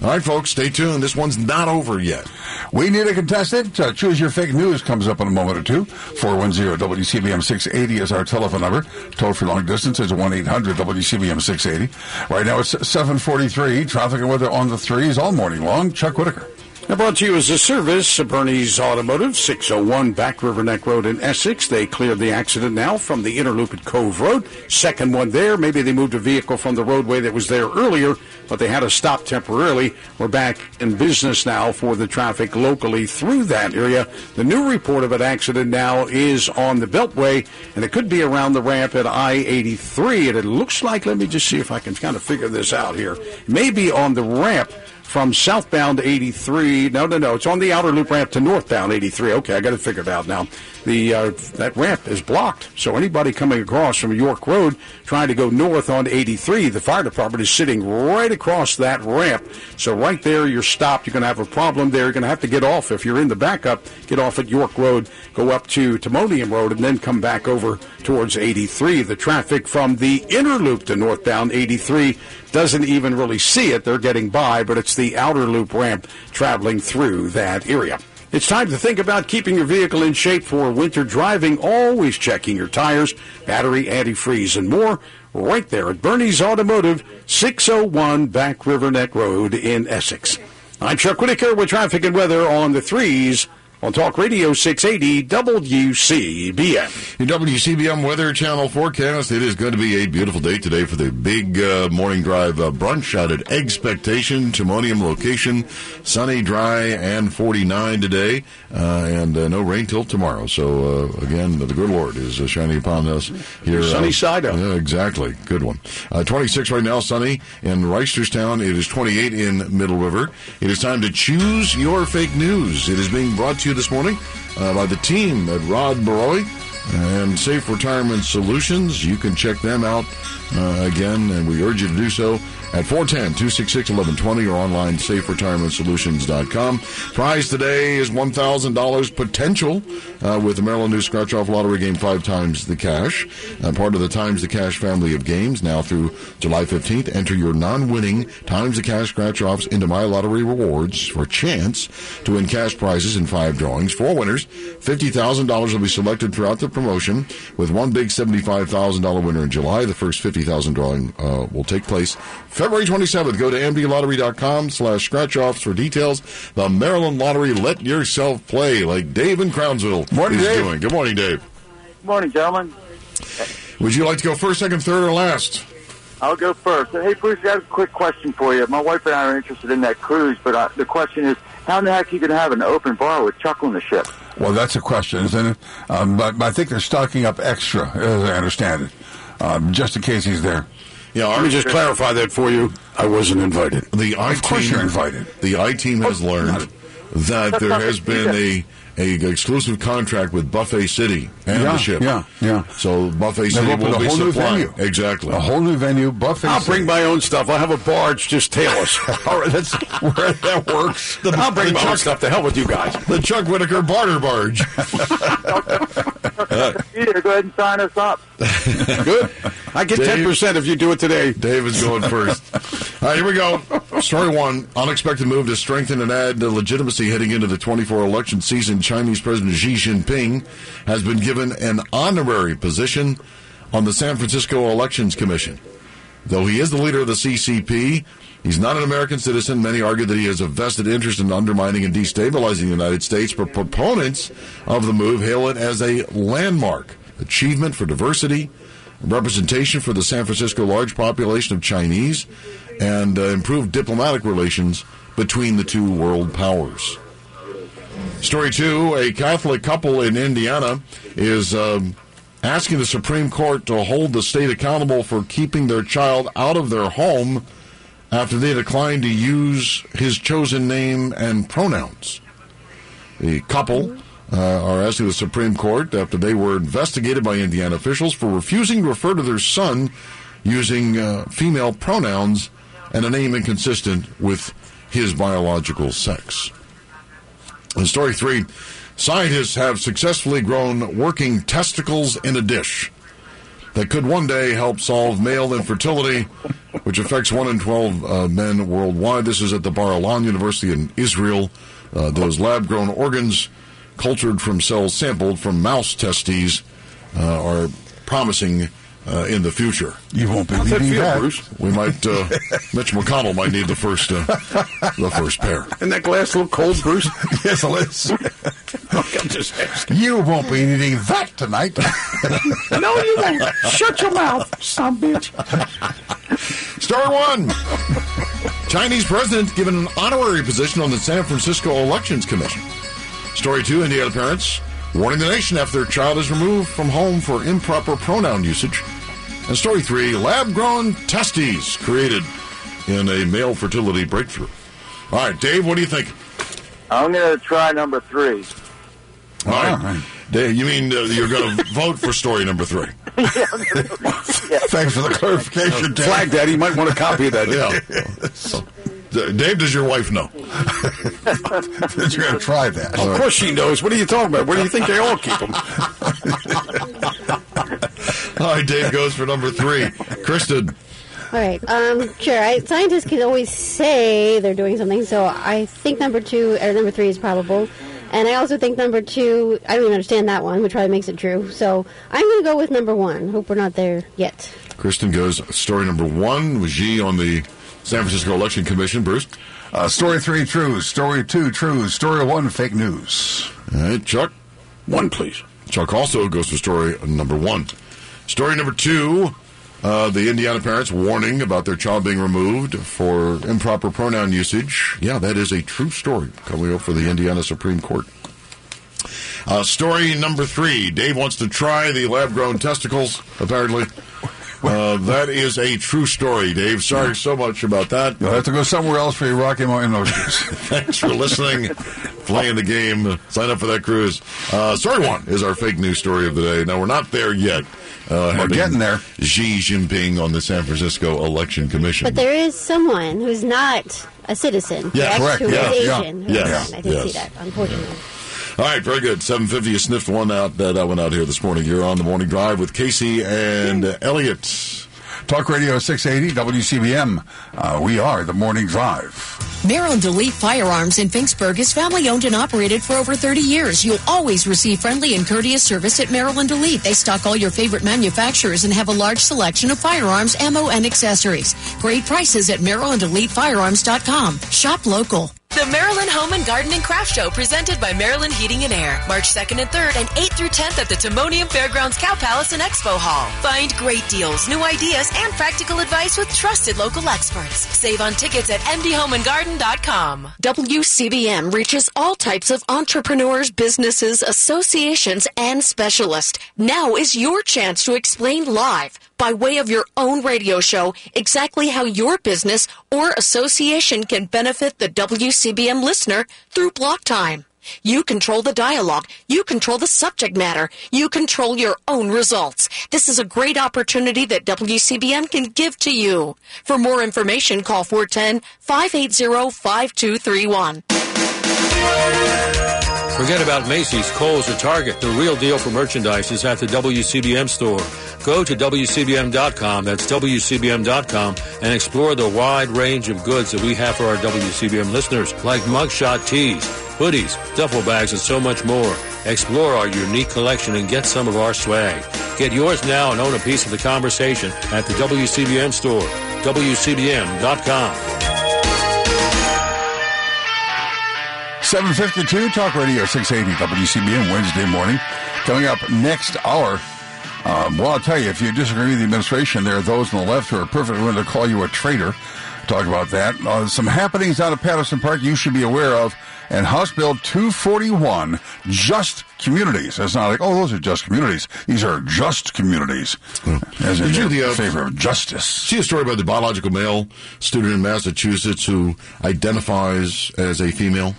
All right, folks, stay tuned. This one's not over yet. We need a contestant. Uh, choose your fake news comes up in a moment or two. 410 WCBM 680 is our telephone number. Toll free long distance is 1 800 WCBM 680. Right now it's 743. Traffic and weather on the threes all morning long. Chuck Whitaker. Now brought to you as a service Bernie's Automotive, 601 Back River Neck Road in Essex. They cleared the accident now from the inner loop at Cove Road. Second one there. Maybe they moved a vehicle from the roadway that was there earlier, but they had to stop temporarily. We're back in business now for the traffic locally through that area. The new report of an accident now is on the Beltway, and it could be around the ramp at I-83. And it looks like, let me just see if I can kind of figure this out here. Maybe on the ramp from southbound 83. No, no, no. It's on the outer loop ramp to northbound 83. Okay, I got it figured out now. The uh, that ramp is blocked, so anybody coming across from York Road trying to go north on 83, the fire department is sitting right across that ramp. So right there, you're stopped. You're going to have a problem there. You're going to have to get off if you're in the backup. Get off at York Road, go up to Timonium Road, and then come back over towards 83. The traffic from the inner loop to northbound 83 doesn't even really see it. They're getting by, but it's the outer loop ramp traveling through that area. It's time to think about keeping your vehicle in shape for winter driving, always checking your tires, battery, antifreeze, and more. Right there at Bernie's Automotive, 601 Back River Neck Road in Essex. I'm Chuck Whitaker with traffic and weather on the threes on Talk Radio 680 WCBM. Your WCBM Weather Channel forecast. It is going to be a beautiful day today for the big uh, morning drive uh, brunch out at Expectation, Timonium location. Sunny, dry, and 49 today, uh, and uh, no rain till tomorrow. So, uh, again, the good Lord is uh, shining upon us here. Sunny side up. Yeah, exactly. Good one. Uh, 26 right now, sunny in Reisterstown. It is 28 in Middle River. It is time to choose your fake news. It is being brought to you this morning uh, by the team at Rod Baroy and Safe Retirement Solutions. You can check them out uh, again, and we urge you to do so at 410-266-1120 or online saferetirementsolutions.com. Prize today is $1,000 potential uh, with the Maryland News Scratch Off Lottery game five times the cash. Uh, part of the Times the Cash family of games now through July 15th. Enter your non-winning Times the Cash Scratch Offs into My Lottery Rewards for a chance to win cash prizes in five drawings. Four winners, $50,000 will be selected throughout the promotion with one big $75,000 winner in July. The first 50000 drawing uh, will take place February 27th. Go to mdlottery.com slash scratch offs for details. The Maryland Lottery, let yourself play like Dave in Crownsville Morning, is Dave. doing. Good morning, Dave. Good morning, gentlemen. Would you like to go first, second, third, or last? I'll go first. Hey, Bruce, I have a quick question for you. My wife and I are interested in that cruise, but uh, the question is, how in the heck are you going to have an open bar with Chuck on the ship? Well, that's a question, isn't it? Um, but, but I think they're stocking up extra, as I understand it, um, just in case he's there. Yeah, Let me just clarify that for you. I wasn't invited. The I Of course team, you're invited. The I team has learned that there has been a a exclusive contract with Buffet City and Yeah, the ship. yeah, yeah. So Buffet City will a be whole new supplying venue. exactly A whole new venue, buffet. I'll bring my own stuff. I'll have a barge. Just tail us. All right, that's where that works. I'll bring the my own stuff. To hell with you guys. the Chuck Whitaker barter barge. Peter, go ahead and sign us up. Good. I get ten percent if you do it today. Dave is going first. All right, here we go. Story one: Unexpected move to strengthen and add the legitimacy heading into the 24 election season. Chinese President Xi Jinping has been given an honorary position on the San Francisco Elections Commission. Though he is the leader of the CCP, he's not an American citizen. Many argue that he has a vested interest in undermining and destabilizing the United States, but proponents of the move hail it as a landmark achievement for diversity, representation for the San Francisco large population of Chinese, and uh, improved diplomatic relations between the two world powers. Story two a Catholic couple in Indiana is um, asking the Supreme Court to hold the state accountable for keeping their child out of their home after they declined to use his chosen name and pronouns. The couple uh, are asking the Supreme Court after they were investigated by Indiana officials for refusing to refer to their son using uh, female pronouns and a name inconsistent with his biological sex. In story three, scientists have successfully grown working testicles in a dish that could one day help solve male infertility, which affects one in 12 uh, men worldwide. This is at the Bar Ilan University in Israel. Uh, those lab grown organs, cultured from cells sampled from mouse testes, uh, are promising uh, in the future. You won't How's that feel, that. Bruce? We might, uh, Mitch McConnell might need the first, uh, the first pair. Isn't that glass a little cold, Bruce? yes, it is. I'm just asking. You won't be eating that tonight. No, you won't. Shut your mouth, son bitch. Story one. Chinese president given an honorary position on the San Francisco Elections Commission. Story two. Indiana parents warning the nation after their child is removed from home for improper pronoun usage. And story three. Lab grown testes created in a male fertility breakthrough. All right, Dave, what do you think? I'm going to try number three. All right. Dave, you mean uh, you're going to vote for story number three? Yeah. Thanks for the clarification, Dave. Flag that. He might want a copy of that. Yeah. D- Dave, does your wife know? that you're going to try that. Of course she knows. What are you talking about? Where do you think they all keep them? All right, Dave goes for number three. Kristen. All right. Um, sure. I, scientists can always say they're doing something, so I think number two or number three is probable. And I also think number two, I don't even understand that one, which probably makes it true. So I'm going to go with number one. Hope we're not there yet. Kristen goes story number one was Xi on the San Francisco Election Commission. Bruce. Uh, story three, true. Story two, true. Story one, fake news. All right, Chuck. One, please. Chuck also goes for story number one. Story number two. Uh, the Indiana parents warning about their child being removed for improper pronoun usage. Yeah, that is a true story coming up for the Indiana Supreme Court. Uh, story number three. Dave wants to try the lab grown testicles, apparently. Uh, that is a true story, Dave. Sorry so much about that. You'll have to go somewhere else for your Rocky Mountain Oceans. Thanks for listening, playing the game. Sign up for that cruise. Uh, story one is our fake news story of the day. Now, we're not there yet. Uh, having getting there. Xi Jinping on the San Francisco Election Commission. But there is someone who's not a citizen, Yeah, correct. Who is Yeah, yeah, Asian. who yes, I did yes. see that, unfortunately. All right, very good. 750, you sniffed one out that uh, went out here this morning. You're on the morning drive with Casey and uh, Elliot. Talk Radio 680 WCBM. Uh, we are the Morning Drive. Maryland Elite Firearms in Finksburg is family owned and operated for over 30 years. You'll always receive friendly and courteous service at Maryland Elite. They stock all your favorite manufacturers and have a large selection of firearms, ammo, and accessories. Great prices at MarylandEliteFirearms.com. Shop local. The Maryland Home and Garden and Craft Show presented by Maryland Heating and Air. March 2nd and 3rd and 8th through 10th at the Timonium Fairgrounds Cow Palace and Expo Hall. Find great deals, new ideas, and practical advice with trusted local experts. Save on tickets at mdhomeandgarden.com. WCBM reaches all types of entrepreneurs, businesses, associations, and specialists. Now is your chance to explain live. By way of your own radio show exactly how your business or association can benefit the WCBM listener through block time. You control the dialogue. You control the subject matter. You control your own results. This is a great opportunity that WCBM can give to you. For more information, call 410-580-5231. Forget about Macy's, Kohl's, or Target. The real deal for merchandise is at the WCBM store. Go to WCBM.com, that's WCBM.com, and explore the wide range of goods that we have for our WCBM listeners, like mugshot tees, hoodies, duffel bags, and so much more. Explore our unique collection and get some of our swag. Get yours now and own a piece of the conversation at the WCBM store, WCBM.com. 752 Talk Radio 680 WCBM Wednesday morning. Coming up next hour. Um, well, I'll tell you, if you disagree with the administration, there are those on the left who are perfectly willing to call you a traitor. Talk about that. Uh, some happenings out of Patterson Park you should be aware of. And House Bill 241, just communities. It's not like, oh, those are just communities. These are just communities. As in Did you the, uh, favor of justice. See a story about the biological male student in Massachusetts who identifies as a female?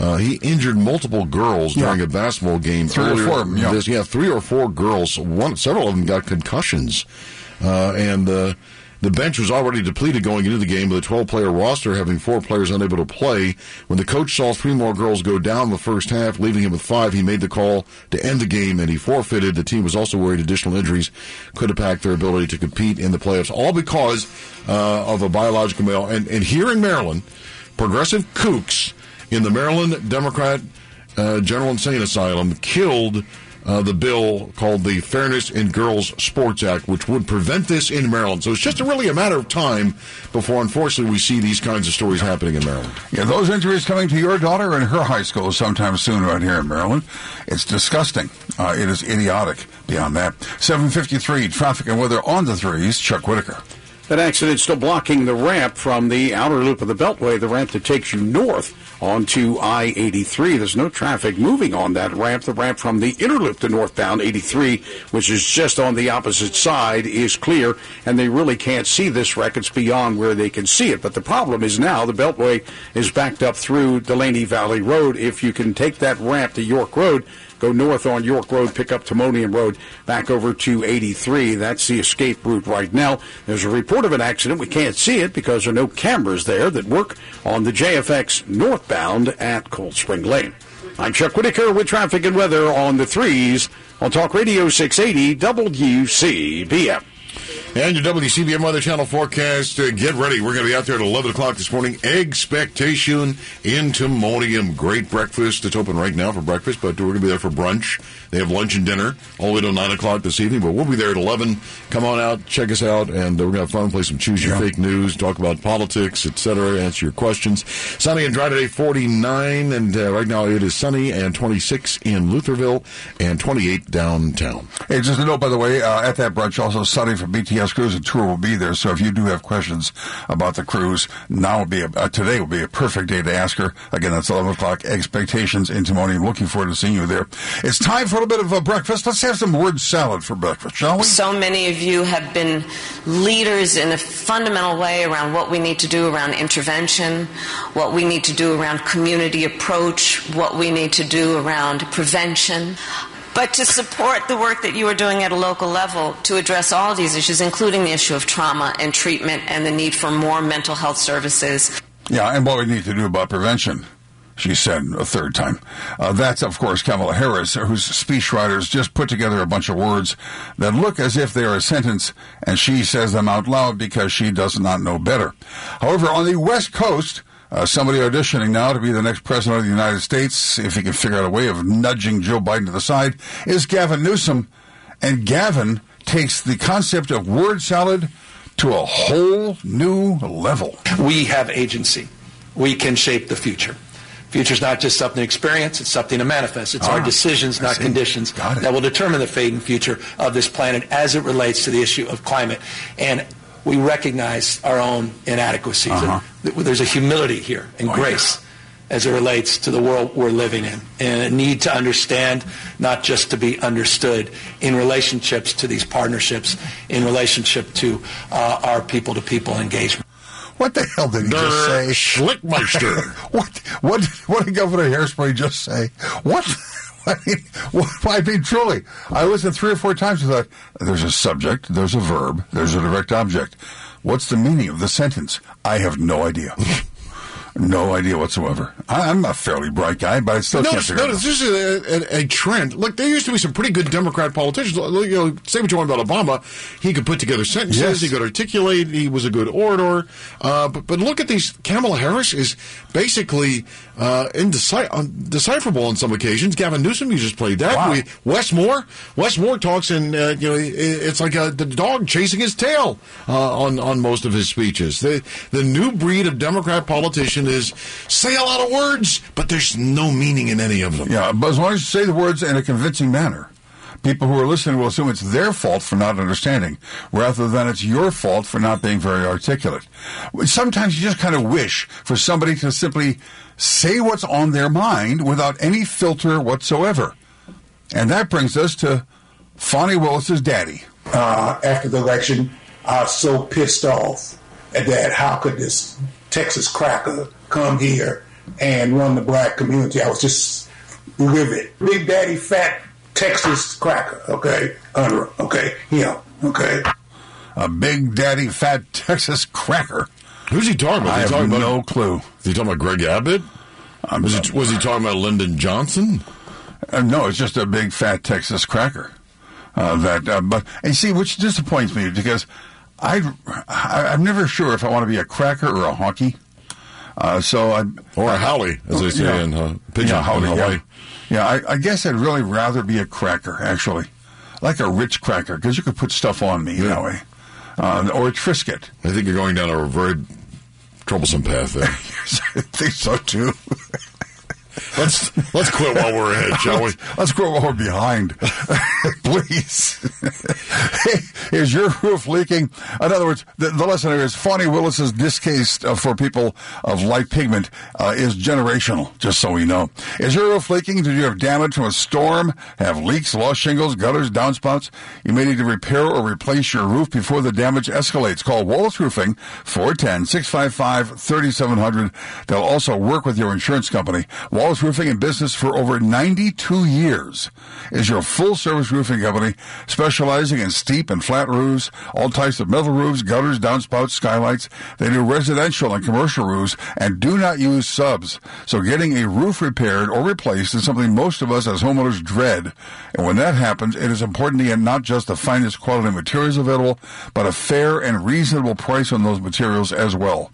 Uh, he injured multiple girls Yeah. during a basketball game. Three or four yeah. this- yeah, three or four girls. One, several of them got concussions, uh, and uh, the bench was already depleted going into the game with a 12-player roster having four players unable to play. When the coach saw three more girls go down in the first half, leaving him with five, he made the call to end the game, and he forfeited. The team was also worried additional injuries could impact their ability to compete in the playoffs, all because uh, of a biological male. And, and here in Maryland, progressive kooks in the Maryland Democrat uh, General Insane Asylum killed uh, the bill called the Fairness in Girls Sports Act, which would prevent this in Maryland. So it's just really a matter of time before, unfortunately, we see these kinds of stories happening in Maryland. Yeah, those injuries coming to your daughter in her high school sometime soon right here in Maryland. It's disgusting. Uh, it is idiotic beyond that. 753, traffic and weather on the threes. Chuck Whitaker. That accident still blocking the ramp from the outer loop of the Beltway, the ramp that takes you north onto I-83. There's no traffic moving on that ramp. The ramp from the inner loop to northbound 83, which is just on the opposite side, is clear, and they really can't see this wreck. It's beyond where they can see it. But the problem is now the Beltway is backed up through Dulaney Valley Road. If you can take that ramp to York Road, go north on York Road, pick up Timonium Road, back over to 83. That's the escape route right now. There's a report of an accident. We can't see it because there are no cameras there that work on the JFX northbound at Cold Spring Lane. I'm Chuck Whitaker with traffic and weather on the threes on Talk Radio 680 WCBM. And your WCBM Weather Channel forecast. Uh, get ready. We're going to be out there at 11 o'clock this morning. Expectation in Timonium. Great breakfast. It's open right now for breakfast, but we're going to be there for brunch. They have lunch and dinner all the way till 9 o'clock this evening, but we'll be there at 11. Come on out, check us out, and uh, we're going to have fun, play some Choose Your Fake News, talk about politics, etc., answer your questions. Sunny and dry today, 49, and uh, right now it is sunny and 26 in Lutherville and 28 downtown. Hey, just a note, by the way, uh, at that brunch, also Sunny from BTS Cruise and Tour will be there. So if you do have questions about the cruise, now will be a, uh, today will be a perfect day to ask her. Again, that's 11 o'clock. Expectations in Timonium. Looking forward to seeing you there. It's time for little bit of a breakfast. Let's have some word salad for breakfast, shall we? So many of you have been leaders in a fundamental way around what we need to do around intervention, what we need to do around community approach, what we need to do around prevention. But to support the work that you are doing at a local level to address all these issues, including the issue of trauma and treatment and the need for more mental health services. Yeah, and what we need to do about prevention. She said a third time. Uh, that's, of course, Kamala Harris, whose speechwriters just put together a bunch of words that look as if they are a sentence, and she says them out loud because she does not know better. However, on the West Coast, uh, somebody auditioning now to be the next president of the United States, if he can figure out a way of nudging Joe Biden to the side, is Gavin Newsom. And Gavin takes the concept of word salad to a whole new level. We have agency. We can shape the future. Future's not just something to experience, it's something to manifest. It's Ah, our decisions, not conditions, that will determine the fate and future of this planet as it relates to the issue of climate. And we recognize our own inadequacies. Uh-huh. There's a humility here and Oh, grace as it relates to the world we're living in and a need to understand, not just to be understood, in relationships to these partnerships, in relationship to uh, our people to people engagement. What the hell did he just say? Schlickmeister. what, what, what did Governor Hairspray just say? What? I mean, I mean, truly, I listened three or four times and thought, there's a subject, there's a verb, there's a direct object. What's the meaning of the sentence? I have no idea. No idea whatsoever. I, am a fairly bright guy, but I still no, can't figure no, it out. This is a, a, a, trend. Look, there used to be some pretty good Democrat politicians. You know, say what you want about Obama, he could put together sentences, Yes. he could articulate, he was a good orator. Uh, but, but look at these. Kamala Harris is basically uh, indeci- on some occasions. Gavin Newsom, you just played that. Wow. We, Wes Moore, Wes Moore talks, and uh, you know, it, it's like a, the dog chasing his tail uh, on on most of his speeches. The the new breed of Democrat politician is say a lot of words, but there's no meaning in any of them. Yeah, but as long as you say the words in a convincing manner, people who are listening will assume it's their fault for not understanding, rather than it's your fault for not being very articulate. Sometimes you just kind of wish for somebody to simply say what's on their mind without any filter whatsoever. And that brings us to Fani Willis's daddy. uh, after the election, I was so pissed off at that. How could this Texas cracker come here and run the black community? I was just livid. Big Daddy Fat Texas cracker, okay? Under, okay? Him, okay? A big daddy fat Texas cracker. Who's he talking about? I Is he have talking about- no clue. Is he talking about Greg Abbott? was, he, was he talking about Lyndon Johnson? Uh, no, it's just a big fat Texas cracker. Uh, that, uh, but and see, which disappoints me because I, I I'm never sure if I want to be a cracker or a honky. Uh, so I Or a haole, as they say Yeah. in uh, Pidgin yeah, howdy, in Hawaii. Yeah, yeah I, I guess I'd really rather be a cracker actually, like a rich cracker because you could put stuff on me that way, uh, or a Triscuit. I think you're going down a very troublesome path there. I think so too. let's let's quit while we're ahead, shall we? Let's quit while we're behind, please. hey, is your roof leaking? In other words, the, the lesson here is Fani Willis's distaste uh, for people of light pigment uh, is generational. Just so we know, is your roof leaking? Did you have damage from a storm? Have leaks, lost shingles, gutters, downspouts? You may need to repair or replace your roof before the damage escalates. Call Wallace Roofing 410-655-3700. They'll also work with your insurance company. Wallace Roofing in business for over 92 years is your full service roofing company specializing in steep and flat roofs, all types of metal roofs, gutters, downspouts, skylights. They do residential and commercial roofs and do not use subs. So getting a roof repaired or replaced is something most of us as homeowners dread. And when that happens, it is important to get not just the finest quality materials available, but a fair and reasonable price on those materials as well.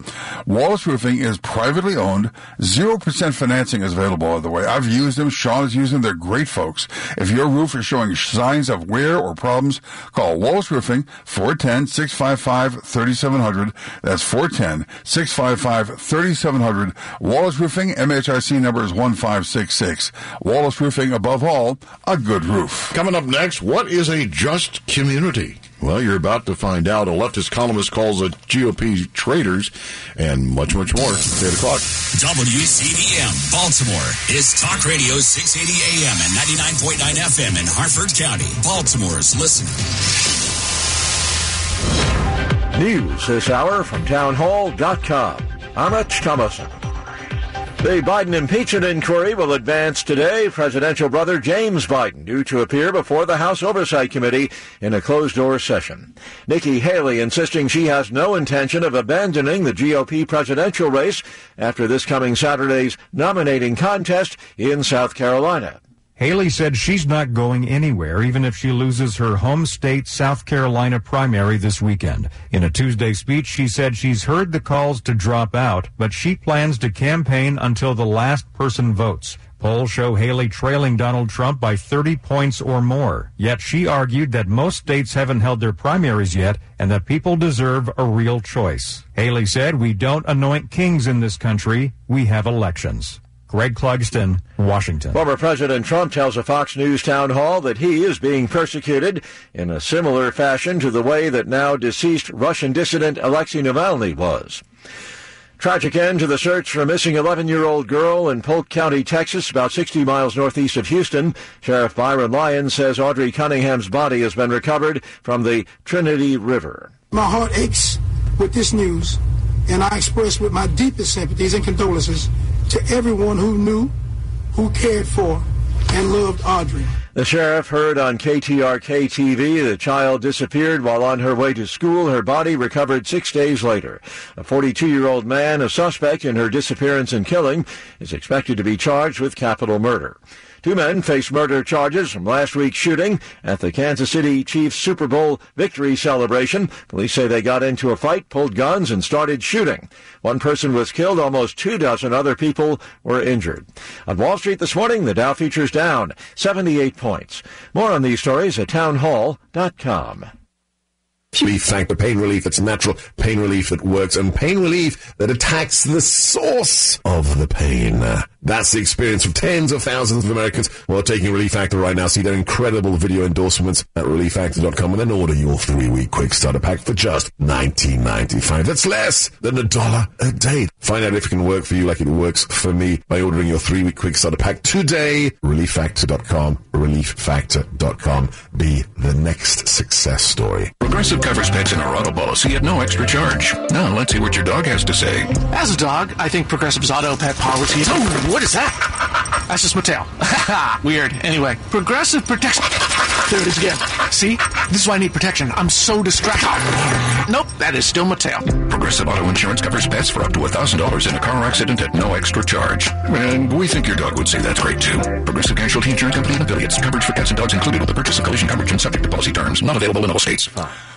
Wallace Roofing is privately owned. 0% financing is available, by the way. I've used them. Sean has used them. They're great folks. If your roof is showing signs of wear or problems, call Wallace Roofing 410-655-3700. That's 410-655-3700. Wallace Roofing, MHIC number is 1566. Wallace Roofing, above all, a good roof. Coming up next, what is a just community? Well, you're about to find out. A leftist columnist calls the GOP traitors, and much, much more. It's 8 o'clock. WCBM Baltimore is Talk Radio 680 AM and 99.9 FM in Harford County. Baltimore's listener. News this hour from townhall.com. I'm Rich Thomaston. The Biden impeachment inquiry will advance today. Presidential brother James Biden due to appear before the House Oversight Committee in a closed-door session. Nikki Haley insisting she has no intention of abandoning the GOP presidential race after this coming Saturday's nominating contest in South Carolina. Haley said she's not going anywhere even if she loses her home state South Carolina primary this weekend. In a Tuesday speech, she said she's heard the calls to drop out, but she plans to campaign until the last person votes. Polls show Haley trailing Donald Trump by 30 points or more. Yet she argued that most states haven't held their primaries yet and that people deserve a real choice. Haley said, we don't anoint kings in this country. We have elections. Greg Clugston, Washington. Former President Trump tells a Fox News town hall that he is being persecuted in a similar fashion to the way that now deceased Russian dissident Alexei Navalny was. Tragic end to the search for a missing 11-year-old girl in Polk County, Texas, about 60 miles northeast of Houston. Sheriff Byron Lyons says Audrey Cunningham's body has been recovered from the Trinity River. My heart aches with this news, and I express with my deepest sympathies and condolences to everyone who knew, who cared for, and loved Audrey. The sheriff heard on KTRK TV the child disappeared while on her way to school. Her body recovered six days later. A 42-year-old man, a suspect in her disappearance and killing, is expected to be charged with capital murder. Two men face murder charges from last week's shooting at the Kansas City Chiefs Super Bowl victory celebration. Police say they got into a fight, pulled guns, and started shooting. One person was killed, almost two dozen other people were injured. On Wall Street this morning, the Dow futures down 78 points. More on these stories at townhall.com. Relief Factor pain relief that's natural, pain relief that works, and pain relief that attacks the source of the pain. That's the experience of tens of thousands of Americans who are taking Relief Factor right now. See their incredible video endorsements at relieffactor.com and then order your three-week quick starter pack for just $19.95. That's less than a dollar a day. Find out if it can work for you like it works for me by ordering your three-week quick starter pack today. Relieffactor.com, relieffactor.com. Be the next success story. Progressive covers pets in our auto policy at no extra charge. Now let's see what your dog has to say. As a dog, I think Progressive's auto pet policies. Oh, what is that? That's just Mattel. Weird. Anyway, Progressive protection. There it is again. See? This is why I need protection. I'm so distracted. Nope, that is still Mattel. Progressive Auto Insurance covers pets for up to $1,000 in a car accident at no extra charge. And we think your dog would say that's great too. Progressive Casualty Insurance Company and affiliates. Coverage for cats and dogs included with the purchase of collision coverage and subject to policy terms. Not available in all states.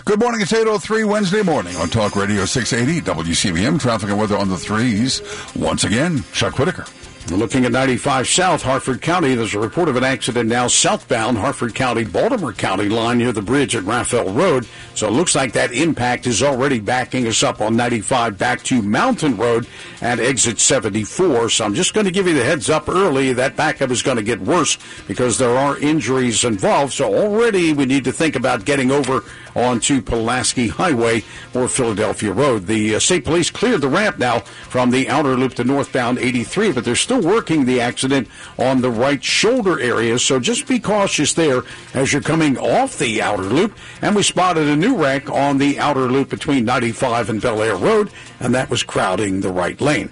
Good morning. It's 8.03 Wednesday morning on Talk Radio 680 WCBM. Traffic and weather on the threes. Once again, Chuck Whitaker. Looking at 95 South Harford County, there's a report of an accident now southbound Harford County, Baltimore County line near the bridge at Raphael Road. So it looks like that impact is already backing us up on 95 back to Mountain Road at exit 74. So I'm just going to give you the heads up early. That backup is going to get worse because there are injuries involved. So already we need to think about getting over onto Pulaski Highway or Philadelphia Road. The uh, state police cleared the ramp now from the outer loop to northbound 83, but they're still working the accident on the right shoulder area. So just be cautious there as you're coming off the outer loop. And we spotted a new wreck on the outer loop between 95 and Bel Air Road, and that was crowding the right lane.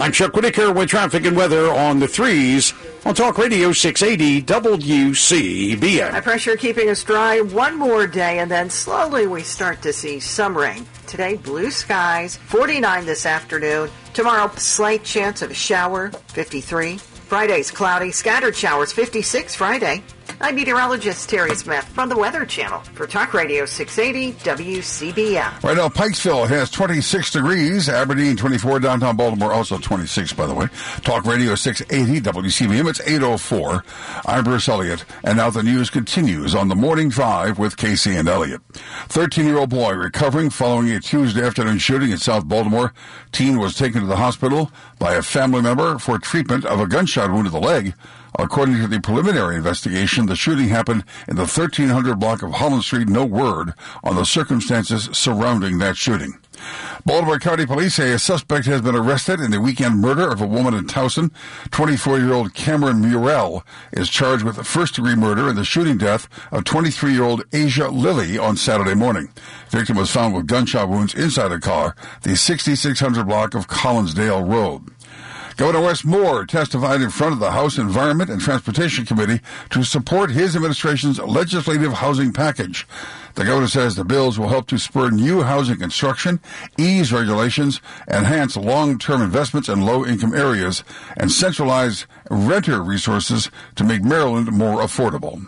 I'm Chuck Whitaker with traffic and weather on the threes on Talk Radio 680 WCBM. High pressure keeping us dry one more day, and then slowly we start to see some rain. Today, blue skies, 49 this afternoon. Tomorrow, slight chance of a shower, 53. Friday's cloudy, scattered showers, 56 Friday. I'm meteorologist Terry Smith from the Weather Channel for Talk Radio 680 WCBM. Right now, Pikesville has 26 degrees. Aberdeen 24. Downtown Baltimore also 26, by the way. Talk Radio 680 WCBM. It's 804. I'm Bruce Elliott. And now the news continues on the morning drive with Casey and Elliott. 13 year old boy recovering following a Tuesday afternoon shooting in South Baltimore. Teen was taken to the hospital by a family member for treatment of a gunshot wound to the leg. According to the preliminary investigation, the shooting happened in the 1300 block of Holland Street. No word on the circumstances surrounding that shooting. Baltimore County Police say a suspect has been arrested in the weekend murder of a woman in Towson. 24-year-old Cameron Murrell is charged with first-degree murder in the shooting death of 23-year-old Asia Lilly on Saturday morning. Victim was found with gunshot wounds inside a car, the 6600 block of Collinsdale Road. Governor Wes Moore testified in front of the House Environment and Transportation Committee to support his administration's legislative housing package. The governor says the bills will help to spur new housing construction, ease regulations, enhance long-term investments in low-income areas, and centralize renter resources to make Maryland more affordable.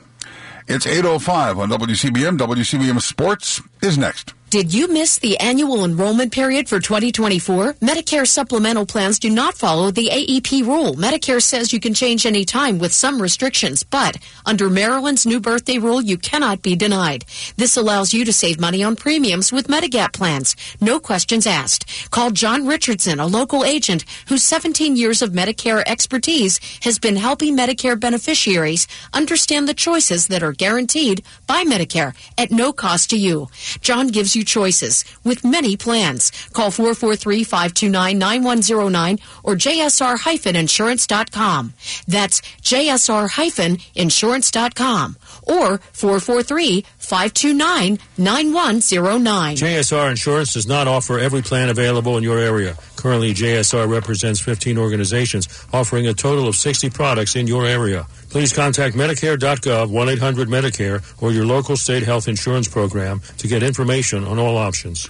It's 8.05 on WCBM. WCBM Sports is next. Did you miss the annual enrollment period for 2024? Medicare supplemental plans do not follow the AEP rule. Medicare says you can change any time with some restrictions, but under Maryland's new birthday rule, you cannot be denied. This allows you to save money on premiums with Medigap plans. No questions asked. Call John Richardson, a local agent whose 17 years of Medicare expertise has been helping Medicare beneficiaries understand the choices that are guaranteed by Medicare at no cost to you. John gives you you choices with many plans. Call 443-529-9109 or jsr-insurance.com. That's jsr-insurance.com or 443-529-9109. JSR Insurance does not offer every plan available in your area. Currently, JSR represents 15 organizations offering a total of 60 products in your area. Please contact Medicare.gov 1-800-MEDICARE or your local state health insurance program to get information on all options.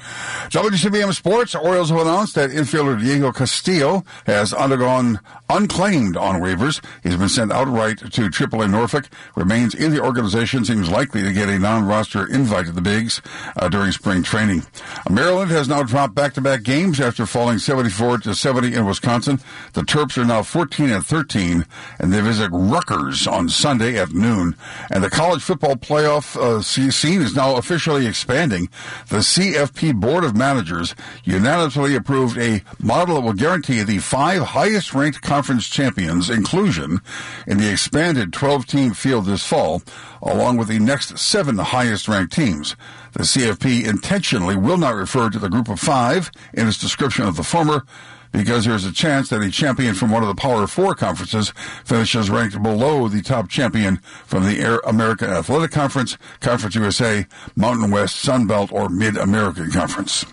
WCBM Sports, Orioles have announced that infielder Diego Castillo has undergone unclaimed on waivers. He's been sent outright to AAA Norfolk, remains in the organization, seems likely to get a non-roster invite to the Bigs uh, during spring training. Maryland has now dropped back-to-back games after falling 74 to 70 in Wisconsin. The Terps are now 14 and 13, and they visit Rutgers on Sunday at noon. And the college football playoff uh, scene is now officially expanding. The CFP Board of Managers unanimously approved a model that will guarantee the five highest ranked conference champions inclusion in the expanded 12 team field this fall, along with the next seven highest ranked teams. The CFP intentionally will not refer to the group of five in its description of the former because there's a chance that a champion from one of the Power Four conferences finishes ranked below the top champion from the Air American Athletic Conference, Conference USA, Mountain West, Sun Belt, or Mid American Conference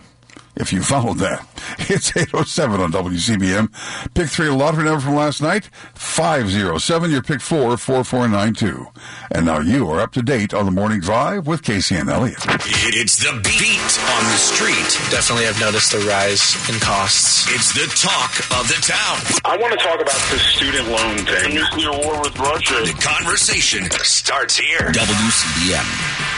if you followed that. It's 807 on WCBM. Pick three lottery number from last night, 507. Your pick four, 4492. And now you are up to date on the morning drive with Casey and Elliott. It's the beat on the street. Definitely have noticed a rise in costs. It's the talk of the town. I want to talk about the student loan thing. The nuclear war with Russia. The conversation starts here. WCBM.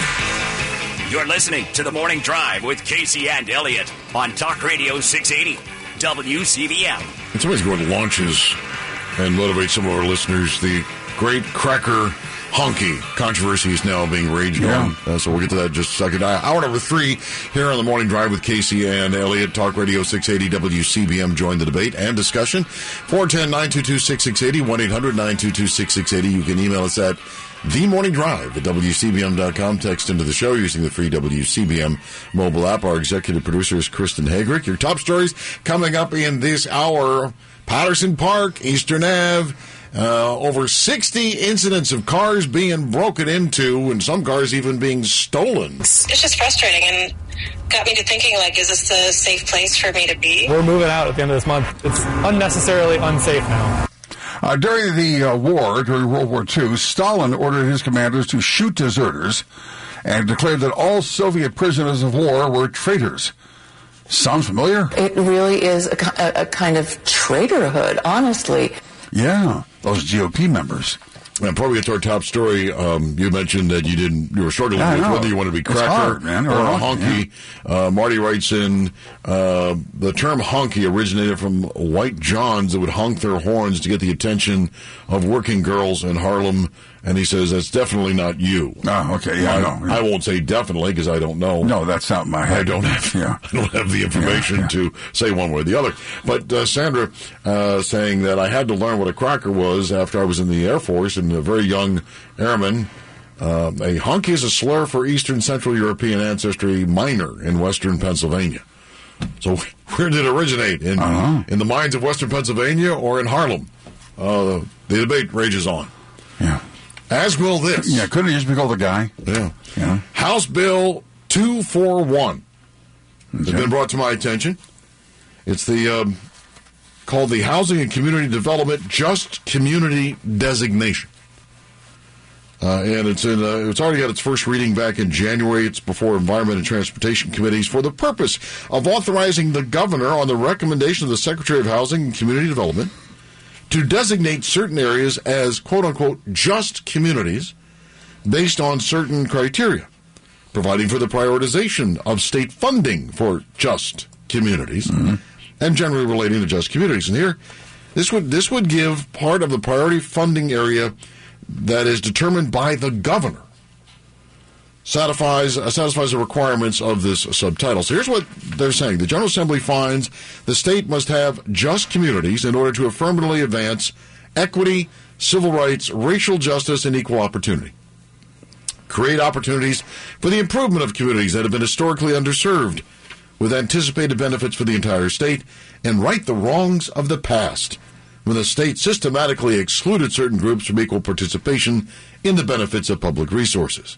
You're listening to the Morning Drive with Casey and Elliott on Talk Radio 680 WCBM. And somebody's going to launches and motivate some of our listeners. The great cracker honky controversy is now being raged Yeah. on. Uh, so we'll get to that in just a second. Uh, hour number three here on the morning drive with Casey and Elliott. Talk Radio 680 WCBM. Join the debate and discussion. 410 922 6680 1 800 922 6680. You can email us at the morning drive at WCBM.com. Text into the show using the free WCBM mobile app. Our executive producer is Kristen Hagrick. Your top stories coming up in this hour. Patterson Park, Eastern Ave. Uh, over 60 incidents of cars being broken into and some cars even being stolen. It's just frustrating and got me to thinking like, is this a safe place for me to be? We're moving out at the end of this month. It's unnecessarily unsafe now. Uh, during the uh, war, during World War II, Stalin ordered his commanders to shoot deserters and declared that all Soviet prisoners of war were traitors. Sounds familiar? It really is a, a, a kind of traitorhood, honestly. Yeah, those GOP members. And before we get to our top story, um, you mentioned that you didn't, you were Yeah, I whether you want to be cracker hard, man, or, or a honky, honky. Uh, Marty writes in, uh, the term honky originated from white johns that would honk their horns to get the attention of working girls in Harlem. And he says, that's definitely not you. Oh, okay, yeah, I know, yeah. I won't say definitely because I don't know. No, that's not my head. I don't have, Yeah. I don't have the information to say one way or the other. But uh, Sandra uh, saying that I had to learn what a cracker was after I was in the Air Force and a very young airman. Uh, a honky is a slur for Eastern Central European ancestry minor in Western Pennsylvania. So where did it originate? In Uh-huh. in the mines of Western Pennsylvania or in Harlem? Uh, the debate rages on. Yeah. As will this. Yeah, couldn't it just be called a guy? Yeah. Yeah. House Bill 241 has been brought to my attention. It's the um, called the Housing and Community Development Just Community Designation. Uh, and it's in, uh, it's already got its first reading back in January. It's before Environment and Transportation Committees for the purpose of authorizing the governor on the recommendation of the Secretary of Housing and Community Development to designate certain areas as quote unquote just communities based on certain criteria, providing for the prioritization of state funding for just communities mm-hmm. and generally relating to just communities. And here, this would this would give part of the priority funding area that is determined by the governor satisfies uh, satisfies the requirements of this subtitle. So here's what they're saying: the General Assembly finds the state must have just communities in order to affirmatively advance equity, civil rights, racial justice, and equal opportunity. create opportunities for the improvement of communities that have been historically underserved, with anticipated benefits for the entire state, and right the wrongs of the past, when the state systematically excluded certain groups from equal participation in the benefits of public resources.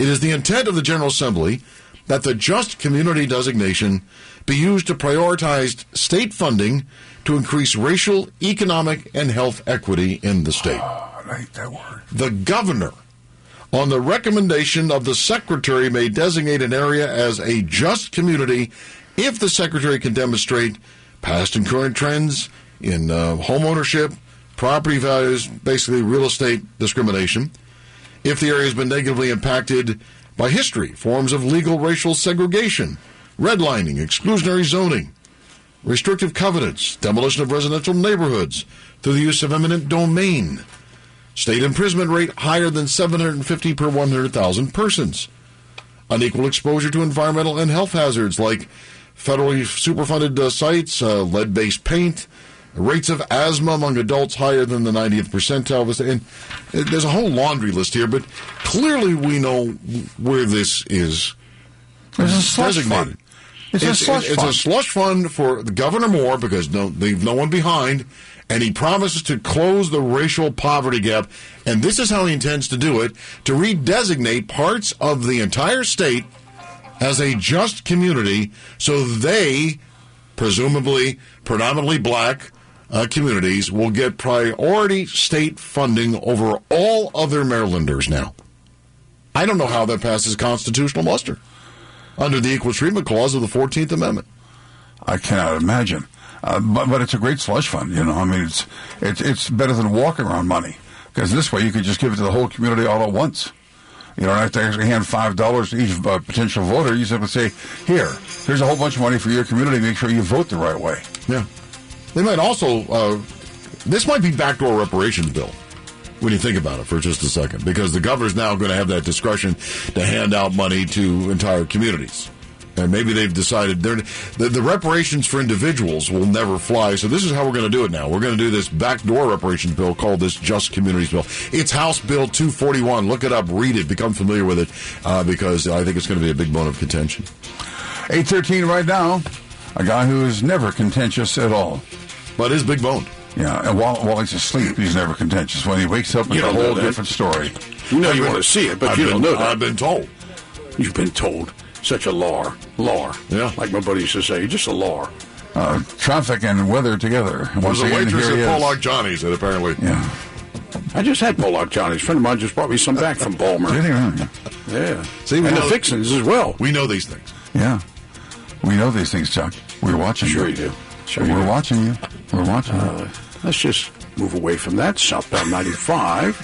It is the intent of the General Assembly that the just community designation be used to prioritize state funding to increase racial, economic, and health equity in the state. I like that word. The governor, on the recommendation of the secretary, may designate an area as a just community if the secretary can demonstrate past and current trends in uh, home ownership, property values, basically real estate discrimination, if the area has been negatively impacted by history, forms of legal racial segregation, redlining, exclusionary zoning, restrictive covenants, demolition of residential neighborhoods through the use of eminent domain, state imprisonment rate higher than 750 per 100,000 persons, unequal exposure to environmental and health hazards like federally superfunded uh, sites, uh, lead-based paint, rates of asthma among adults higher than the 90th percentile. Was, And there's a whole laundry list here, but clearly we know where this is It's a slush designated. fund. It's a slush it's fund. a slush fund for the Governor Moore because no, leave no one behind, and he promises to close the racial poverty gap. And this is how he intends to do it: to redesignate parts of the entire state as a just community, so they, presumably predominantly black uh, communities, will get priority state funding over all other Marylanders now. I don't know how that passes constitutional muster under the Equal Treatment Clause of the 14th Amendment. I cannot imagine. Uh, but but it's a great slush fund. You know, I mean, it's it's it's better than walking around money because this way you could just give it to the whole community all at once. You don't have to actually hand five dollars to each uh, potential voter. You simply say, "Here, here's a whole bunch of money for your community. Make sure you vote the right way." Yeah. They might also, uh, this might be backdoor reparations bill when you think about it for just a second, because the governor's now going to have that discretion to hand out money to entire communities. And maybe they've decided they're, the, the reparations for individuals will never fly. So this is how we're going to do it now. We're going to do this backdoor reparations bill called this Just Communities Bill. It's House Bill 241. Look it up, read it, become familiar with it, uh, because I think it's going to be a big bone of contention. Eight thirteen right now. A guy who is never contentious at all, but is big boned. Yeah, and while while he's asleep, he's never contentious. When he wakes up, it's a whole different story. You know you want to see it, but I've you don't know that. I've been told. You've been told. Such a lar. Lar. Yeah. Like my buddy used to say, just a lar. Uh, traffic and weather together. There's Once a again, waitress at. Pollock Johnny's that apparently. Yeah. I just had Pollock Johnny's. A friend of mine just brought me some back from Balmer. Did he really? Yeah. See, and we the know- fixins as well. We know these things. Yeah. We know these things, Chuck. We're watching Sure you. you do. Sure We're you do. watching you. We're watching Uh, let's just move away from that. Southbound 95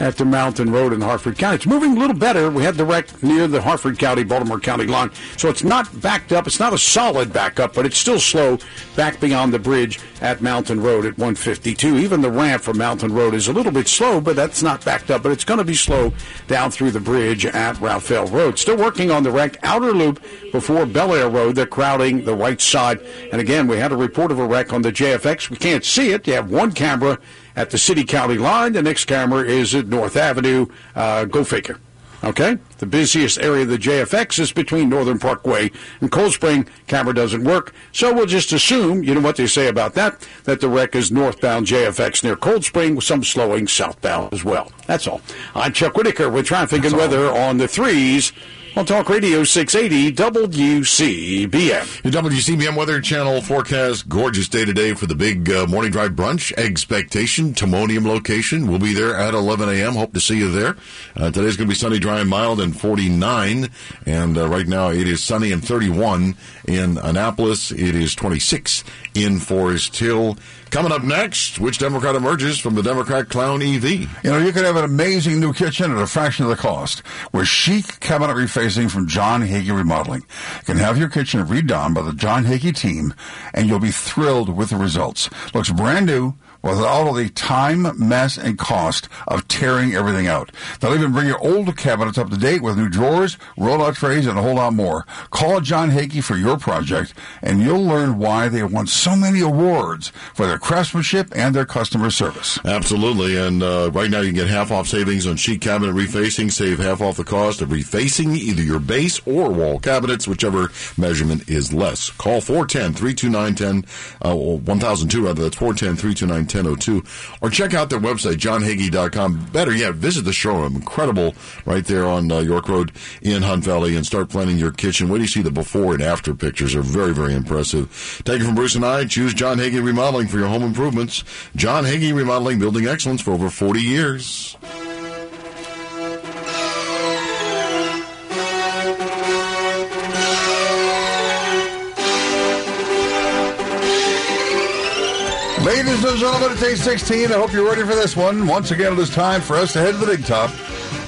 at the Mountain Road in Harford County. It's moving a little better. We had the wreck near the Harford County, Baltimore County line. So it's not backed up. It's not a solid backup, but it's still slow back beyond the bridge at Mountain Road at 152. Even the ramp from Mountain Road is a little bit slow, but that's not backed up. But it's going to be slow down through the bridge at Raphael Road. Still working on the wreck outer loop before Bel Air Road. They're crowding the right side. And again, we had a report of a wreck on the JFX. We can't see it. You have one camera at the city county line. The next camera is at North Avenue. Uh, go figure. Okay? The busiest area of the JFX is between Northern Parkway and Cold Spring. Camera doesn't work. So we'll just assume, you know what they say about that, that the wreck is northbound JFX near Cold Spring with some slowing southbound as well. That's all. I'm Chuck Whitaker with traffic and weather on the threes on Talk Radio 680 WCBM. The WCBM Weather Channel forecast. Gorgeous day today for the big uh, morning drive brunch. Expectation, Timonium location. We'll be there at 11 a.m. Hope to see you there. Uh, today's going to be sunny, dry, and mild and 49. And uh, right now it is sunny and 31 in Annapolis. It is 26 in Forest Hill. Coming up next, which Democrat emerges from the Democrat clown EV? You know, you could have an amazing new kitchen at a fraction of the cost with chic cabinet refacing from John Hagee Remodeling. You can have your kitchen redone by the John Hagee team, and you'll be thrilled with the results. Looks brand new without all the time, mess, and cost of tearing everything out. They'll even bring your old cabinets up to date with new drawers, roll-out trays, and a whole lot more. Call John Hagee for your project, and you'll learn why they won so many awards for their craftsmanship and their customer service. Absolutely. And uh, right now you can get half off savings on sheet cabinet refacing. Save half off the cost of refacing either your base or wall cabinets, whichever measurement is less. Call 410-329-10, uh, 1002 rather. That's 410-329-1002. Or check out their website, johnhagee.com. Better yet, visit the showroom. Incredible right there on uh, York Road in Hunt Valley and start planning your kitchen. Wait do you see the before and after pictures are very, very impressive. Take it from Bruce and I. Choose John Hagee Remodeling for your home improvements. John Hagee Remodeling, building excellence for over 40 years. Ladies and gentlemen, it's day 16. I hope you're ready for this one. Once again, it is time for us to head to the big top.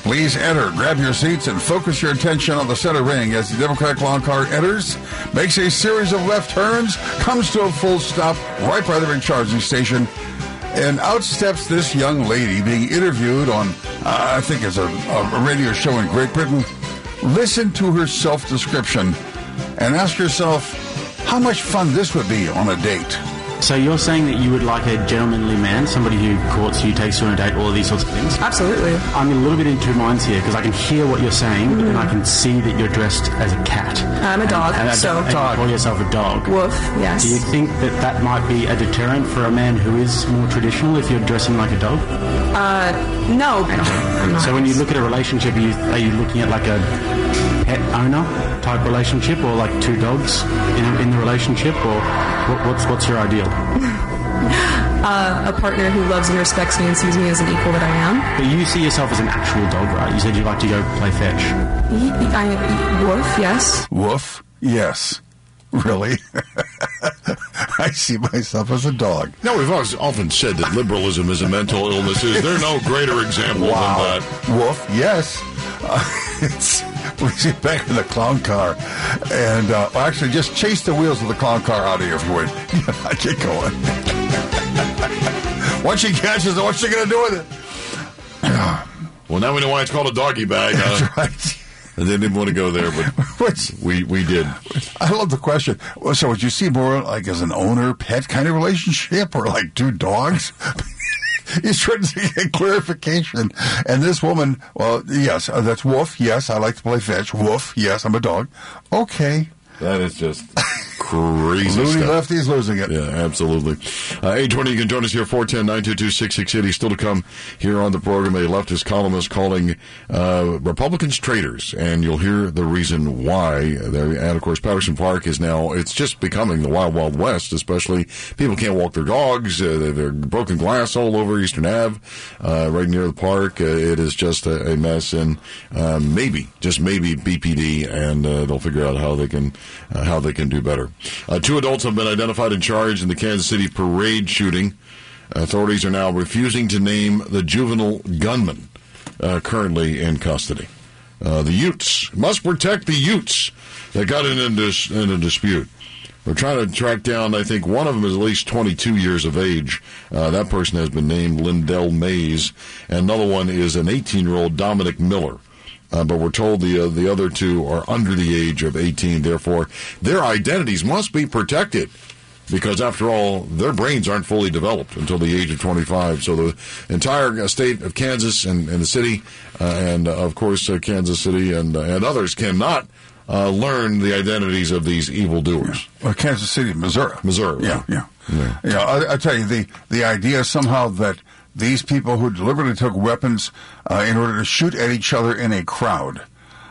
Please enter, grab your seats, and focus your attention on the center ring as the Democratic clown car enters, makes a series of left turns, comes to a full stop right by the ring charging station, and out steps this young lady being interviewed on, uh, I think it's a, a radio show in Great Britain. Listen to her self description and ask yourself how much fun this would be on a date. So you're saying that you would like a gentlemanly man, somebody who courts you, takes you on a date, all of these sorts of things? Absolutely. I'm a little bit in two minds here because I can hear what you're saying, but then I can see that you're dressed as a cat. I'm a dog, And, and, so- and you call yourself a dog. Woof, yes. Do you think that that might be a deterrent for a man who is more traditional if you're dressing like a dog? Uh, no, I don't. I'm not. So when you look at a relationship, are you, are you looking at like a pet owner type relationship, or like two dogs in, in the relationship, or what, what's what's your ideal? Uh, a partner who loves and respects me and sees me as an equal that I am. But you see yourself as an actual dog, right? You said you like to go play fetch. Y- I, woof, yes. Woof? Yes. Really? I see myself as a dog. No, we've always often said that liberalism is a mental illness. Is there no greater example Wow. than that? Woof, yes. Uh, it's, we see back in the clown car. And uh, actually, just chase the wheels of the clown car out of here if you would. I get going. Once she catches it, what's she going to do with it? Well, now we know why it's called a doggy bag. Uh, right. I didn't want to go there, but we we did. I love the question. So, would you see more like as an owner pet kind of relationship or like two dogs? He's trying to get clarification. And this woman, well, yes, uh, that's Woof. Yes, I like to play fetch. Woof. Yes, I'm a dog. Okay. That is just crazy Looney stuff. Lefty's losing it. Yeah, absolutely. Uh, 820, you can join us here, 410-922-6680. Still to come here on the program, a leftist columnist calling uh, Republicans traitors, and you'll hear the reason why. There, and, of course, Patterson Park is now, it's just becoming the Wild Wild West, especially people can't walk their dogs. Uh, are broken glass all over Eastern Ave, uh, right near the park. Uh, it is just a, a mess, and uh, maybe, just maybe BPD, and uh, they'll figure out how they can uh, how they can do better. Uh, two adults have been identified and charged in the Kansas City parade shooting. Authorities are now refusing to name the juvenile gunman uh, currently in custody. Uh, the Utes must protect the Utes that got in a, dis- in a dispute. We're trying to track down. I think one of them is at least 22 years of age. Uh, that person has been named Lyndell Mays, and another one is an 18-year-old Dominic Miller. Uh, but we're told the uh, the other two are under the age of 18. Therefore, their identities must be protected because, after all, their brains aren't fully developed until the age of 25. So the entire uh, state of Kansas and, and the city, uh, and uh, of course uh, Kansas City and uh, and others cannot uh, learn the identities of these evildoers. Well, Kansas City, Missouri. Missouri. Yeah, right? yeah. Yeah, I, I tell you, the, the idea somehow that these people who deliberately took weapons uh, in order to shoot at each other in a crowd,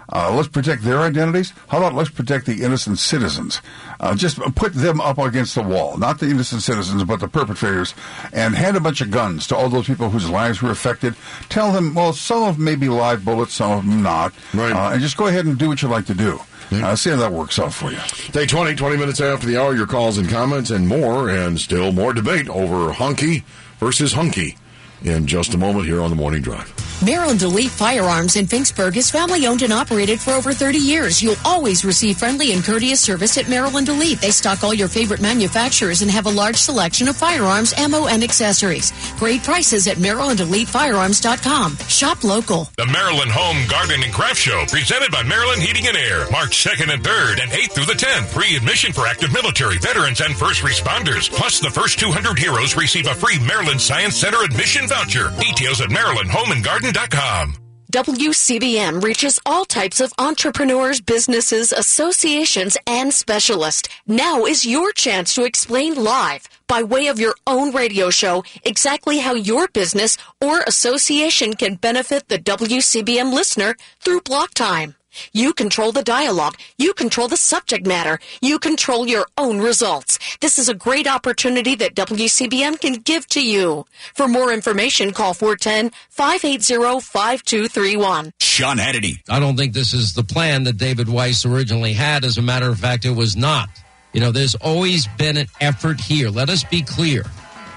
uh, let's protect their identities. How about let's protect the innocent citizens? Uh, just put them up against the wall, not the innocent citizens, but the perpetrators, and hand a bunch of guns to all those people whose lives were affected. Tell them, well, some of them may be live bullets, some of them not, right. uh, and just go ahead and do what you like to do. Uh, see how that works out for you. Day 20, 20 minutes after the hour, your calls and comments and more, and still more debate over hunky versus hunky in just a moment here on the Morning Drive. Maryland Elite Firearms in Finksburg is family owned and operated for over 30 years. You'll always receive friendly and courteous service at Maryland Elite. They stock all your favorite manufacturers and have a large selection of firearms, ammo, and accessories. Great prices at MarylandEliteFirearms.com. Shop local. The Maryland Home Garden and Craft Show, presented by Maryland Heating and Air, March 2nd and 3rd and 8th through the 10th. Free admission for active military, veterans, and first responders. Plus, the first 200 heroes receive a free Maryland Science Center admission voucher. Details at MarylandHomeandGarden.com. WCBM reaches all types of entrepreneurs, businesses, associations, and specialists. Now is your chance to explain live by way of your own radio show exactly how your business or association can benefit the WCBM listener through block time. You control the dialogue. You control the subject matter. You control your own results. This is a great opportunity that WCBM can give to you. For more information, call 410-580-5231. Sean Hannity. I don't think this is the plan that David Weiss originally had. As a matter of fact, it was not. You know, there's always been an effort here. Let us be clear.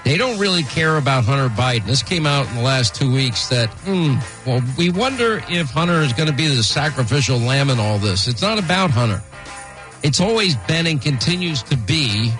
They don't really care about Hunter Biden. This came out in the last two weeks that, hmm, well, we wonder if Hunter is going to be the sacrificial lamb in all this. It's not about Hunter. It's always been and continues to be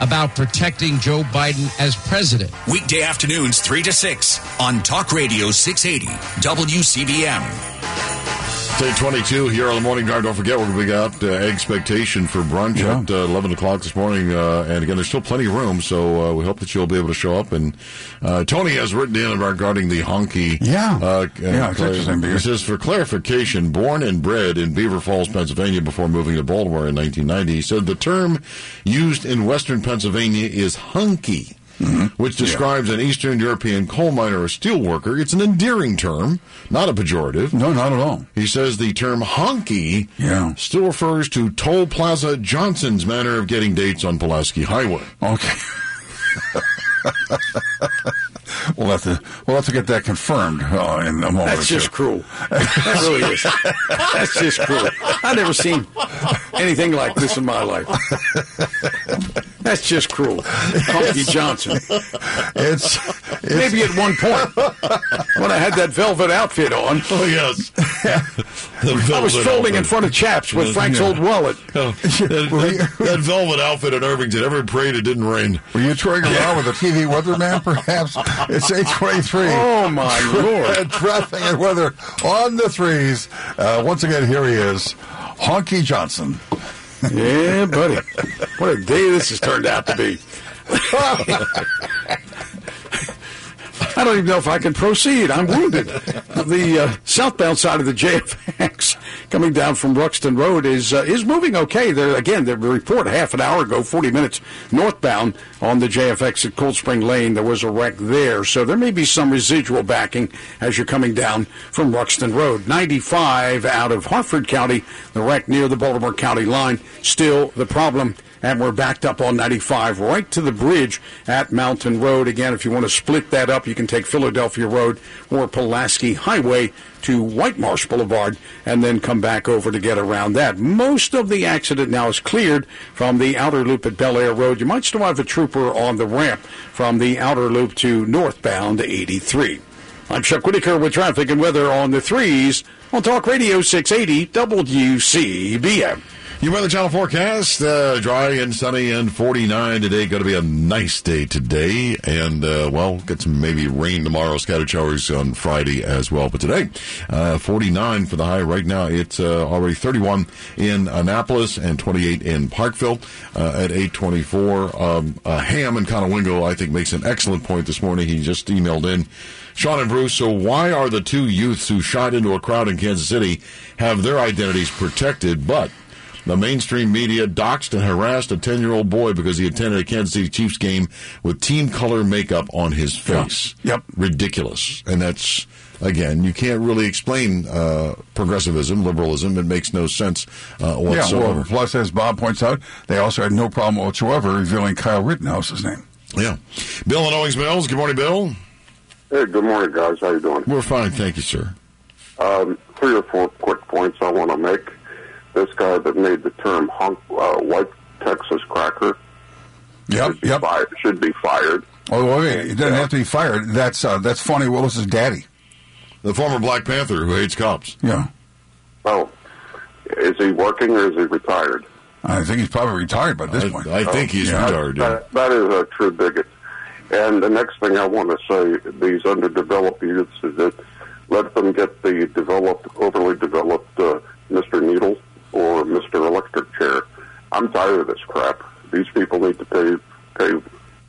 about protecting Joe Biden as president. Weekday afternoons, 3 to 6 on Talk Radio 680 WCBM. 1022 here on the morning drive. Don't forget, we're going to be out uh, expectation for brunch Yeah. at uh, 11 o'clock this morning. Uh, and again, there's still plenty of room, so uh, we hope that you'll be able to show up. And uh, Tony has written in regarding the honky. Yeah. Uh, Yeah, it's interesting, He says, for clarification, born and bred in Beaver Falls, Pennsylvania before moving to Baltimore in 1990, he said the term used in western Pennsylvania is hunky. Mm-hmm. Which describes an Eastern European coal miner or steel worker. It's an endearing term, not a pejorative. No, not at all. He says the term honky Yeah. still refers to Toll Plaza Johnson's manner of getting dates on Pulaski Highway. Okay. we'll have to we'll have to get that confirmed uh, in a moment. That's just cruel. That really is. That's just cruel. I've never seen anything like this in my life. That's just cruel. Honky Johnson. It's, Maybe at one point when I had that velvet outfit on. Oh yes, I was folding in front of Chaps with Frank's old wallet. that, that- that velvet outfit in Irvington. Every parade it didn't rain. Were you touring around with a TV weatherman, perhaps? It's 823. Oh, my Lord. Traffic and weather on the threes. Uh, once again, here he is, Honky Johnson. Yeah, buddy. What a day this has turned out to be. I don't even know if I can proceed. I'm wounded. The uh, southbound side of the JFX coming down from Ruxton Road is uh, is moving okay. There again, the report half an hour ago, 40 minutes northbound on the JFX at Cold Spring Lane, there was a wreck there. So there may be some residual backing as you're coming down from Ruxton Road. 95 out of Harford County, the wreck near the Baltimore County line. Still the problem and we're backed up on 95 right to the bridge at Mountain Road. Again, if you want to split that up, you can take Philadelphia Road or Pulaski Highway to White Marsh Boulevard and then come back over to get around that. Most of the accident now is cleared from the outer loop at Bel Air Road. You might still have a trooper on the ramp from the outer loop to northbound 83. I'm Chuck Whitaker with traffic and weather on the threes on Talk Radio 680 WCBM. Your Weather Channel forecast, uh, dry and sunny and 49 today. Going to be a nice day today. And, uh, well, get some maybe rain tomorrow, scattered showers on Friday as well. But today, uh, 49 for the high. Right now, it's uh, already 31 in Annapolis and 28 in Parkville uh, at 824. Um, uh, Ham and Conowingo, I think, makes an excellent point this morning. He just emailed in. Sean and Bruce, so why are the two youths who shot into a crowd in Kansas City have their identities protected, but the mainstream media doxed and harassed a 10 year old boy because he attended a Kansas City Chiefs game with team color makeup on his face. Yep. Ridiculous. And that's, again, you can't really explain uh, progressivism, liberalism. It makes no sense uh, Yeah, whatsoever. well, plus, as Bob points out, they also had no problem whatsoever revealing Kyle Rittenhouse's name. yeah. Bill and Owings Mills. Good morning, Bill. Hey, good morning, guys. How you doing? We're fine. Thank you, sir. Um, three or four quick points I want to make. This guy that made the term hunk, uh, white Texas cracker Yep, should, be yep. fired, should be fired. Oh, well, wait, it doesn't have to be fired. That's uh, that's Fani Willis's daddy. The former Black Panther who hates cops. Yeah. Oh, is he working or is he retired? I think he's probably retired by this I, point. I think he's Yeah. retired. Yeah. That, that is a true bigot. And the next thing I want to say, these underdeveloped youths, is that let them get the developed, overly developed uh, Mr. Needle or Mr. Electric Chair. I'm tired of this crap. These people need to pay, pay,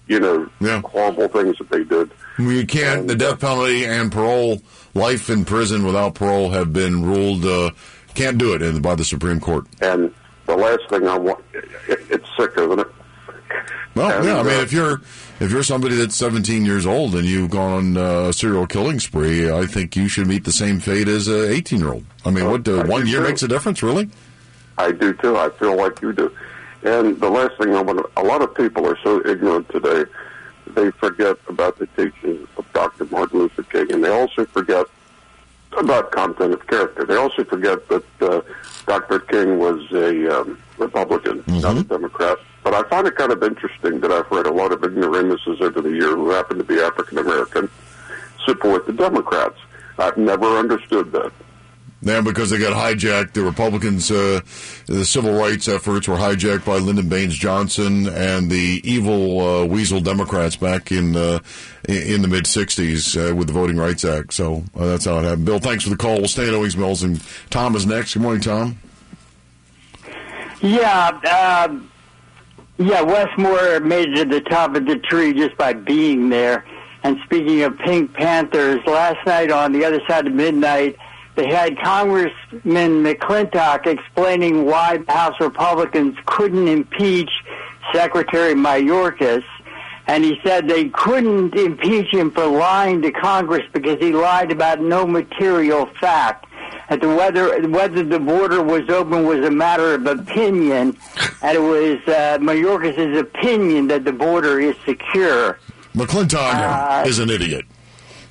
you know, horrible things that they did. You can't. The death penalty and parole, life in prison without parole, have been ruled. Uh, can't do it in, by the Supreme Court. And the last thing I want, it, it's sick, isn't it? Well, And, yeah. I mean, uh, if you're if you're somebody that's 17 years old and you've gone on uh, a serial killing spree, I think you should meet the same fate as a 18 year old. I mean, what uh, one year too. makes a difference, really? I do too. I feel like you do. And the last thing I want to, a lot of people are so ignorant today, they forget about the teachings of Dr. Martin Luther King, and they also forget about content of character. They also forget that uh, Dr. King was a um, Republican, not a Democrat. But I find it kind of interesting that I've read a lot of ignoramuses over the year who happen to be African American support the Democrats. I've never understood that. Yeah, because they got hijacked. The Republicans, uh, the civil rights efforts were hijacked by Lyndon Baines Johnson and the evil uh, weasel Democrats back in uh, in the mid '60s uh, with the Voting Rights Act. So uh, that's how it happened. Bill, thanks for the call. We'll stay at Owings Mills, and Tom is next. Good morning, Tom. Yeah, um, yeah. Wes Moore made it to the top of the tree just by being there. And speaking of Pink Panthers, last night on the other side of midnight, they had Congressman McClintock explaining why the House Republicans couldn't impeach Secretary Mayorkas. And he said they couldn't impeach him for lying to Congress because he lied about no material fact. That the whether whether the border was open was a matter of opinion, and it was uh, Mayorkas' opinion that the border is secure. McClintock Uh, is an idiot.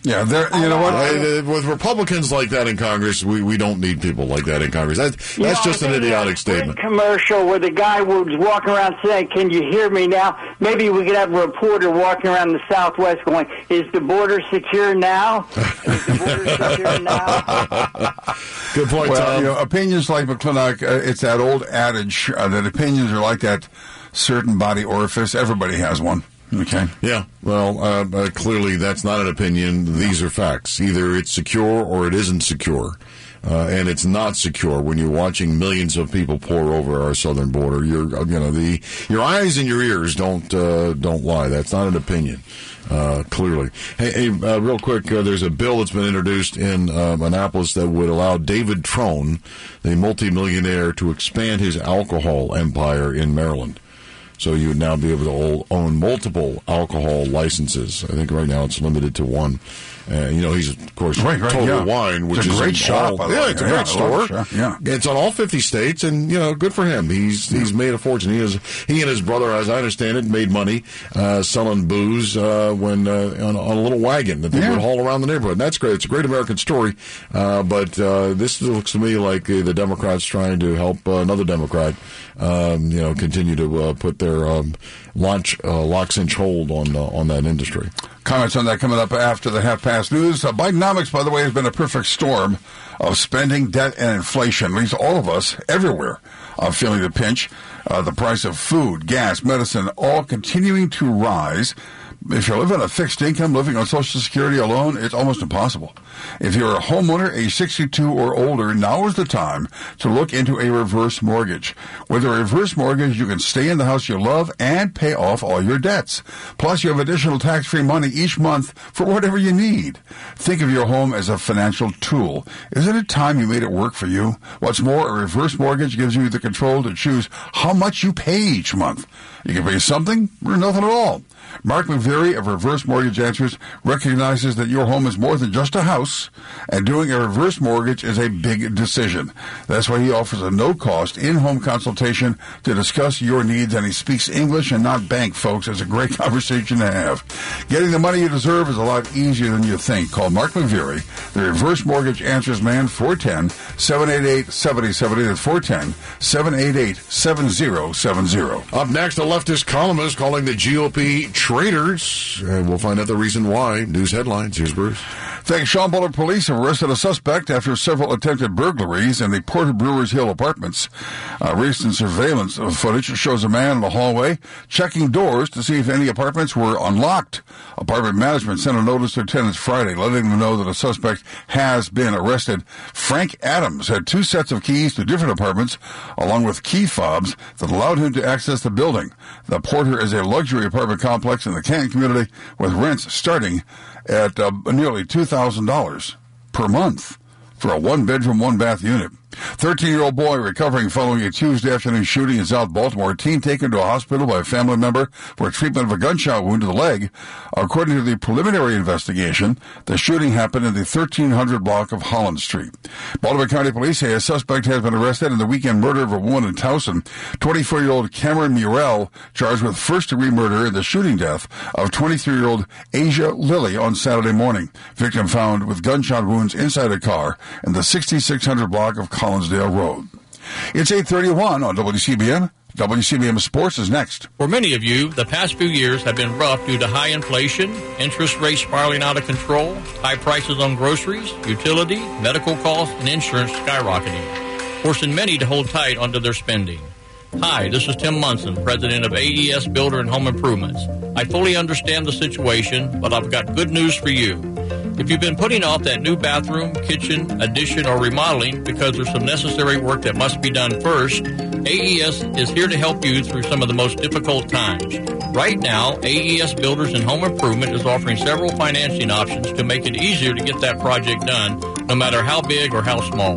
Yeah, there. You know what? Uh, with Republicans like that in Congress, we, we don't need people like that in Congress. That, that's know, just an idiotic that statement. commercial where the guy was walking around saying, "Can you hear me now?" Maybe we could have a reporter walking around the Southwest going, "Is the border secure now? Is the border secure now?" Good point, well, Tom. You know, opinions like McClintock, uh, it's that old adage uh, that opinions are like that certain body orifice. Everybody has one. Okay. Yeah, well, uh, uh, clearly that's not an opinion. These are facts. Either it's secure or it isn't secure. Uh, and it's not secure when you're watching millions of people pour over our southern border. You're, uh, you know, the your eyes and your ears don't uh, don't lie. That's not an opinion. Uh, clearly, hey, hey uh, real quick, uh, there's a bill that's been introduced in Annapolis that would allow David Trone, the multimillionaire, to expand his alcohol empire in Maryland. So you would now be able to own multiple alcohol licenses. I think right now it's limited to one. Uh, you know, he's of course Right, right, Total yeah. Wine, which It's a is great shop, all- yeah, way. it's a Yeah, great I store. yeah. it's on all fifty states, and you know, good for him. He's he's made a fortune. He is he and his brother, as I understand it, made money uh, selling booze uh, when uh, on, on a little wagon that they Yeah. would haul around the neighborhood. And that's great. It's a great American story. Uh, but uh, this looks to me like the Democrats trying to help uh, another Democrat, um, you know, continue to uh, put their um, launch uh, locks inch hold on uh, on that industry. Comments on that coming up after the half past news. Uh, Bidenomics, by the way, has been a perfect storm of spending, debt, and inflation. Leaves all of us everywhere uh, feeling the pinch. Uh, the price of food, gas, medicine, all continuing to rise. If you're living a fixed income, living on Social Security alone, it's almost impossible. If you're a homeowner, age 62 or older, now is the time to look into a reverse mortgage. With a reverse mortgage, you can stay in the house you love and pay off all your debts. Plus, you have additional tax-free money each month for whatever you need. Think of your home as a financial tool. Isn't it time you made it work for you? What's more, a reverse mortgage gives you the control to choose how much you pay each month. You can pay something or nothing at all. Mark McVeary of Reverse Mortgage Answers recognizes that your home is more than just a house, and doing a reverse mortgage is a big decision. That's why he offers a no-cost in-home consultation to discuss your needs, and he speaks English and not bank, folks. It's a great conversation to have. Getting the money you deserve is a lot easier than you think. Call Mark McVeary, the Reverse Mortgage Answers man, 410-788-7070. That's 410-788-7070. Up next, a leftist columnist calling the GOP traitors. And we'll find out the reason why. News headlines. Here's Bruce. Thanks, Sean Bullard police have arrested a suspect after several attempted burglaries in the Porter Brewers Hill apartments. Uh, recent surveillance footage shows a man in the hallway checking doors to see if any apartments were unlocked. Apartment management sent a notice to tenants Friday letting them know that a suspect has been arrested. Frank Adams had two sets of keys to different apartments along with key fobs that allowed him to access the building. The Porter is a luxury apartment complex in the Canton community with rents starting at uh, nearly $2,000 per month for a one bedroom, one bath unit. 13 year old boy recovering following a Tuesday afternoon shooting in South Baltimore. A teen taken to a hospital by a family member for treatment of a gunshot wound to the leg. According to the preliminary investigation, the shooting happened in the 1300 block of Holland Street. Baltimore County Police say a suspect has been arrested in the weekend murder of a woman in Towson. 24 year old Cameron Murrell charged with first degree murder in the shooting death of 23 year old Asia Lilly on Saturday morning. Victim found with gunshot wounds inside a car in the 6600 block of Collinsdale Road. It's 831 on WCBM. WCBM Sports is next. For many of you, the past few years have been rough due to high inflation, interest rates spiraling out of control, high prices on groceries, utility, medical costs, and insurance skyrocketing, forcing many to hold tight onto their spending. Hi, this is Tim Munson, president of AES Builder and Home Improvements. I fully understand the situation, but I've got good news for you. If you've been putting off that new bathroom, kitchen, addition, or remodeling because there's some necessary work that must be done first, AES is here to help you through some of the most difficult times. Right now, AES Builders and Home Improvement is offering several financing options to make it easier to get that project done, no matter how big or how small.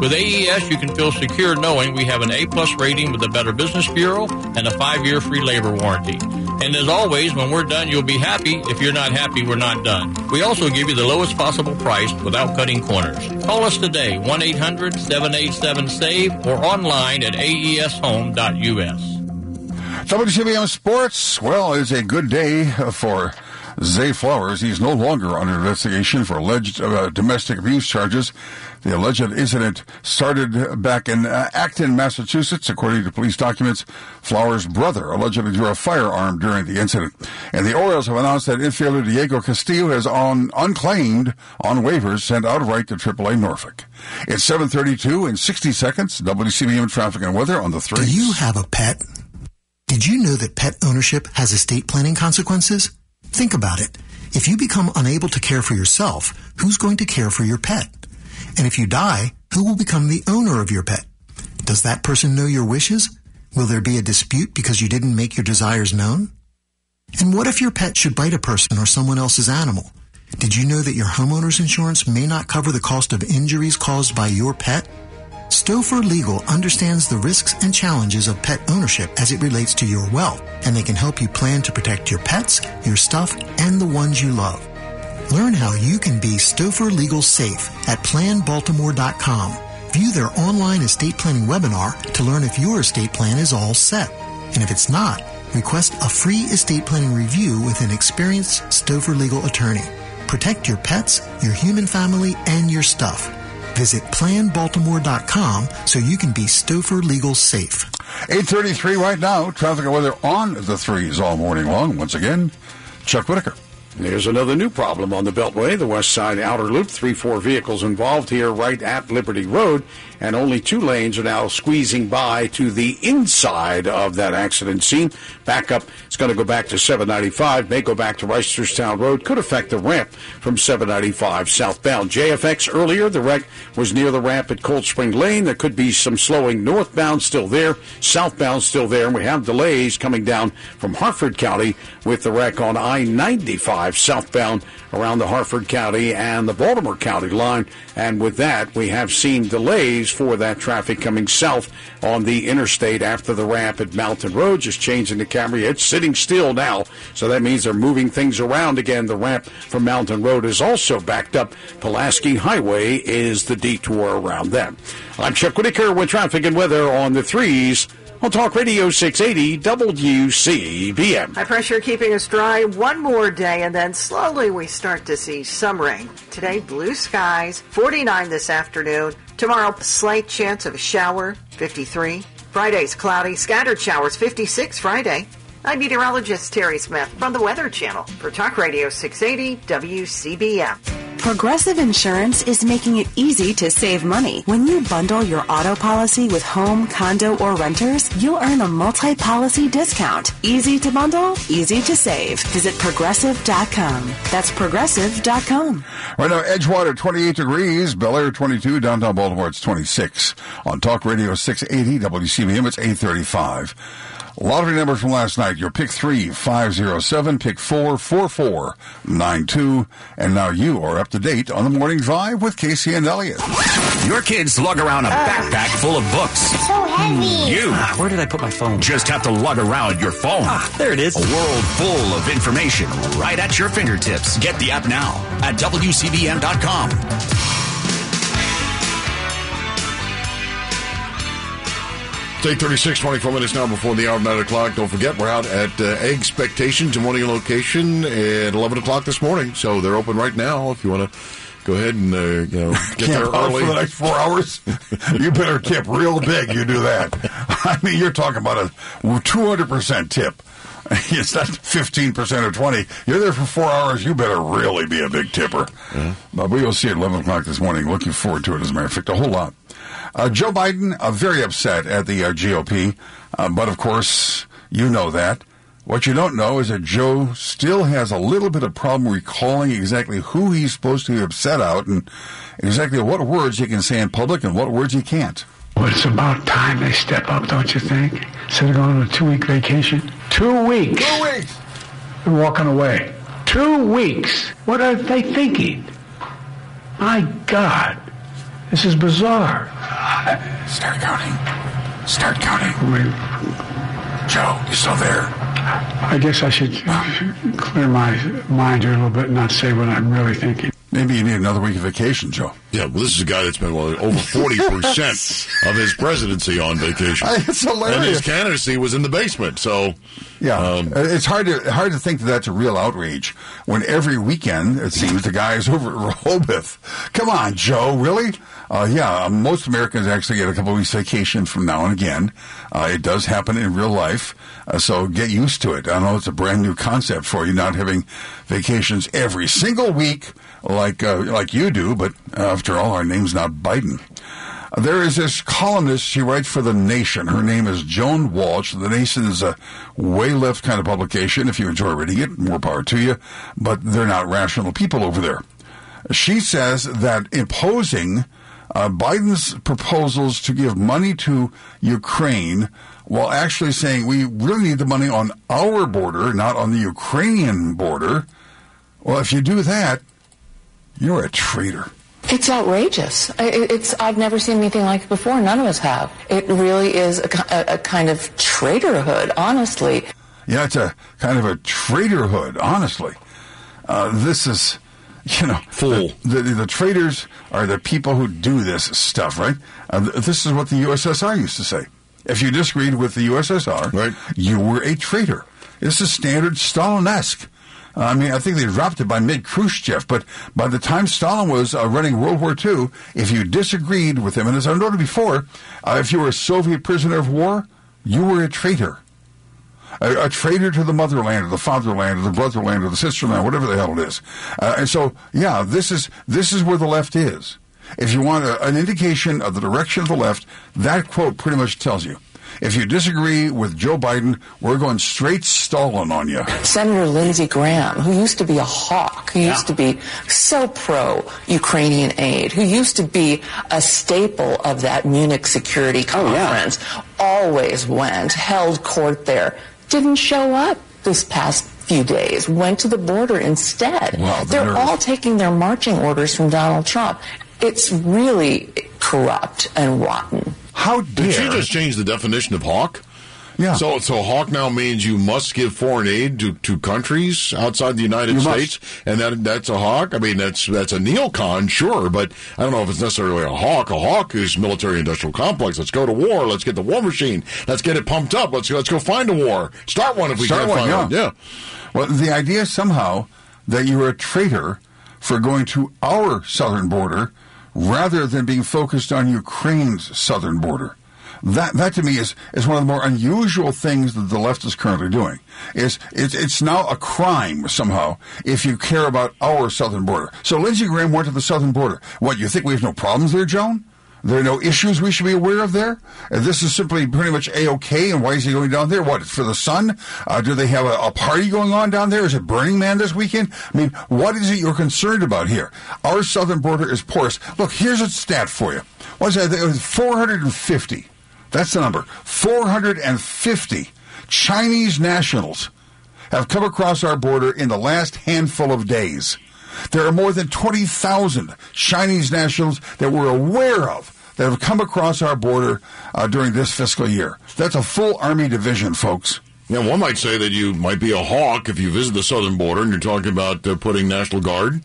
With AES, you can feel secure knowing we have an A plus rating with the Better Business Bureau and a five year free labor warranty. And as always, when we're done, you'll be happy. If you're not happy, we're not done. We also give you the lowest possible price without cutting corners. Call us today, 1 800 787 SAVE, or online at aeshome.us. WCBM Sports, well, it's a good day for Zay Flowers. He's no longer under investigation for alleged uh, domestic abuse charges. The alleged incident started back in uh, Acton, Massachusetts. According to police documents, Flowers' brother allegedly drew a firearm during the incident. And the Orioles have announced that infielder Diego Castillo has on unclaimed on waivers sent outright to AAA Norfolk. It's 7:32 in 60 seconds. WCBM traffic and weather on the three. Do you have a pet? Did you know that pet ownership has estate planning consequences? Think about it. If you become unable to care for yourself, who's going to care for your pet? And if you die, who will become the owner of your pet? Does that person know your wishes? Will there be a dispute because you didn't make your desires known? And what if your pet should bite a person or someone else's animal? Did you know that your homeowner's insurance may not cover the cost of injuries caused by your pet? Stouffer Legal understands the risks and challenges of pet ownership as it relates to your wealth, and they can help you plan to protect your pets, your stuff, and the ones you love. Learn how you can be Stouffer Legal Safe at planbaltimore.com. View their online estate planning webinar to learn if your estate plan is all set. And if it's not, request a free estate planning review with an experienced Stouffer Legal attorney. Protect your pets, your human family, and your stuff. Visit planbaltimore.com so you can be Stouffer Legal Safe. 833 right now. Traffic and weather on the threes all morning long. Once again, Chuck Whitaker. There's another new problem on the Beltway, the West Side Outer Loop. Three, four vehicles involved here right at Liberty Road, and only two lanes are now squeezing by to the inside of that accident scene. Backup it's going to go back to 795, may go back to Reisterstown Road, could affect the ramp from 795 southbound. JFX earlier, the wreck was near the ramp at Cold Spring Lane. There could be some slowing northbound still there, southbound still there, and we have delays coming down from Harford County with the wreck on I 95 southbound around the Harford County and the Baltimore County line. And with that, we have seen delays for that traffic coming south on the interstate after the ramp at Mountain Road, just changing the camera. It's sitting still now, so that means they're moving things around again. The ramp from Mountain Road is also backed up. Pulaski Highway is the detour around them. I'm Chuck Whitaker with traffic and weather on the threes on Talk Radio 680 WCBM. High pressure keeping us dry one more day, and then slowly we start to see some rain. Today, blue skies, 49 this afternoon. Tomorrow, slight chance of a shower, 53. Friday's cloudy, scattered showers, 56 Friday. I'm meteorologist Terry Smith from the Weather Channel for Talk Radio 680 WCBM. Progressive Insurance is making it easy to save money. When you bundle your auto policy with home, condo, or renters, you'll earn a multi-policy discount. Easy to bundle, easy to save. Visit progressive.com. That's progressive.com. Right now, Edgewater 28 degrees, Bel Air 22, downtown Baltimore it's 26. On Talk Radio 680 WCBM it's 835. Lottery numbers from last night. Your pick three, 507, pick four, 4492. And now you are up to date on the morning drive with Casey and Elliott. Your kids lug around a backpack full of books. So heavy. You Ah, where did I put my phone? just have to lug around your phone. Ah, there it is. A world full of information right at your fingertips. Get the app now at WCBM.com. It's 836, 24 minutes now before the hour of 9 o'clock. Don't forget, we're out at uh, Expectations in one of your location at 11 o'clock this morning. So they're open right now if you want to go ahead and, uh, you know, get there early. for the next four hours. you better tip real big. You do that. I mean, you're talking about a 200% tip. It's not 15% or 20. You're there for four hours. You better really be a big tipper. But we will see at 11 o'clock this morning. Looking forward to it, as a matter of fact, a whole lot. Uh, Joe Biden, uh, very upset at the uh, GOP. Uh, but of course, you know that. What you don't know is that Joe still has a little bit of problem recalling exactly who he's supposed to be upset out and exactly what words he can say in public and what words he can't. Well, it's about time they step up, don't you think? Instead of going on a two-week vacation. Two weeks. Two weeks. They're walking away. Two weeks. What are they thinking? My God. This is bizarre. Start counting. Start counting. Wait, Joe, you still there? I guess I should clear my mind here a little bit and not say what I'm really thinking. Maybe you need another week of vacation, Joe. Yeah, well, this is a guy that's been well, over 40% of his presidency on vacation. It's hilarious. And his candidacy was in the basement, so. Yeah, Um, Uh, it's hard to hard to think that that's a real outrage when every weekend it seems the guy is over at Rehoboth. Come on, Joe, really? Uh, yeah, uh, most Americans actually get a couple of weeks vacation from now and again. Uh, it does happen in real life, uh, so get used to it. I know it's a brand new concept for you, not having vacations every single week like uh, like you do. But uh, after all, our name's not Biden. There is this columnist. She writes for The Nation. Her name is Joan Walsh. The Nation is a way left kind of publication. If you enjoy reading it, more power to you. But they're not rational people over there. She says that imposing uh, Biden's proposals to give money to Ukraine while actually saying we really need the money on our border, not on the Ukrainian border. Well, if you do that, you're a traitor. It's outrageous. I- it- It's I've never seen anything like it before. None of us have. It really is a, a, a kind of traitorhood, honestly. Yeah, it's a kind of a traitorhood, honestly. Uh, this is, you know, fool. The, the, the traitors are the people who do this stuff, right? Uh, this is what the USSR used to say. If you disagreed with the USSR, right. you were a traitor. This is standard Stalinesque. Uh, I mean, I think they dropped it by mid Khrushchev, but by the time Stalin was uh, running World War II, if you disagreed with him, and as I noted before, uh, if you were a Soviet prisoner of war, you were a traitor a, a traitor to the motherland or the fatherland or the brotherland or the sisterland, whatever the hell it is. Uh, and so, yeah, this is this is where the left is. If you want a, an indication of the direction of the left, that quote pretty much tells you. If you disagree with Joe Biden, we're going straight Stalin on you. Senator Lindsey Graham, who used to be a hawk, who used to be so pro Ukrainian aid, who used to be a staple of that Munich Security oh, Conference, always went, held court there, didn't show up this past few days, went to the border instead. Wow, the They're nerve. all taking their marching orders from Donald Trump. It's really corrupt and rotten. How Did she just change the definition of hawk? Yeah. So, so hawk now means you must give foreign aid to, to countries outside the United You States, and that that's a hawk. I mean, that's that's a neocon, sure, but I don't know if it's necessarily a hawk. A hawk is military-industrial complex. Let's go to war. Let's get the war machine. Let's get it pumped up. Let's let's go find a war. Start one if we Start one, find yeah. one. Yeah. Well, the idea somehow that you're a traitor for going to our southern border rather than being focused on Ukraine's southern border. That that to me is is one of the more unusual things that the left is currently doing. Is it's it's now a crime somehow if you care about our southern border. So Lindsey Graham went to the southern border. What you think we have no problems there, Joan? There are no issues we should be aware of there. And this is simply pretty much a okay. And why is he going down there? What for the sun? Uh, do they have a, a party going on down there? Is it Burning Man this weekend? I mean, what is it you're concerned about here? Our southern border is porous. Look, here's a stat for you. What's that? It was 450. That's the number. 450 Chinese nationals have come across our border in the last handful of days. There are more than 20,000 Chinese nationals that we're aware of that have come across our border uh, during this fiscal year. That's a full Army division, folks. Yeah, one might say that you might be a hawk if you visit the southern border and you're talking about uh, putting National Guard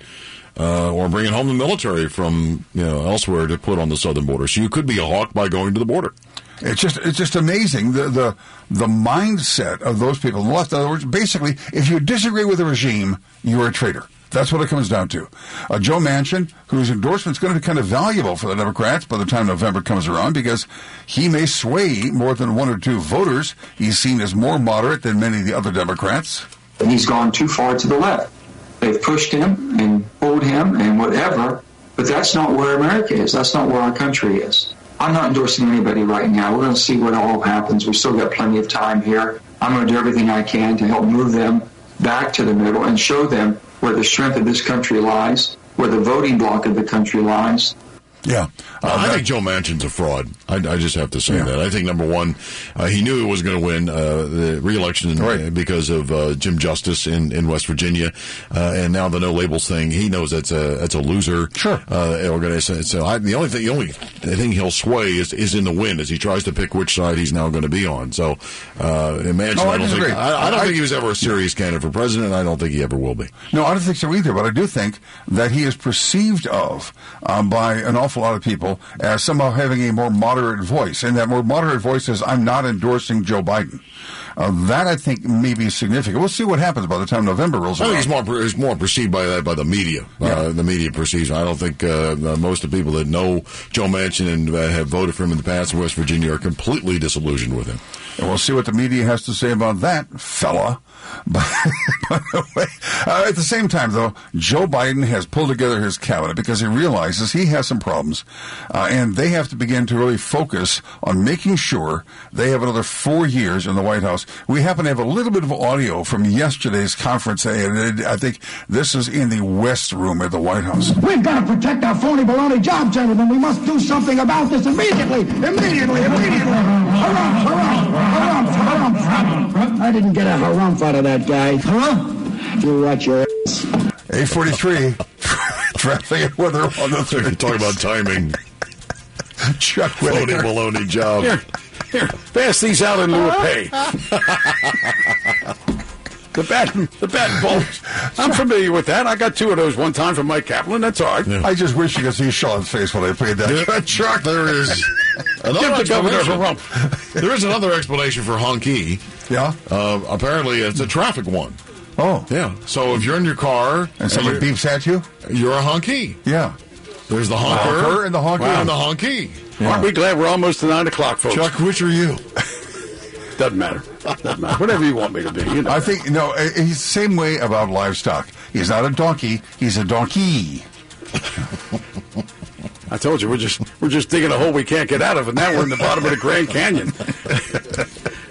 uh, or bringing home the military from you know elsewhere to put on the southern border. So you could be a hawk by going to the border. It's just it's just amazing the the the mindset of those people on the left. In other words, basically, if you disagree with the regime, you're a traitor. That's what it comes down to. Uh, Joe Manchin, whose endorsement is going to be kind of valuable for the Democrats by the time November comes around, because he may sway more than one or two voters. He's seen as more moderate than many of the other Democrats. And he's gone too far to the left. They've pushed him and pulled him and whatever, but that's not where America is. That's not where our country is. I'm not endorsing anybody right now. We're going to see what all happens. We've still got plenty of time here. I'm going to do everything I can to help move them back to the middle and show them where the strength of this country lies, where the voting block of the country lies. Yeah. Uh, I think Joe Manchin's a fraud. I, I just have to say yeah. that. I think number one, uh, he knew he was going to win uh, the reelection right. because of uh, Jim Justice in, in West Virginia, uh, and now the no labels thing. He knows that's a that's a loser. Sure. Uh, organization. So I, the only thing, the only thing he'll sway is is in the wind as he tries to pick which side he's now going to be on. So imagine. Oh, I, I don't think I, I don't think he was ever a serious candidate for president. I don't think he ever will be. No, I don't think so either. But I do think that he is perceived of um, by an awful lot of people as somehow having a more moderate voice. And that more moderate voice says, I'm not endorsing Joe Biden. Uh, that I think may be significant. We'll see what happens by the time November rolls I around. think he's more more perceived by that by the media. Yeah. Uh, the media perceives. I don't think uh, most of the people that know Joe Manchin and uh, have voted for him in the past in West Virginia are completely disillusioned with him. And we'll see what the media has to say about that, fella. But, by the way, uh, at the same time, though, Joe Biden has pulled together his cabinet because he realizes he has some problems, uh, and they have to begin to really focus on making sure they have another four years in the White House. We happen to have a little bit of audio from yesterday's conference, and I think this is in the West Room at the White House. We've got to protect our phony baloney job, gentlemen. We must do something about this immediately, immediately, immediately. Harumph, harumph, harumph, harumph, harumph. I didn't get a harumph out of that guy. Huh? You watch your ass. 843. Traffic and weather on oh the third. Talk about timing. Chuck Phony Whitaker. baloney job. Here, here, pass these out in lieu of pay. the bat, the bat and balls. I'm familiar with that. I got two of those one time from Mike Kaplan. That's all right. I just wish you could see Sean's face when I played that. Chuck, there is another Give the governor a explanation. rump. There is another explanation for honky. Yeah. Uh, apparently, it's a traffic one. Oh. Yeah. So if you're in your car And someone you're- beeps at you? you're a honky. Yeah. There's the honker, Honker and the honky. and the honky. Aren't we glad we're almost to nine o'clock, folks? Chuck, which are you? Doesn't matter. Doesn't matter. Whatever you want me to be. You know. I think, no, uh, he's the same way about livestock. He's not a donkey, he's a donkey. I told you we're just we're just digging a hole we can't get out of, and now we're in the bottom of the Grand Canyon.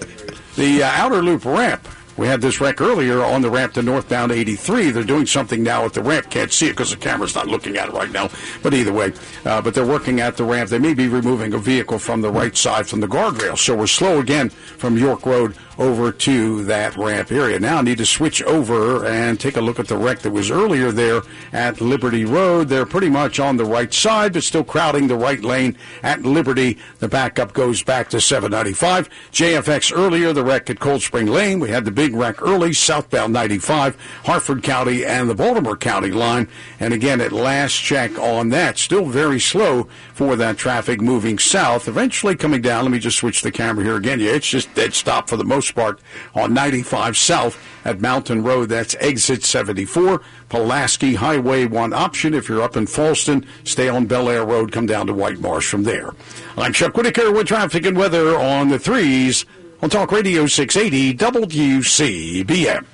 the uh, outer loop ramp. We had this wreck earlier on the ramp to northbound 83. They're doing something now at the ramp. Can't see it because the camera's not looking at it right now. But either way, uh, but they're working at the ramp. They may be removing a vehicle from the right side from the guardrail. So we're slow again from York Road over to that ramp area. Now I need to switch over and take a look at the wreck that was earlier there at Liberty Road. They're pretty much on the right side, but still crowding the right lane at Liberty. The backup goes back to 795. JFX earlier, the wreck at Cold Spring Lane. We had the big wreck early, southbound 95, Harford County and the Baltimore County line. And again, at last check on that, still very slow for that traffic moving south. Eventually coming down. Let me just switch the camera here again. Yeah, it's just dead stop for the most part on 95 South at Mountain Road. That's exit 74. Pulaski Highway, one option. If you're up in Falston, stay on Bel Air Road, come down to White Marsh from there. I'm Chuck Whitaker with traffic and weather on the threes on Talk Radio 680 WCBM.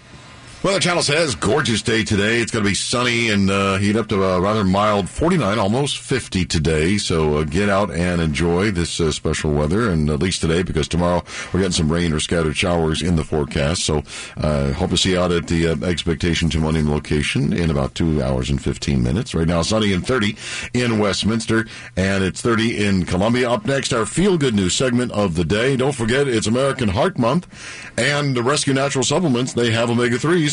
Weather Channel says gorgeous day today. It's going to be sunny and uh, heat up to a rather mild 49, almost 50 today. So uh, get out and enjoy this uh, special weather, and at least today, because tomorrow we're getting some rain or scattered showers in the forecast. So uh, hope to see you out at the uh, Expectation to Money location in about two hours and 15 minutes. Right now, sunny and 30 in Westminster, and it's 30 in Columbia. Up next, our feel good news segment of the day. Don't forget, it's American Heart Month, and the Rescue Natural Supplements, they have omega 3s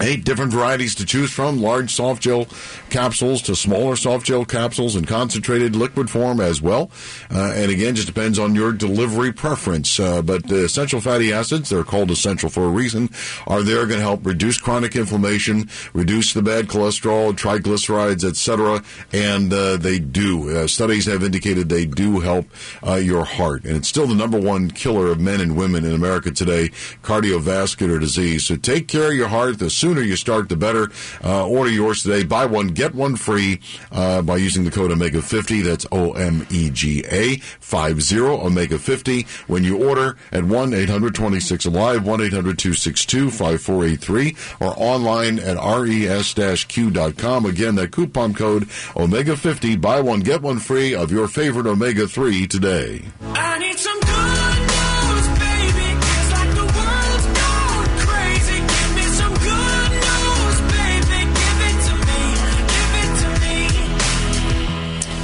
Eight different varieties to choose from, large soft gel capsules to smaller soft gel capsules in concentrated liquid form as well. Uh, and again, just depends on your delivery preference. Uh, but the essential fatty acids, they're called essential for a reason, are there going to help reduce chronic inflammation, reduce the bad cholesterol, triglycerides, etc. And uh, they do. Uh, studies have indicated they do help uh, your heart. And it's still the number one killer of men and women in America today, cardiovascular disease. So take care of your heart. The sooner you start, the better. Uh, order yours today. Buy one, get one free uh, by using the code Omega 50. That's O M E G A 50 Omega 50. When you order at 1 800 26 Alive, 1 800 262 5483, or online at res q.com. Again, that coupon code Omega 50. Buy one, get one free of your favorite Omega 3 today. I need some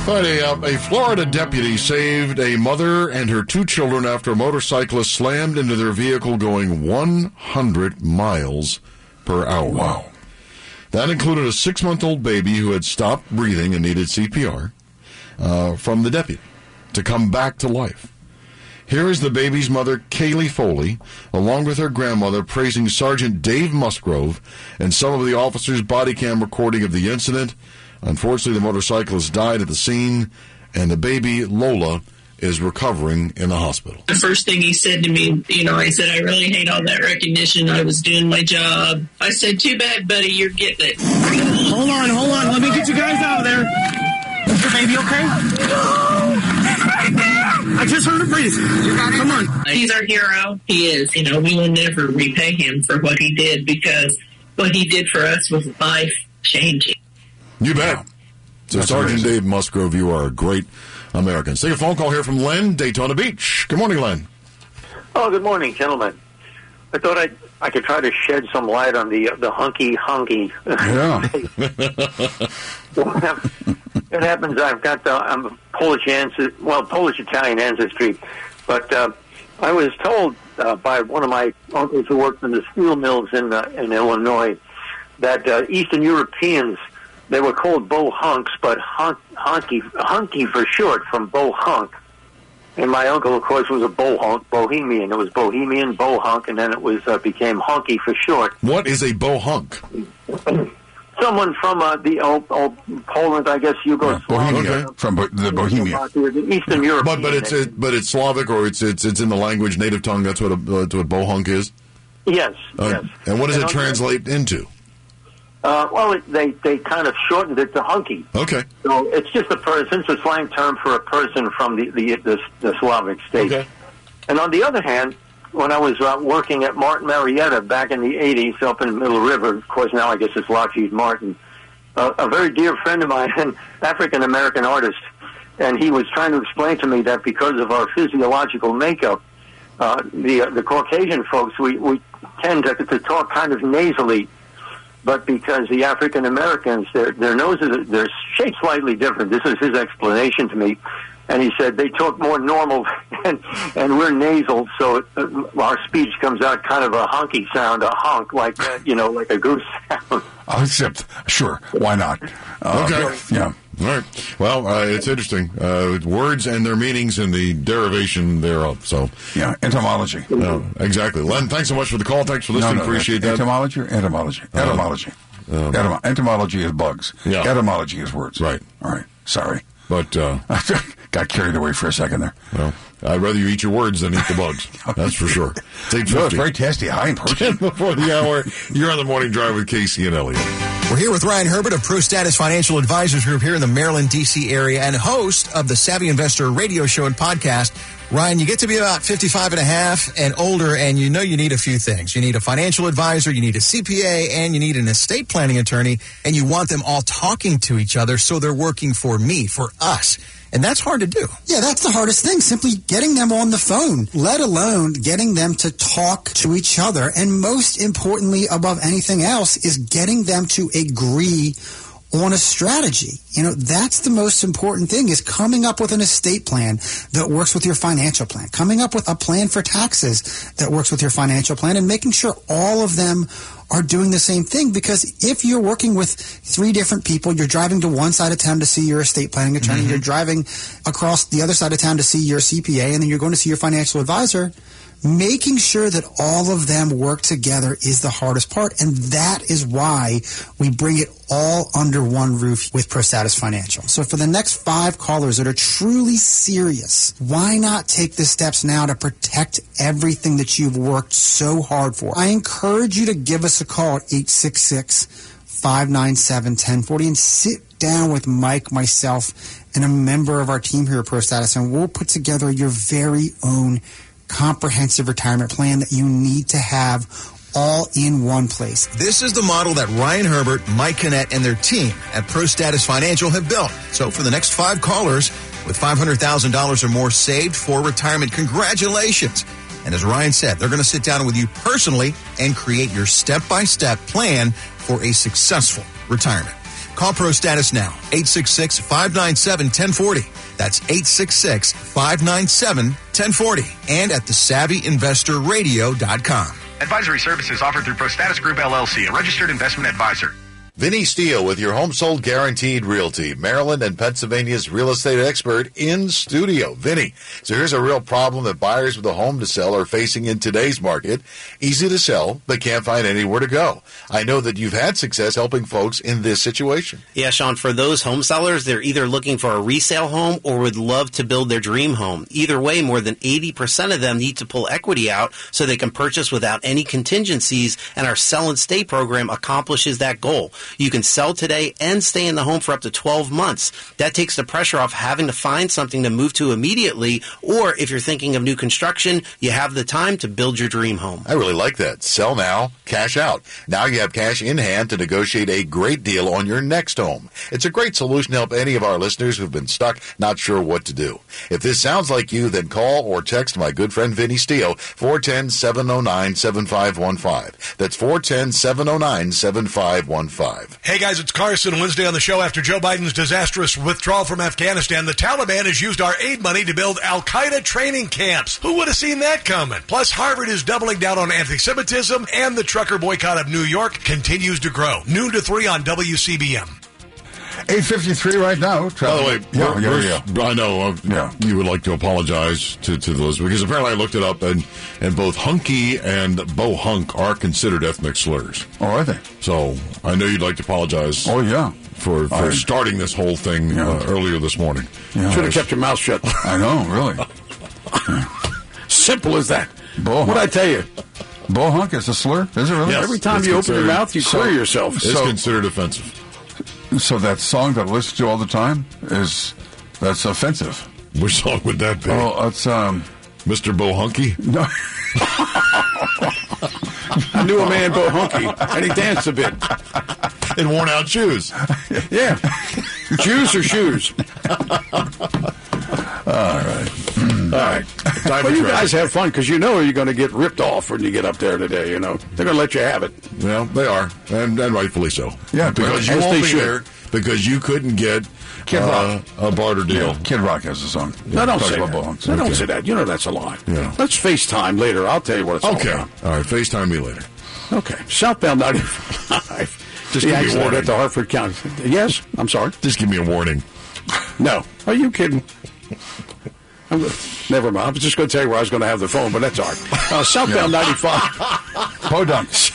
But a, uh, a Florida deputy saved a mother and her two children after a motorcyclist slammed into their vehicle going 100 miles per hour. Wow. That included a six month old baby who had stopped breathing and needed CPR uh, from the deputy to come back to life. Here is the baby's mother, Kaylee Foley, along with her grandmother, praising Sergeant Dave Musgrove and some of the officers' body cam recording of the incident. Unfortunately, the motorcyclist died at the scene, and the baby, Lola, is recovering in the hospital. The first thing he said to me, you know, I said, I really hate all that recognition. I was doing my job. I said, too bad, buddy, you're getting it. Hold on, hold on. Let me get you guys out of there. Is your baby okay? I just heard her breathing. Come on. He's our hero. He is. You know, we will never repay him for what he did because what he did for us was life changing. You bet. So, That's Sergeant amazing. Dave Musgrove, you are a great American. Take a phone call here from Len, Daytona Beach. Good morning, Len. Oh, good morning, gentlemen. I thought I I could try to shed some light on the the hunky hunky. what happens? I've got the I'm Polish ancestry, well, Polish Italian ancestry, but uh, I was told uh, by one of my uncles who worked in the steel mills in uh, in Illinois that uh, Eastern Europeans they were called bohunks, but hunk, hunky hunky for short from bohunk. And my uncle, of course, was a bohunk, bohemian. It was bohemian, bohunk, and then it was uh, became hunky for short. What is a bohunk? Someone from uh, the old, old Poland, I guess, Yugoslavia. Bohemia. From Bo- the Bohemia. The Eastern Europe. But but it's it, but it's Slavic or it's it's it's in the language native tongue. That's what a, that's what bohunk is. Yes, Uh, yes. And what does it on the- translate into? Uh, well, it, they they kind of shortened it to hunky. Okay. So it's just a person. It's a slang term for a person from the the, the, the Slavic state. Okay. And on the other hand, when I was uh, working at Martin Marietta back in the '80s up in Middle River, of course now I guess it's Lockheed Martin, uh, a very dear friend of mine, an African American artist, and he was trying to explain to me that because of our physiological makeup, uh, the uh, the Caucasian folks we we tend to, to talk kind of nasally but because the African Americans, their their noses, are- they're shaped slightly different. This is his explanation to me, and he said they talk more normal, and and we're nasal, so uh, our speech comes out kind of a honky sound, a honk, like uh, you know, like a goose sound. Except, sure, why not? Uh, Okay. Yeah. All right. Well, uh, it's interesting. Uh, words and their meanings and the derivation thereof. So Yeah, entomology. No, exactly. Len, thanks so much for the call. Thanks for listening. No, no, Appreciate that. Etymology or etymology? Uh, Etymology. um, Etymo- entomology is bugs. Yeah. Etymology is words. Right. All right. Sorry. But uh, got carried away for a second there. Well, I'd rather you eat your words than eat the bugs. That's for sure. It's No, it's very tasty, high in protein. 10 before the hour. You're on the morning drive with Casey and Elliott. We're here with Ryan Herbert of Pro Status Financial Advisors Group here in the Maryland, D.C. area and host of the Savvy Investor radio show and podcast. Ryan, you get to be about 55 and a half and older, and you know you need a few things. You need a financial advisor, you need a CPA, and you need an estate planning attorney, and you want them all talking to each other so they're working for me, for us. And that's hard to do. Yeah, that's the hardest thing. Simply getting them on the phone, let alone getting them to talk to each other. And most importantly, above anything else, is getting them to agree on a strategy. You know, that's the most important thing is coming up with an estate plan that works with your financial plan, coming up with a plan for taxes that works with your financial plan and making sure all of them are doing the same thing because if you're working with three different people, you're driving to one side of town to see your estate planning attorney, mm-hmm. you're driving across the other side of town to see your CPA, and then you're going to see your financial advisor. Making sure that all of them work together is the hardest part, and that is why we bring it all under one roof with ProStatus Financial. So for the next five callers that are truly serious, why not take the steps now to protect everything that you've worked so hard for? I encourage you to give us a call at 866 597 1040 and sit down with Mike, myself, and a member of our team here at ProStatus, and we'll put together your very own comprehensive retirement plan that you need to have all in one place. This is the model that Ryan Herbert, Mike Kinnett, and their team at Pro Status Financial have built. So for the next five callers with $500,000 or more saved for retirement, congratulations. And as Ryan said, they're going to sit down with you personally and create your step-by-step plan for a successful retirement. Call Pro Status now, 866 597 1040. That's 866 597 1040. And at thesavvyinvestorradio.com. Advisory services offered through ProStatus Group LLC, a registered investment advisor. Vinny Steele with your home sold guaranteed realty, Maryland and Pennsylvania's real estate expert in studio. Vinny, so here's a real problem that buyers with a home to sell are facing in today's market. Easy to sell, but can't find anywhere to go. I know that you've had success helping folks in this situation. Yeah, Sean, for those home sellers, they're either looking for a resale home or would love to build their dream home. Either way, more than 80% of them need to pull equity out so they can purchase without any contingencies, and our Sell and Stay program accomplishes that goal. You can sell today and stay in the home for up to 12 months. That takes the pressure off having to find something to move to immediately, or if you're thinking of new construction, you have the time to build your dream home. I really like that. Sell now, cash out. Now you have cash in hand to negotiate a great deal on your next home. It's a great solution to help any of our listeners who've been stuck, not sure what to do. If this sounds like you, then call or text my good friend Vinny Steele, 410-709-7515. That's oh 410-709-7515. Hey guys, it's Carson. Wednesday on the show after Joe Biden's disastrous withdrawal from Afghanistan, the Taliban has used our aid money to build Al Qaeda training camps. Who would have seen that coming? Plus, Harvard is doubling down on anti Semitism, and the trucker boycott of New York continues to grow. Noon to 3 on WCBM. 853 right now. By the way, yeah, yeah, Bruce, yeah. I know uh, you would like to apologize to, to those because apparently I looked it up and, and both hunky and bohunk are considered ethnic slurs. Oh, are they? So I know you'd like to apologize. Oh, yeah. For, for I- starting this whole thing uh, earlier this morning. Should have kept your mouth shut. I know, really. Simple as that. Bohunk. What'd I tell you? Bohunk is a slur? Is it really? Yes. Every time It's you open your mouth, you clear yourself. It's So- considered offensive. So that song that I listen to all the time is that's offensive. Which song would that be? Oh, it's um, Mr. Bohunky. No. I knew a man bohunky, and he danced a bit. In worn out shoes. Yeah. Shoes or shoes? All right. All right. Time well, you guys have fun because you know you're going to get ripped off when you get up there today. You know they're going to let you have it. Well, they are, and, and rightfully so. Yeah, because you won't be should. there because you couldn't get Kid uh, Rock. a barter deal. Yeah, Kid Rock has a song. No, don't say that. No, don't say that. You know that's a lie. Yeah. Let's FaceTime later. I'll tell you what it's all Okay. about. All right. FaceTime me later. Okay. Southbound 95. Just the give me a warning. at the Harford County. Yes, I'm sorry. Just give me a warning. No. Are you kidding? I'm, never mind. I was just going to tell you where I was going to have the phone, but that's all right. Uh, southbound 95. Podunks.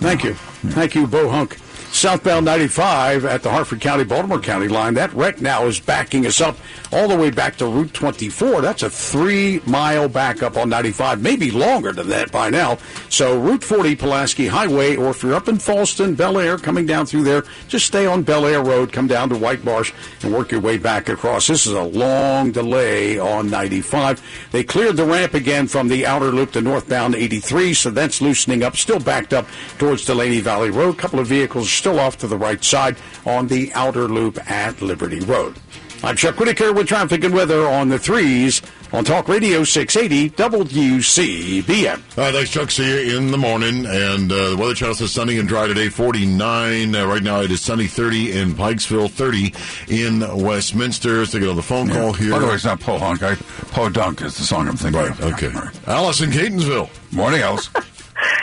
Thank you. Thank you, Bo Hunk. Southbound 95 at the Harford County Baltimore County line. That wreck now is backing us up all the way back to Route 24. That's a three mile backup on 95, maybe longer than that by now. So Route 40 Pulaski Highway, or if you're up in Falston, Bel Air, coming down through there, just stay on Bel Air Road, come down to White Marsh, and work your way back across. This is a long delay on 95. They cleared the ramp again from the outer loop to northbound 83, so that's loosening up, still backed up towards Dulaney Valley Road. A couple of vehicles still off to the right side on the outer loop at Liberty Road. I'm Chuck Whitaker with traffic and weather on the threes on Talk Radio 680 WCBM. All right, thanks, Chuck. See you in the morning. And uh, the Weather Channel says sunny and dry today, 49. Uh, right now it is sunny, 30 in Pikesville, 30 in Westminster. Let's take another phone call here. By the way, it's not Po Hunk. I, Po Dunk is the song I'm thinking Right, of. okay. Alice in Catonsville. Morning, Alice.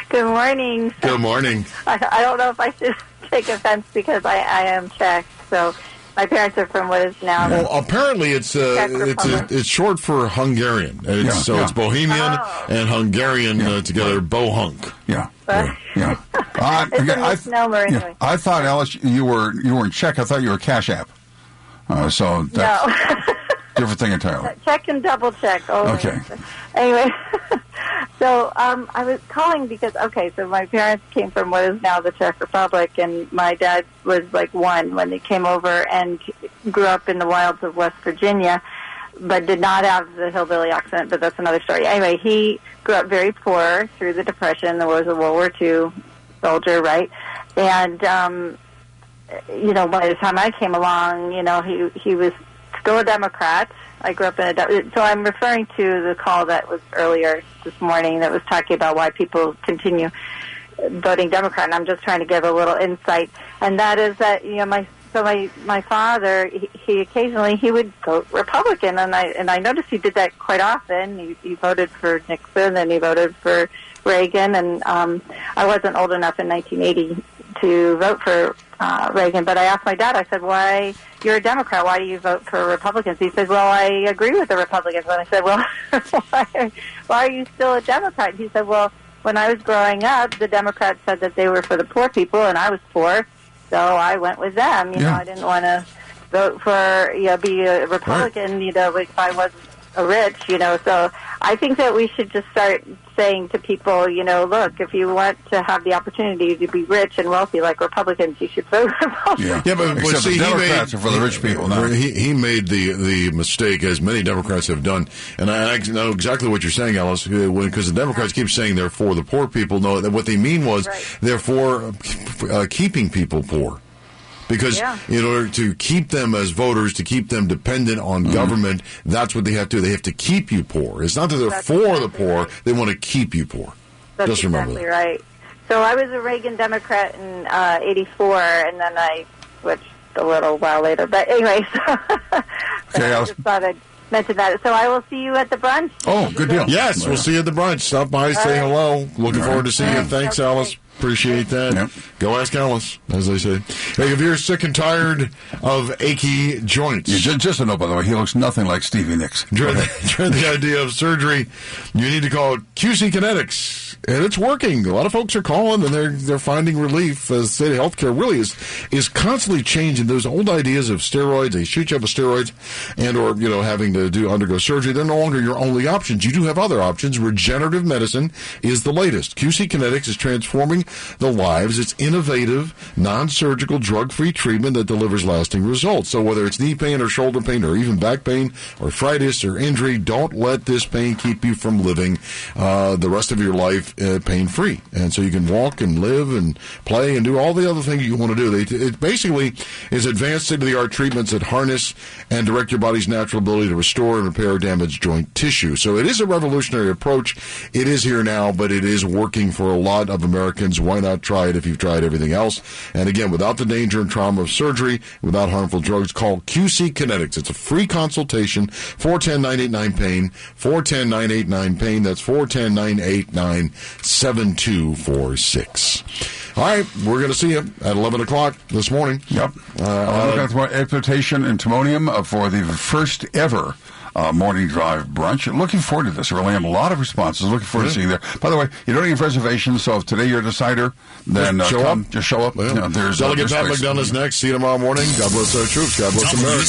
Good morning. Good morning. I, I don't know if I should take offense because I, I am Czech. So my parents are from what is now. Well, apparently it's uh, it's Republic. it's short for Hungarian. It's, Yeah, so yeah. it's Bohemian Oh. and Hungarian uh, together, Bohunk. Yeah. But- Yeah. Uh, It's a I, misnomer yeah, anyway. I thought, Alice, you were you were in Czech. I thought you were Cash App. Uh, so that's no, different thing entirely. check and double check. Oh, Okay. Anyway, so um, I was calling because okay, so my parents came from what is now the Czech Republic, and my dad was like one when they came over and grew up in the wilds of West Virginia, but did not have the hillbilly accent. But that's another story. Anyway, he grew up very poor through the Depression. There was a World War II soldier, right? And um, you know, by the time I came along, you know, he he was still a Democrat. I grew up in a so I'm referring to the call that was earlier this morning that was talking about why people continue voting Democrat. And I'm just trying to give a little insight, and that is that you know my so my my father he, he occasionally he would vote Republican, and I and I noticed he did that quite often. He, he voted for Nixon, and he voted for Reagan, and um, I wasn't old enough in 1980 to vote for uh, Reagan, but I asked my dad. I said, "Why you're a Democrat? Why do you vote for Republicans?" He said, "Well, I agree with the Republicans." And I said, "Well, why, why are you still a Democrat?" He said, "Well, when I was growing up, the Democrats said that they were for the poor people, and I was poor, so I went with them. You know, I didn't want to vote for you know be a Republican. You know, if I wasn't a rich. You know, so I think that we should just start saying to people, you know, look, if you want to have the opportunity to be rich and wealthy like Republicans, you should vote Republican. Yeah. Yeah, but, but see, the he made, are for the rich people now. He, he made the the mistake, as many Democrats have done, and I, I know exactly what you're saying, Alice. Because the Democrats keep saying they're for the poor people. No, that what they mean was they're for uh, keeping people poor. Because Yeah. in order to keep them as voters, to keep them dependent on Mm-hmm. government, that's what they have to do. They have to keep you poor. It's not that they're That's for the exactly poor; they want to keep you poor. That's Just remember exactly that. right. So I was a Reagan Democrat in uh, '84, and then I switched a little while later. But anyway, so Okay, I Alice. just thought I'd mention that. So I will see you at the brunch. Oh, good deal. Yes, we'll see you at the brunch. Stop by, say All right. hello. Looking forward to seeing you. Thanks, Okay. Alice. Appreciate that. Yep. Go ask Alice, as they say. Hey, if you're sick and tired of achy joints, Yeah, just, just a note, by the way, he looks nothing like Stevie Nicks. dread, dread the idea of surgery, you need to call QC Kinetics, and it's working. A lot of folks are calling, and they're they're finding relief. As state of healthcare really is is constantly changing. Those old ideas of steroids, they shoot you up with steroids, and or you know having to do undergo surgery. They're no longer your only options. You do have other options. Regenerative medicine is the latest. QC Kinetics is transforming the lives. It's innovative, non-surgical, drug-free treatment that delivers lasting results. So whether it's knee pain or shoulder pain or even back pain, or arthritis or injury, don't let this pain keep you from living uh, the rest of your life uh, pain-free. And so you can walk and live and play and do all the other things you want to do. They, it basically is advanced state-of-the-art treatments that harness and direct your body's natural ability to restore and repair damaged joint tissue. So it is a revolutionary approach. It is here now, but it is working for a lot of Americans. Why not try it if you've tried everything else? And again, without the danger and trauma of surgery, without harmful drugs, call QC Kinetics. It's a free consultation, 410-989-PAIN, 410-989-PAIN. That's 410-989-7246. All right, we're going to see you at 11 o'clock this morning. Yep. Uh, Uh, uh, looking at the expectation in Timonium uh, for the first ever uh, morning drive brunch. Looking forward to this. Really am. A lot of responses. Looking forward to seeing you there. By the way, you don't need reservations, so if today you're a decider, then Just uh, show come, up. Just show up. Well, You know, there's uh, Delegate there's Pat space. McDonough is next. See you tomorrow morning. God bless our troops. God bless America.